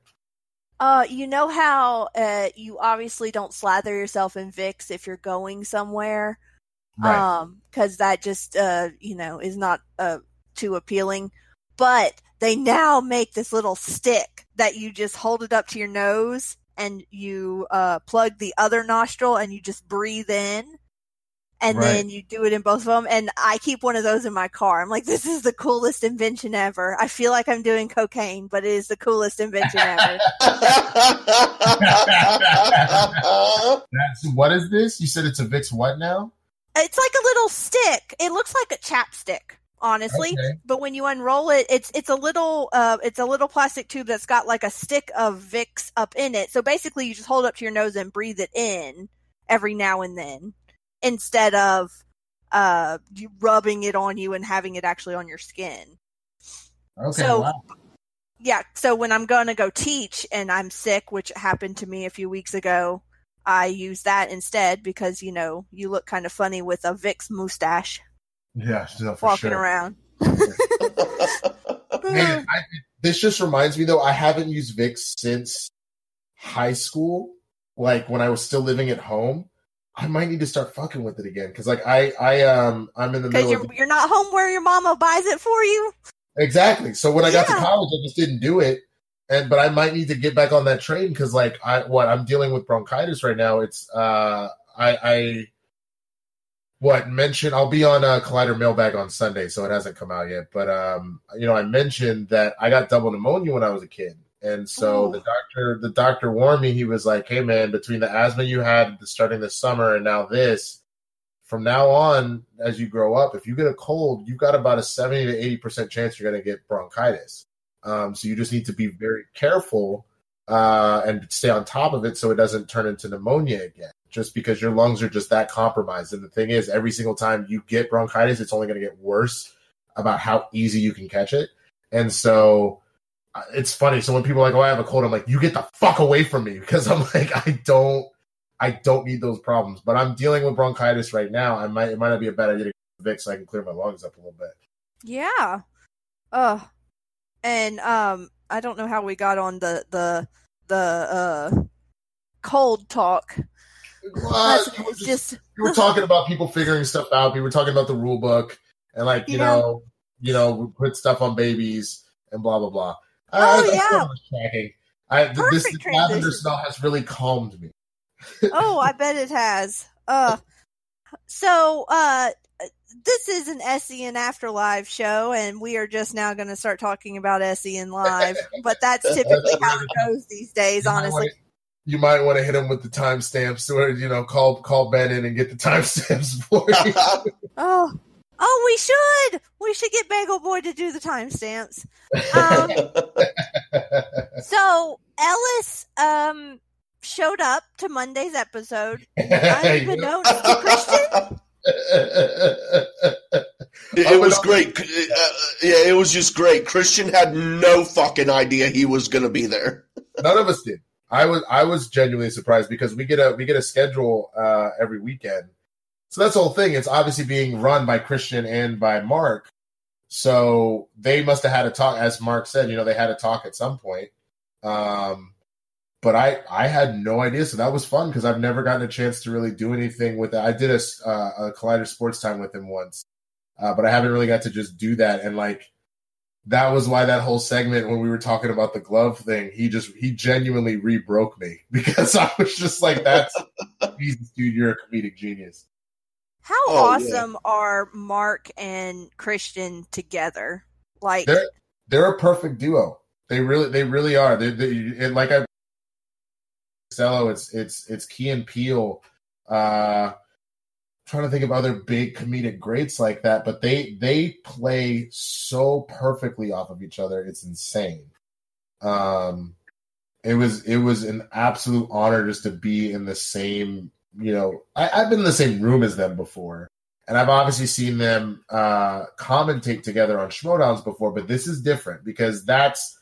Uh, you know how uh, you obviously don't slather yourself in Vicks if you're going somewhere, um, because that just uh, you know, is not uh too appealing. But they now make this little stick that you just hold it up to your nose and you uh plug the other nostril and you just breathe in. And Right. then you do it in both of them. And I keep one of those in my car. I'm like, this is the coolest invention ever. I feel like I'm doing cocaine, but it is the coolest invention ever. That's, what is this? You said it's a Vicks what now? It's like a little stick. It looks like a chapstick, honestly. Okay. But when you unroll it, it's it's a little uh it's a little plastic tube that's got like a stick of Vicks up in it. So basically, you just hold it up to your nose and breathe it in every now and then, instead of uh rubbing it on you and having it actually on your skin. Okay. So- wow. Yeah. So when I'm going to go teach and I'm sick, which happened to me a few weeks ago, I use that instead because you know you look kind of funny with a Vicks mustache Yeah, walking sure. around. Man, I, this just reminds me though, I haven't used Vicks since high school, like when I was still living at home. I might need to start fucking with it again because, like, I, I, um, I'm in the middle you're of you're not home where your mama buys it for you. exactly. So when I got to college, I just didn't do it, and but I might need to get back on that train because, like, I what I'm dealing with bronchitis right now. It's, uh, I, I, what mentioned I'll be on a Collider mailbag on Sunday, so it hasn't come out yet. But um, you know, I mentioned that I got double pneumonia when I was a kid, and so Ooh. the doctor, the doctor warned me. He was like, "Hey, man, between the asthma you had starting this summer and now this, from now on, as you grow up, if you get a cold, you've got about a seventy to eighty percent chance you're going to get bronchitis. Um, so you just need to be very careful uh, and stay on top of it so it doesn't turn into pneumonia again." Just because your lungs are just that compromised. And the thing is, every single time you get bronchitis, it's only going to get worse about how easy you can catch it. And so it's funny. So when people are like, "Oh, I have a cold," I'm like, "You get the fuck away from me," because I'm like, I don't, I don't need those problems. But I'm dealing with bronchitis right now. I might, it might not be a bad idea to get Vic so I can clear my lungs up a little bit. Yeah. Uh and um I don't know how we got on the the the uh cold talk. Well, you were just- just we were talking about people figuring stuff out. We were talking about the rule book and like you Yeah. know, you know, we put stuff on babies and blah blah blah. Oh, I, yeah. I. I, th- this Perfect lavender smell has really calmed me. oh, I bet it has. Uh, so uh, this is an SEN Afterlife show, and we are just now going to start talking about SEN Live. But that's typically how it goes these days, You might honestly. wanna- you might want to hit him with the timestamps, or you know, call call Ben in and get the timestamps for you. Oh, oh, we should. We should get Bagel Boy to do the timestamps. Um, so Ellis um showed up to Monday's episode. Unbeknownst to Kristian. It, it was great. Uh, yeah, it was just great. Kristian had no fucking idea he was going to be there. None of us did. I was I was genuinely surprised because we get a we get a schedule uh, every weekend. So that's the whole thing. It's obviously being run by Kristian and by Mark. So they must have had a talk, as Mark said. You know, they had a talk at some point. Um, but I I had no idea. So that was fun because I've never gotten a chance to really do anything with it. I did a uh, a Collider Sports Time with him once, uh, but I haven't really got to just do that. And like that was why that whole segment when we were talking about the glove thing, he just he genuinely re-broke me because I was just like, "That's Jesus, dude, you're a comedic genius." How Oh, yeah. awesome are Mark and Kristian together? Like, They're they're a perfect duo. They really they really are. They, they like I Cello, it's it's it's Key and Peele. Uh, trying to think of other big comedic greats like that, but they they play so perfectly off of each other. It's insane. Um, it was it was an absolute honor just to be in the same. You know, I, I've been in the same room as them before, and I've obviously seen them uh, commentate together on Schmoedowns before, but this is different because that's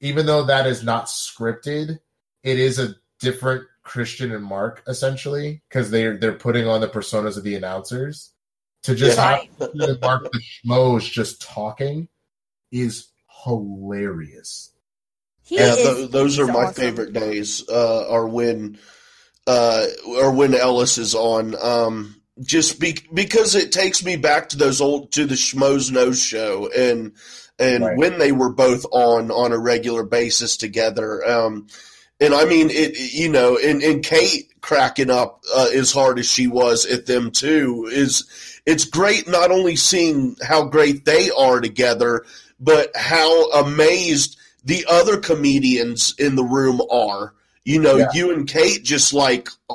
even though that is not scripted, it is a different Kristian and Mark essentially because they're they're putting on the personas of the announcers to just Yeah. have Mark the schmoes just talking is hilarious. he yeah, is. th- those are my awesome. favorite days. Uh, are when, uh, or when Ellis is on. Um, just be- because it takes me back to those old to the Schmoes Know show and and Right. when they were both on on a regular basis together. Um, and I mean it, you know, and, and Kate cracking up uh, as hard as she was at them too is it's great not only seeing how great they are together, but how amazed the other comedians in the room are. You know, Yeah. you and Kate just like uh,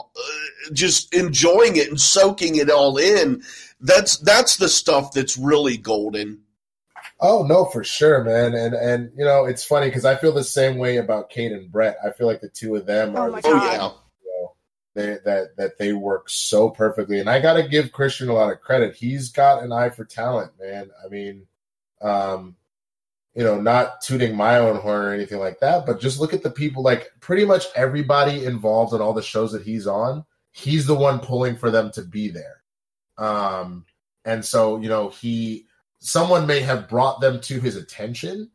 just enjoying it and soaking it all in. That's that's the stuff that's really golden. Oh no, for sure, man. And and you know, it's funny because I feel the same way about Kate and Brett. I feel like the two of them Oh are my the Oh yeah. you know, they, that that they work so perfectly. And I got to give Kristian a lot of credit. He's got an eye for talent, man. I mean, um, you know, not tooting my own horn or anything like that, but just look at the people. Like pretty much everybody involved in all the shows that he's on, he's the one pulling for them to be there. Um, and so you know, he someone may have brought them to his attention.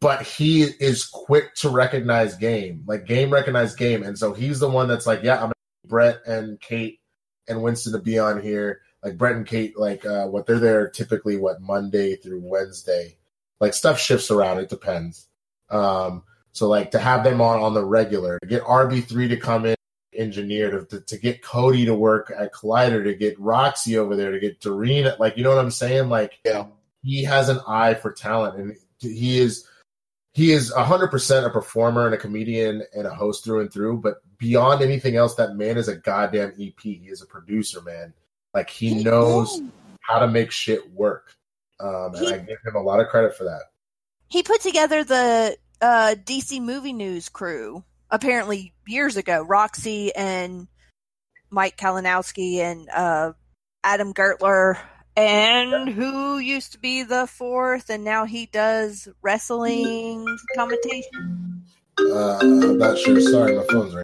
but he is quick to recognize game, like game recognize game, and so he's the one that's like, yeah, I'm Brett and Kate and Winston to be on here. Like Brett and Kate, like uh, what they're there typically what Monday through Wednesday. Like stuff shifts around. It depends. Um, so like to have them on on the regular, to get RB three to come in, engineer to, to, to get Cody to work at Collider, to get Roxy over there, to get Doreen, like you know what I'm saying? Like Yeah. he has an eye for talent, and he is he is hundred percent a performer and a comedian and a host through and through. But beyond anything else, that man is a goddamn EP. He is a producer, man. Like he knows how to make shit work, um, and He- I give him a lot of credit for that. He put together the uh, DC Movie News crew apparently years ago. Roxy and Mike Kalinowski and uh, Adam Gertler, and who used to be the fourth, and now he does wrestling commentation. Uh, I'm not sure. Sorry, my phone's ringing.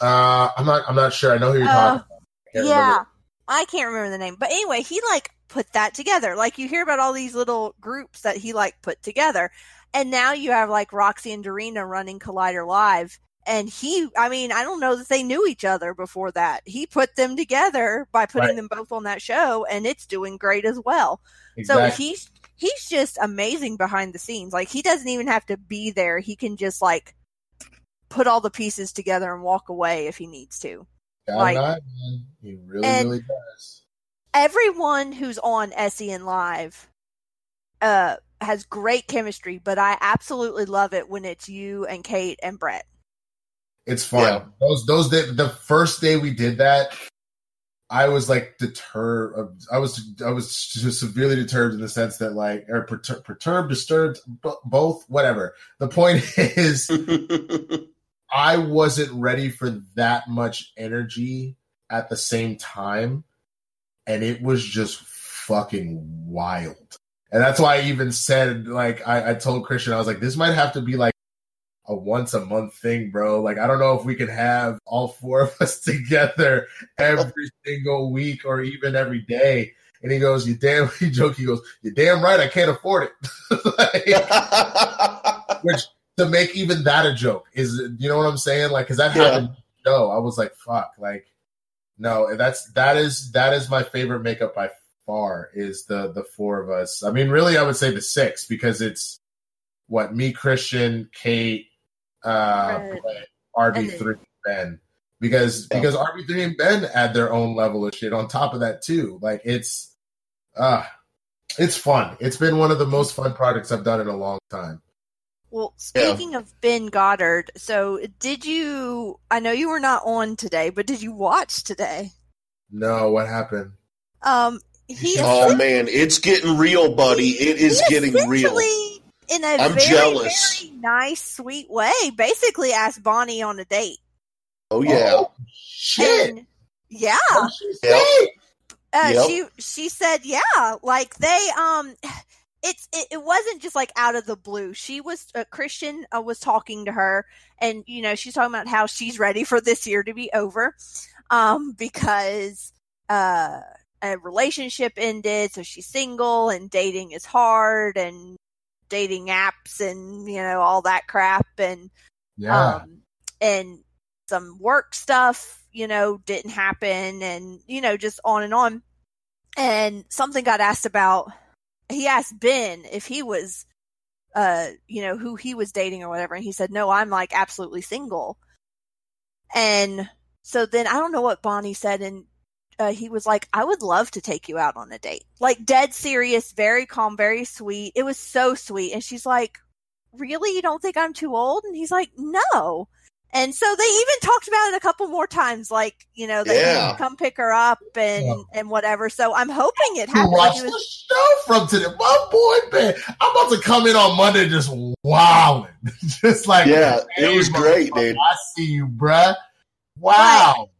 Uh, I'm not. I'm not sure. I know who you're Uh, talking. about. I yeah, remember. I can't remember the name, but anyway, he like put that together. Like you hear about all these little groups that he like put together, and now you have like Roxy and Dorina running Collider Live. And he, I mean, I don't know that they knew each other before that. He put them together by putting Right. them both on that show, and it's doing great as well. Exactly. So he's he's just amazing behind the scenes. Like he doesn't even have to be there. He can just like put all the pieces together and walk away if he needs to. Like- man. He really, and- really does. Everyone who's on SEN Live uh has great chemistry, but I absolutely love it when it's you and Kate and Brett. It's fun. Yeah. Those those day, the first day we did that, I was like deterred. I was I was just severely deterred in the sense that like or pertur- perturbed, disturbed, b- both, whatever. The point is, I wasn't ready for that much energy at the same time, and it was just fucking wild. And that's why I even said, like, I, I told Kristian, I was like, this might have to be like a once a month thing, bro. Like, I don't know if we can have all four of us together every single week or even every day. And he goes, "You damn," he joke. He goes, "You damn right, I can't afford it." like, which to make even that a joke is, you know what I'm saying? Like, because that Yeah. happened. No, I was like, "Fuck!" Like, no, that's that is that is my favorite makeup by far. Is the the four of us? I mean, really, I would say the six because it's what me, Kristian, Kate, uh, Right. Brett, RB three, Ben. Because Yeah. because RB three and Ben add their own level of shit on top of that too. Like it's uh it's fun. It's been one of the most fun projects I've done in a long time. Well, Yeah. speaking of Ben Goddard, so did you I know you were not on today, but did you watch today? No, what happened? Um he oh man, it's getting real, buddy. It is he getting real. essentially, in a I'm very, jealous. very nice, sweet way, basically asked Bonnie on a date. Oh yeah. Oh, shit. And yeah. What did she Yep. Uh, Yep. She she said, yeah, like they um, it's it, it wasn't just like out of the blue. She was uh, Kristian uh, was talking to her, and you know she's talking about how she's ready for this year to be over, um, because uh a relationship ended, so she's single and dating is hard and dating apps and you know all that crap and Yeah. um, and some work stuff, you know, didn't happen, and you know, just on and on. And something got asked about. He asked Ben if he was, uh, you know, who he was dating or whatever, and he said, "No, I'm like absolutely single." And so then I don't know what Bonnie said, and uh, he was like, "I would love to take you out on a date." Like dead serious, very calm, very sweet. It was so sweet, and she's like, really you don't think i'm too old and he's like no and so they even talked about it a couple more times like you know they Yeah. come pick her up and Yeah. and whatever so i'm hoping it You happens like watched it the show from today. My boy, Ben. I'm about to come in on Monday just wowing. just like, Yeah, it hey, was great, motherfucker, dude. I see you, bruh. Wow.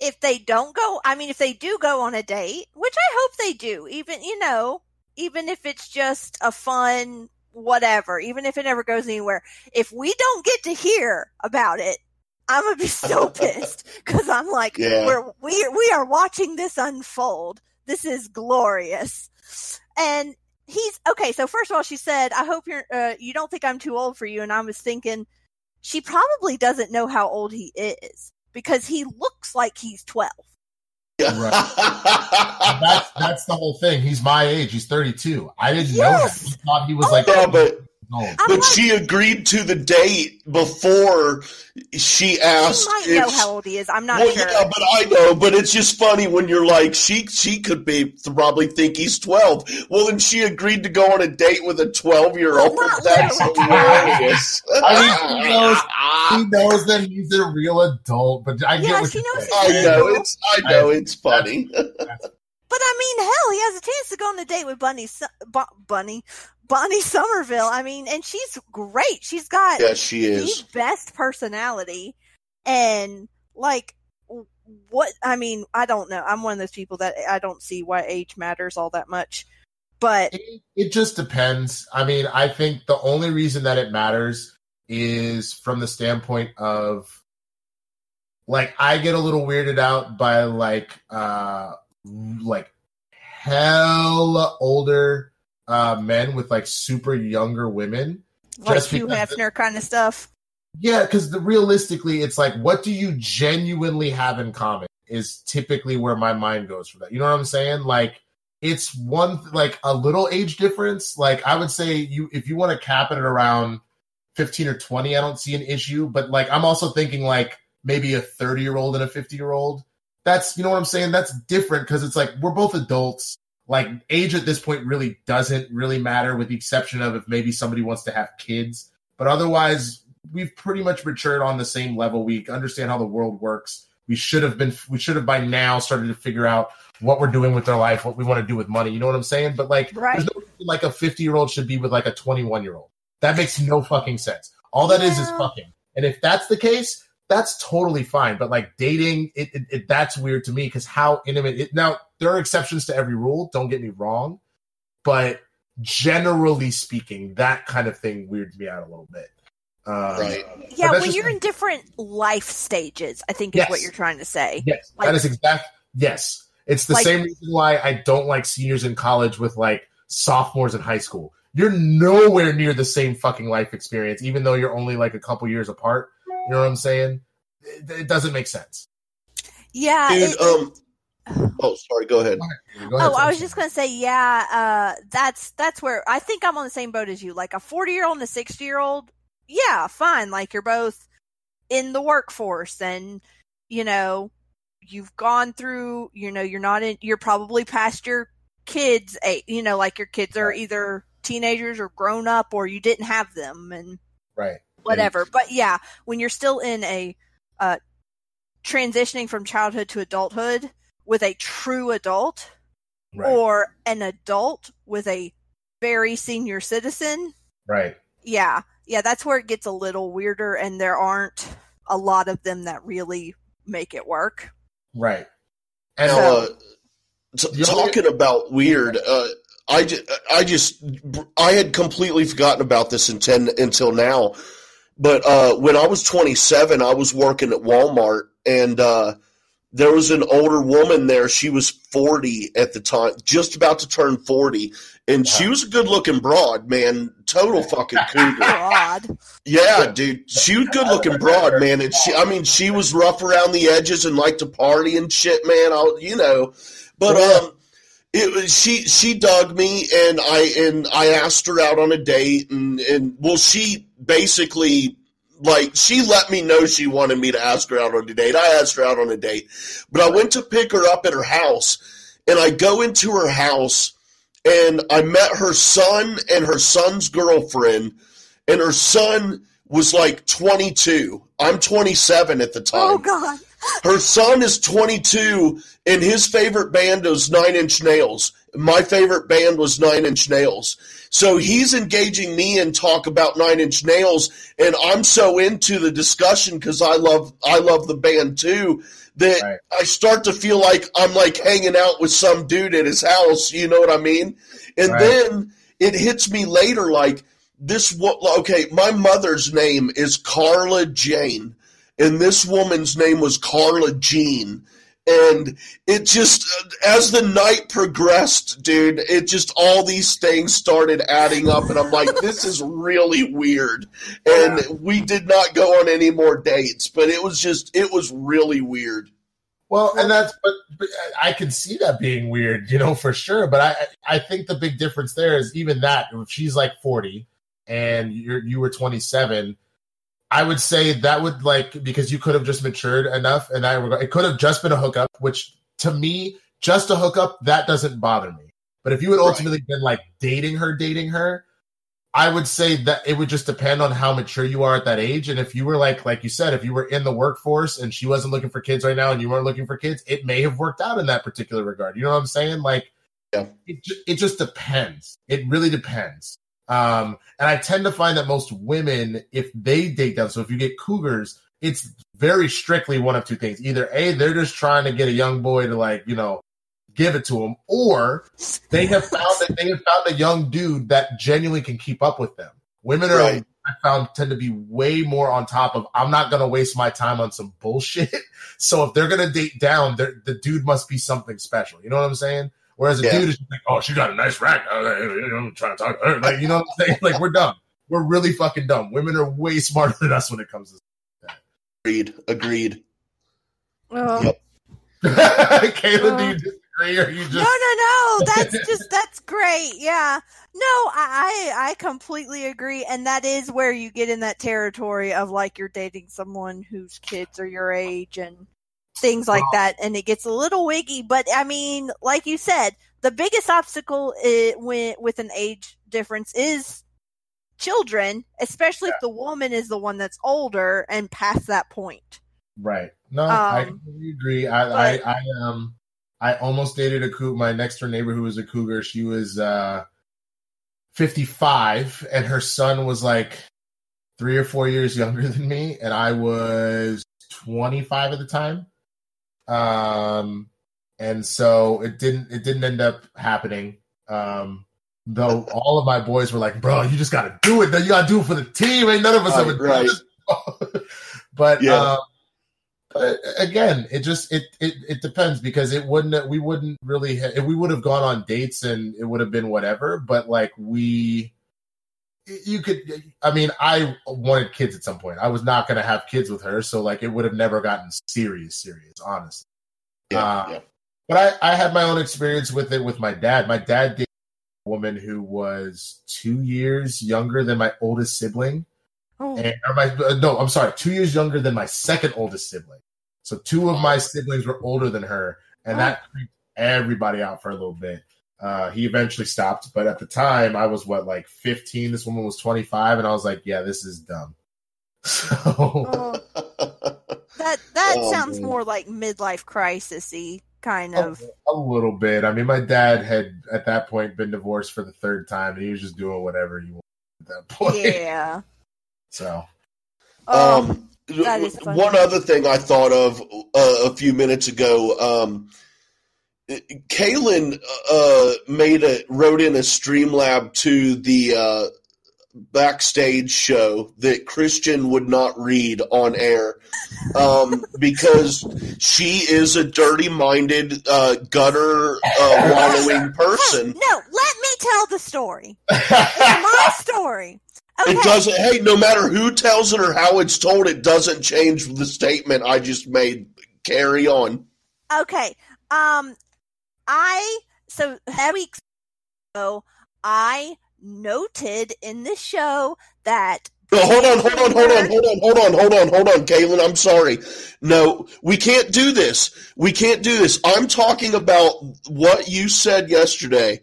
if they don't go i mean if they do go on a date which i hope they do even you know even if it's just a fun whatever even if it never goes anywhere if we don't get to hear about it i'm gonna be so pissed because i'm like Yeah. we're we, we are watching this unfold this is glorious and he's okay. So first of all, she said, "I hope you're uh, you don't think I'm too old for you." And I was thinking, she probably doesn't know how old he is because he looks like he's twelve. Right. that's that's the whole thing. He's my age. He's 32. I didn't know that. He thought he was like Yeah, but old. I'm but like, she agreed to the date before she she asked might if know how old he is. I'm not well, sure. yeah, but I know, but it's just funny when you're like, she she could be probably think he's twelve. Well, then she agreed to go on a date with a twelve year old. Well, That's hilarious. I mean, he knows- he knows that he's a real adult, but I Yeah, what she knows saying. I know it's I know it's funny. But I mean, hell, he has a chance to go on a date with Bunny, Bu- Bunny, Bonnie Somerville. I mean, and she's great. She's got yes, she is. the best personality, and like, what? I mean, I don't know. I'm one of those people that I don't see why age matters all that much. But It, it just depends. I mean, I think the only reason that it matters is from the standpoint of like I get a little weirded out by like uh like hell older uh men with like super younger women. like Hugh Hefner kind of stuff. Yeah, because realistically, it's like, what do you genuinely have in common? Is typically where my mind goes for that. You know what I'm saying? Like, it's one like a little age difference. Like, I would say you if you want to cap it at around 15 or 20, I don't see an issue. But like, I'm also thinking like maybe a 30 year old and a 50 year old. That's you know what I'm saying. That's different because it's like we're both adults. Like, age at this point really doesn't really matter, with the exception of if maybe somebody wants to have kids. But otherwise, we've pretty much matured on the same level. We understand how the world works. We should have been we should have by now started to figure out what we're doing with our life, what we want to do with money. You know what I'm saying? But like Right. there's no like a 50 year old should be with like a 21 year old. That makes no fucking sense. All that is is Yeah. fucking. And if that's the case, that's totally fine. But like dating, it, it, it that's weird to me because how intimate it now there are exceptions to every rule, don't get me wrong. But generally speaking, that kind of thing weirds me out a little bit. Um, Right. Yeah, when just you're in different life stages, I think is what you're trying to say. Yes, Like- that is exact. Yes, it's the Like- same reason why I don't like seniors in college with like sophomores in high school. You're nowhere near the same fucking life experience, even though you're only like a couple years apart. You know what I'm saying? It, it doesn't make sense. Yeah. Dude, it- um Oh, sorry, go ahead. Go ahead, Oh, I was just gonna say, yeah, uh, that's that's where I think I'm on the same boat as you. Like a 40 year old and a 60 year old, yeah, fine. Like you're both in the workforce, and you know, you've gone through. You know, you're not in. You're probably past your kids. You know, like your kids are either teenagers or grown up, or you didn't have them, and right. Whatever. But yeah, when you're still in a uh, transitioning from childhood to adulthood with a true adult Right. or an adult with a very senior citizen, right. yeah, yeah, that's where it gets a little weirder, and there aren't a lot of them that really make it work. Right. And Now, uh, t- The only- talking about weird, uh, I, I just I had completely forgotten about this until until now. But uh, when I was 27, I was working at Walmart, and uh, there was an older woman there. She was 40 at the time, just about to turn 40, and she was a good looking broad, man. Total fucking cougar. God, Yeah, dude, she was good looking broad, man, and she, I mean, she was rough around the edges and liked to party and shit, man. I, you know, but um, it was she she dug me, and I and I asked her out on a date, and and well, she basically like she let me know she wanted me to ask her out on a date. I asked her out on a date, but I went to pick her up at her house, and I go into her house, and I met her son and her son's girlfriend and her son was like 22. I'm 27 at the oh, time. oh God, Her son is 22, and his favorite band was Nine Inch Nails. My favorite band was Nine Inch Nails. So he's engaging me in talk about Nine Inch Nails, and I'm so into the discussion because I love I love the band too that Right. I start to feel like I'm like hanging out with some dude at his house. You know what I mean? And Right. then it hits me later like this. Okay, my mother's name is Carla Jane and this woman's name was Carla Jean. And it just as the night progressed, dude, it just all these things started adding up, and I'm like, this is really weird. And we did not go on any more dates, but it was just it was really weird. Well, and that's but, but I can see that being weird, you know, for sure. But I I think the big difference there is even that she's like forty and you you were twenty seven, I would say that would like because you could have just matured enough, and I it could have just been a hookup, which to me just a hookup that doesn't bother me. But if you had ultimately right. been like dating her, dating her, I would say that it would just depend on how mature you are at that age. And if you were like, like you said, if you were in the workforce and she wasn't looking for kids right now and you weren't looking for kids, it may have worked out in that particular regard. You know what I'm saying? Like, yeah. it, it just depends. It really depends. Um, and I tend to find that most women, if they date down, so if you get cougars, it's very strictly one of two things. Either A, they're just trying to get a young boy to like, you know, give it to them, or they have found that they have found a young dude that genuinely can keep up with them. Women are right. I found tend to be way more on top of I'm not gonna waste my time on some bullshit. So if they're gonna date down, the dude must be something special. You know what I'm saying? Whereas a yeah. dude is like, oh, she got a nice rack. I'm trying to talk to her. Like, you know what I'm saying? Like, we're dumb. We're really fucking dumb. Women are way smarter than us when it comes to that. Agreed. Agreed. Well, yep. Caitlin, uh, do you disagree? agree, or you just no, no, no? That's just that's great. Yeah, no, I I completely agree, and that is where you get in that territory of like you're dating someone whose kids are your age and things like that, and it gets a little wiggy. But I mean, like you said, the biggest obstacle is, when, with an age difference is children, especially yeah. if the woman is the one that's older and past that point. Right. No, um, I agree. I, but, I, I um I almost dated a cougar. My next door neighbor who was a cougar, she was uh, 55, and her son was like three or four years younger than me, and I was 25 at the time. Um, and so it didn't it didn't end up happening. Um, though all of my boys were like, "Bro, you just got to do it. You got to do it for the team." Ain't none of us ever right. but yeah. Um, but again, it just it, it it depends because it wouldn't we wouldn't really ha- we would have gone on dates and it would have been whatever. But like we, you could. I mean, I wanted kids at some point. I was not going to have kids with her, so like it would have never gotten serious, serious, honestly. Yeah, uh, yeah. But I I had my own experience with it with my dad. My dad dated a woman who was two years younger than my oldest sibling Oh. And, my, uh, no, I'm sorry, two years younger than my second oldest sibling. So two of my siblings were older than her, and oh. that creeped everybody out for a little bit. Uh, he eventually stopped, but at the time I was what like 15. This woman was 25, and I was like, "Yeah, this is dumb." So oh. that that oh, sounds man. more like midlife crisisy kind of. A, a, little bit. I mean, my dad had at that point been divorced for the third time, and he was just doing whatever he wanted at that point. Yeah. So, um, um one other thing I thought of uh, a few minutes ago, um, Kalyn uh, made a wrote in a Streamlab to the uh, backstage show that Kristian would not read on air um, because she is a dirty minded, uh, gutter uh, wallowing person. Hey, no, let me tell the story. It's my story. Okay. It doesn't. Hey, no matter who tells it or how it's told, it doesn't change the statement I just made. Carry on. Okay. Um, I so that week ago, I noted in the show that. No, hold on, hold on, hold on, hold on, hold on, hold on, hold on, Kalyn. I'm sorry. No, we can't do this. We can't do this. I'm talking about what you said yesterday.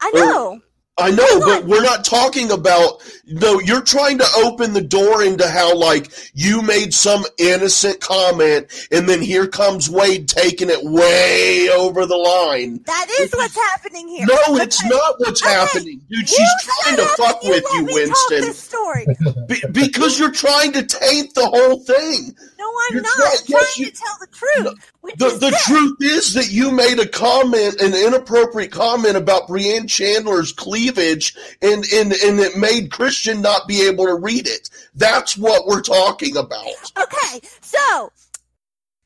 I er, know. Or, I know, but we're not talking about no, you're trying to open the door into how like you made some innocent comment and then here comes Wade taking it way over the line. That is what's happening here. No, okay. it's not what's okay. happening. Dude, she's trying to fuck with you, Winston. story. Be- because you're trying to taint the whole thing. No, I'm you're not. Try- I'm yes, trying you- to tell the truth. The, the truth is that you made a comment, an inappropriate comment about Brianne Chandler's cleavage, and, and, and it made Kristian not be able to read it. That's what we're talking about. Okay, so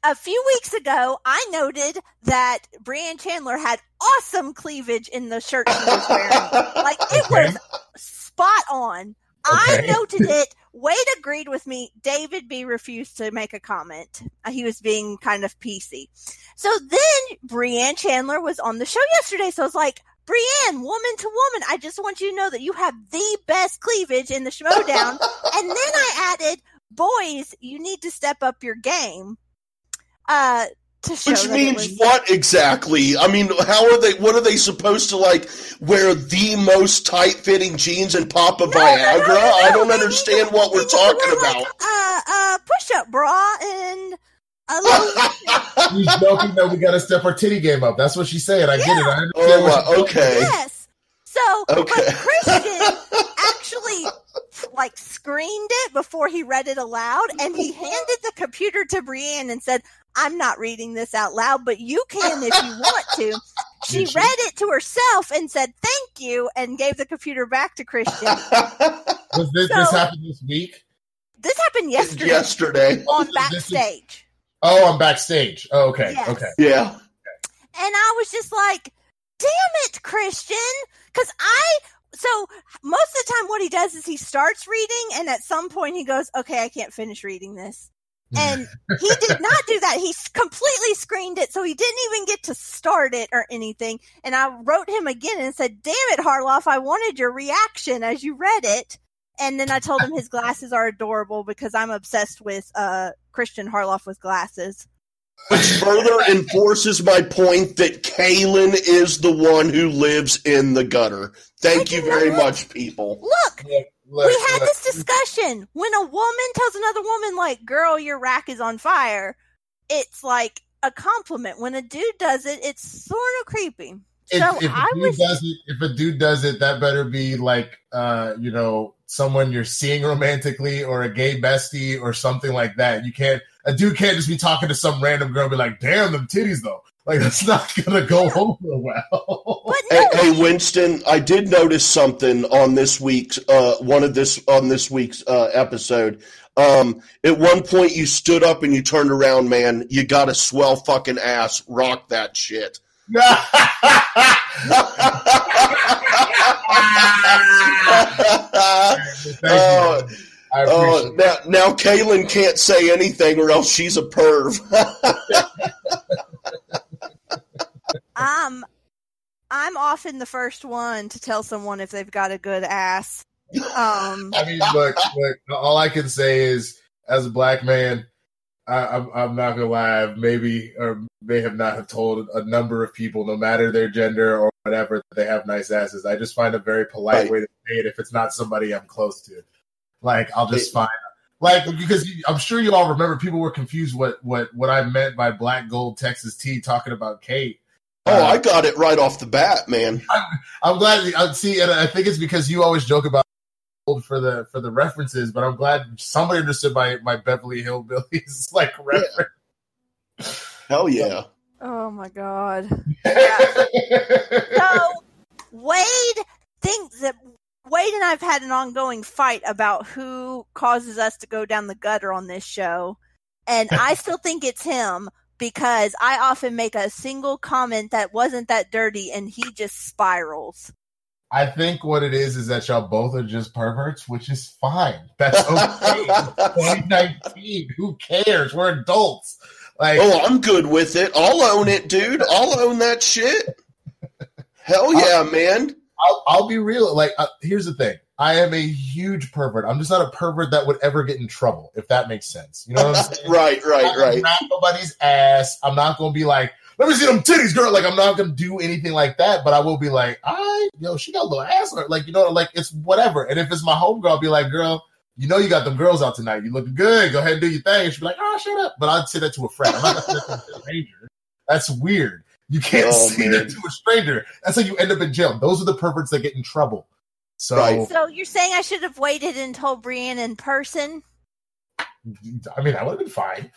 a few weeks ago, I noted that Brianne Chandler had awesome cleavage in the shirt she was wearing. like it Okay. was spot on. I noted it. Wade agreed with me. David B refused to make a comment. Uh, He was being kind of PC. So then Brianne Chandler was on the show yesterday. So I was like, Brianne, woman to woman, I just want you to know that you have the best cleavage in the Schmoedown. and then I added, boys, you need to step up your game. Uh, Which that it means was- what exactly? I mean, how are they? What are they supposed to like? Wear the most tight-fitting jeans and pop a No, no, Viagra? no, no, I don't understand to- what we're talking wear, about. Like, uh, uh, push-up bra and a little She's joking that we got to step our titty game up. That's what she's saying. I get it. I understand. oh, uh, okay. Yes. So, Okay. but Kristian actually like screened it before he read it aloud, and he handed the computer to Brianne and said, "I'm not reading this out loud, but you can if you want to." She she? read it to herself and said, "Thank you," and gave the computer back to Kristian. Was this, So- this happened this week? This happened yesterday Yesterday, on This is- backstage. Oh, I'm backstage. Oh, okay. Yes. Okay. yeah. And I was just like, damn it, Kristian. Cause I, so most of the time what he does is he starts reading and at some point he goes, okay, I can't finish reading this. And he did not do that. He completely screened it. So he didn't even get to start it or anything. And I wrote him again and said, damn it, Harloff, I wanted your reaction as you read it. And then I told him his glasses are adorable because I'm obsessed with, uh, Kristian Harloff with glasses. Which further enforces my point that Kalyn is the one who lives in the gutter. Thank you very much, people. Look, Look, we had look. this discussion when a woman tells another woman like girl your rack is on fire it's like a compliment when a dude does it it's sort of creepy If, so if a i dude was does it, if a dude does it, that better be like, uh, you know, someone you're seeing romantically or a gay bestie or something like that. You can't, a dude can't just be talking to some random girl and be like, damn, them titties though. Like, that's not gonna go over well. but Hey, hey, Winston, I did notice something on this week's uh, one of this on this week's uh, episode. Um, at one point, you stood up and you turned around, man. You got a swell fucking ass. Rock that shit. Thank you, Oh, man. I oh, appreciate it. now, now Kalyn can't say anything or else she's a perv. i'm i'm often the first one to tell someone if they've got a good ass um I mean, look, look. All I can say is, as a black man, I, I'm, I'm not gonna lie. I've maybe or may have not have told a number of people, no matter their gender or whatever, that they have nice asses. I just find a very polite Right. way to say it if it's not somebody I'm close to. Like I'll just find like because I'm sure you all remember people were confused what what what I meant by black gold Texas tea talking about Kate. Oh, Uh, I got it right off the bat, man. I'm glad. I see, and I think it's because you always joke about gold for the for the references, but I'm glad somebody understood my my Beverly Hillbillies like reference. Hell yeah. oh my god so Wade thinks that Wade and I've had an ongoing fight about who causes us to go down the gutter on this show. And I still think it's him because I often make a single comment that wasn't that dirty and he just spirals. I think what it is is that y'all both are just perverts, which is fine. That's okay. It's 2019. Who cares? We're adults. Like, Oh, I'm good with it. I'll own it, dude. I'll own that shit. Hell yeah, man. I'll, I'll be real. Like, uh, here's the thing. I am a huge pervert. I'm just not a pervert that would ever get in trouble, if that makes sense. You know what I'm saying? right, right, I'm right. not nobody's ass. I'm not gonna be like, let me see them titties, girl. Like, I'm not gonna do anything like that. But I will be like, I, yo, she got a little ass. on her. Like, you know, like it's whatever. And if it's my homegirl, I'll be like, girl, you know, you got them girls out tonight. You looking good. Go ahead and do your thing. And she'll be like, oh, shut up. But I'd say that to a friend. I'm not gonna say that to a stranger. That's weird. You can't Oh, say man. that to a stranger. That's how you end up in jail. Those are the perverts that get in trouble. So, Right. So you're saying I should have waited and told Brianne in person? I mean, that would have been fine.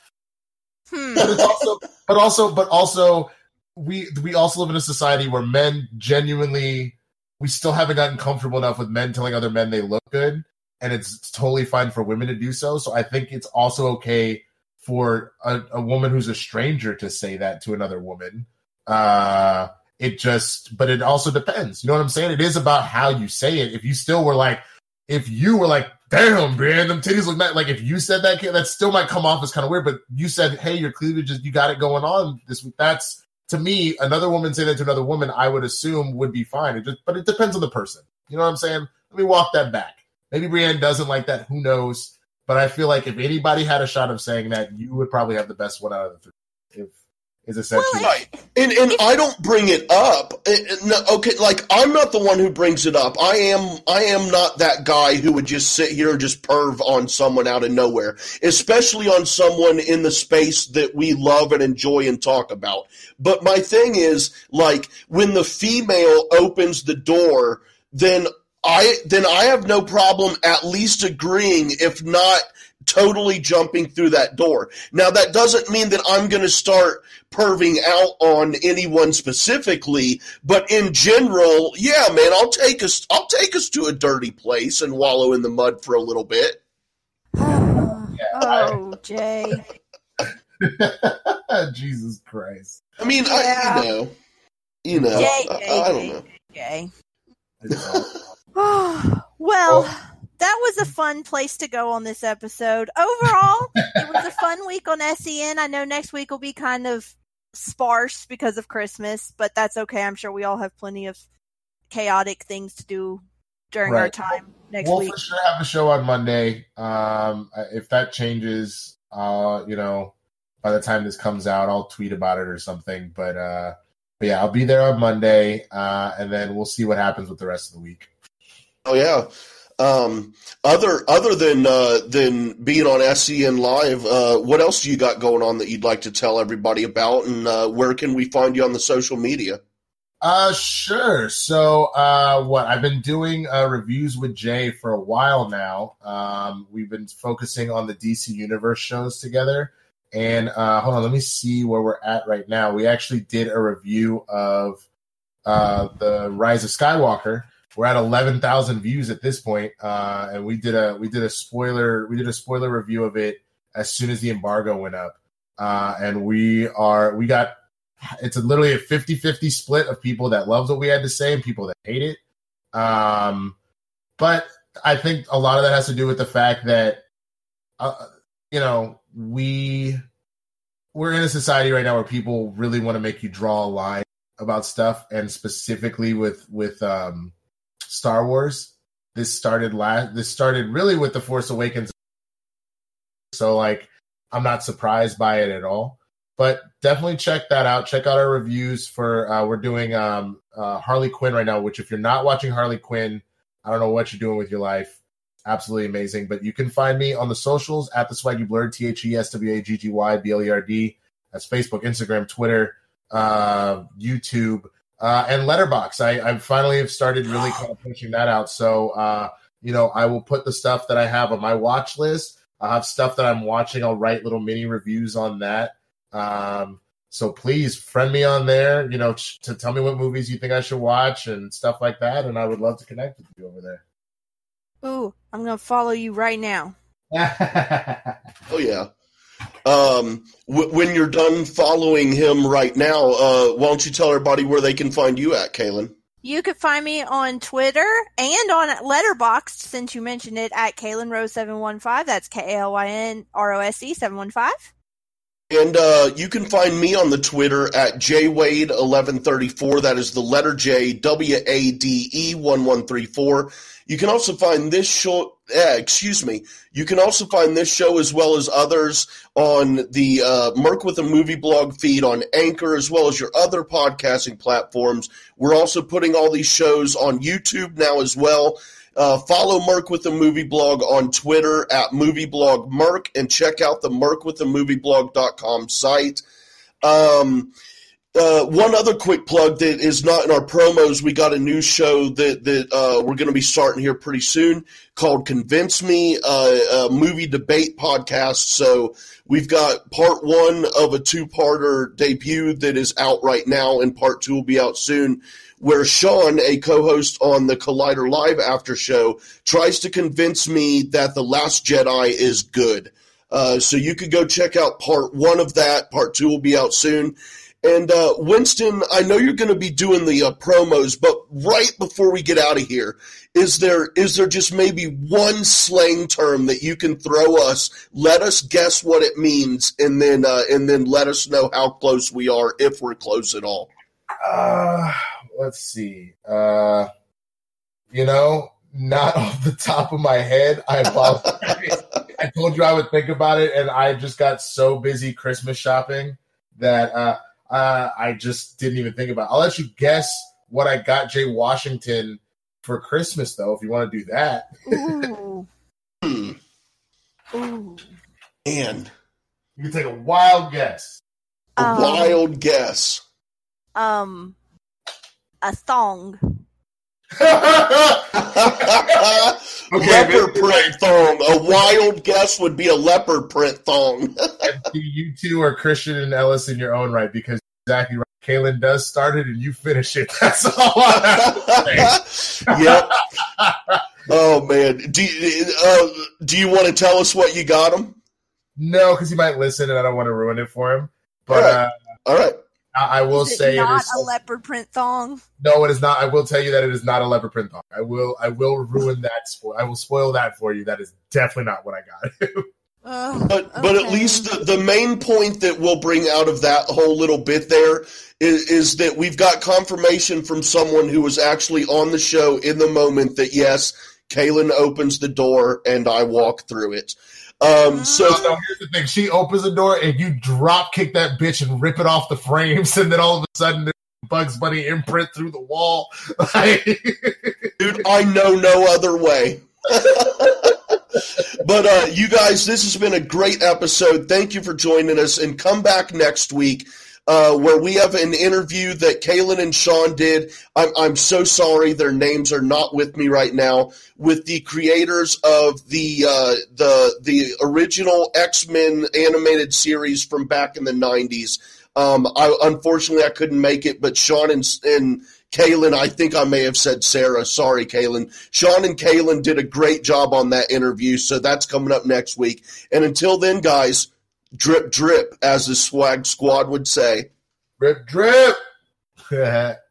Hmm. but also, but also, but also, we we also live in a society where men genuinely, we still haven't gotten comfortable enough with men telling other men they look good, and it's totally fine for women to do so. So I think it's also okay for a, a woman who's a stranger to say that to another woman. Uh, it just, but it also depends. You know what I'm saying? It is about how you say it. If you still were like, if you were like, damn, man, them titties look nice. Like if you said that, that still might come off as kind of weird. But you said, hey, your cleavage is, you got it going on this week. That's to me, another woman say that to another woman, I would assume would be fine. It just, but it depends on the person. You know what I'm saying? Let me walk that back. Maybe Brianne doesn't like that. Who knows? But I feel like if anybody had a shot of saying that, you would probably have the best one out of the three. If is essentially right. And and I don't bring it up. It, no, okay, like I'm not the one who brings it up. I am I am not that guy who would just sit here and just perv on someone out of nowhere, especially on someone in the space that we love and enjoy and talk about. But my thing is like when the female opens the door, then I then I have no problem at least agreeing, if not totally jumping through that door. Now that doesn't mean that I'm going to start perving out on anyone specifically, but in general, yeah, man, I'll take us I'll take us to a dirty place and wallow in the mud for a little bit. oh, Jay. Jesus Christ. I mean, yeah. I, you know, you know, Jay, I, Jay, I, don't know. Jay. well, oh. that was a fun place to go on this episode. Overall, it was a fun week on SEN. I know next week will be kind of sparse because of Christmas, but that's okay. I'm sure we all have plenty of chaotic things to do during right. our time next we'll week. We'll for sure have a show on Monday. Um, if that changes, uh, you know, by the time this comes out, I'll tweet about it or something. But, uh, but yeah, I'll be there on Monday, uh, and then we'll see what happens with the rest of the week. Oh yeah. Um, other other than uh, than being on SEN Live, uh, what else do you got going on that you'd like to tell everybody about, and uh, where can we find you on the social media? Uh, sure. So, uh, what I've been doing uh, reviews with Jay for a while now. Um, we've been focusing on the DC Universe shows together, and uh, hold on, let me see where we're at right now. We actually did a review of uh, the Rise of Skywalker we're at 11,000 views at this point, uh, and we did a we did a spoiler we did a spoiler review of it as soon as the embargo went up, uh, and we are we got it's a, literally a 50-50 split of people that loves what we had to say and people that hate it. Um, but I think a lot of that has to do with the fact that uh, you know we we're in a society right now where people really want to make you draw a line about stuff and specifically with with um Star Wars. This started last. This started really with the Force Awakens. So like, I'm not surprised by it at all. But definitely check that out. Check out our reviews for. Uh, we're doing um, uh, Harley Quinn right now. Which if you're not watching Harley Quinn, I don't know what you're doing with your life. Absolutely amazing. But you can find me on the socials at the Swaggy Blerd T H E S W A G G Y B L E R D. That's Facebook, Instagram, Twitter, uh, YouTube uh, and Letterboxd. I, I finally have started really kind of pushing that out. So, uh, you know, I will put the stuff that I have on my watch list. i have stuff that I'm watching. I'll write little mini reviews on that. Um, so please friend me on there, you know, to tell me what movies you think I should watch and stuff like that. And I would love to connect with you over there. Ooh, I'm going to follow you right now. oh, yeah. Um, w- when you're done following him right now, uh, why don't you tell everybody where they can find you at, Kalyn? You can find me on Twitter and on Letterboxd, since you mentioned it, at Kalyn Rose seven one five. That's K A L Y N R O S E seven one five. And uh, you can find me on the Twitter at jwade1134. That is the letter J W A D E one one three four. You can also find this show. Eh, excuse me. You can also find this show as well as others on the uh, Merc with a Movie blog feed on Anchor, as well as your other podcasting platforms. We're also putting all these shows on YouTube now as well. Uh, follow Merc with a Movie Blog on Twitter at Movieblog Merc and check out the Merc with a Movie Blog.com site. Um, uh, one other quick plug that is not in our promos. We got a new show that that uh, we're going to be starting here pretty soon called "Convince Me," uh, a movie debate podcast. So we've got part one of a two-parter debut that is out right now, and part two will be out soon. Where Sean, a co-host on the Collider Live after show, tries to convince me that the Last Jedi is good. Uh, so you could go check out part one of that. Part two will be out soon. And uh, Winston, I know you're going to be doing the uh, promos, but right before we get out of here, is there is there just maybe one slang term that you can throw us? Let us guess what it means, and then uh, and then let us know how close we are if we're close at all. Uh, let's see. Uh, you know, not off the top of my head. I apologize. I told you I would think about it, and I just got so busy Christmas shopping that uh, uh, I just didn't even think about. It. I'll let you guess what I got Jay Washington for Christmas, though, if you want to do that. Ooh. Hmm. Ooh. And You can take a wild guess. a Um, wild guess. Um, a thong. leopard print thong. A wild guess would be a leopard print thong. you two are Kristian and Ellis in your own right because exactly right. Kalyn does start it and you finish it. That's all I have to say. yep. Oh man, do you, uh, do you want to tell us what you got him? No, because he might listen and I don't want to ruin it for him. But All right. uh, All right. I, I will Is it say not is a leopard print thong. no, it is not. I will tell you that it is not a leopard print thong. I will. I will ruin that. Spo- I will spoil that for you. That is definitely not what I got. Oh, But but at least the, the main point that we'll bring out of that whole little bit there is, is that we've got confirmation from someone who was actually on the show in the moment that yes, Kalyn opens the door and I walk through it. Um, so So here's the thing: she opens the door and you drop kick that bitch and rip it off the frames, and then all of a sudden Bugs Bunny imprint through the wall. Like- dude, I know no other way. but uh, you guys, this has been a great episode. Thank you for joining us, and come back next week. Uh, where we have an interview that Kalyn and Sean did. I'm, I'm so sorry their names are not with me right now. With the creators of the uh, the the original X Men animated series from back in the '90s. Um, I unfortunately I couldn't make it, but Sean and and Kalyn, I think I may have said Sarah. Sorry, Kalyn. Sean and Kalyn did a great job on that interview, so that's coming up next week. And until then, guys, drip drip, as the swag squad would say. drip, drip.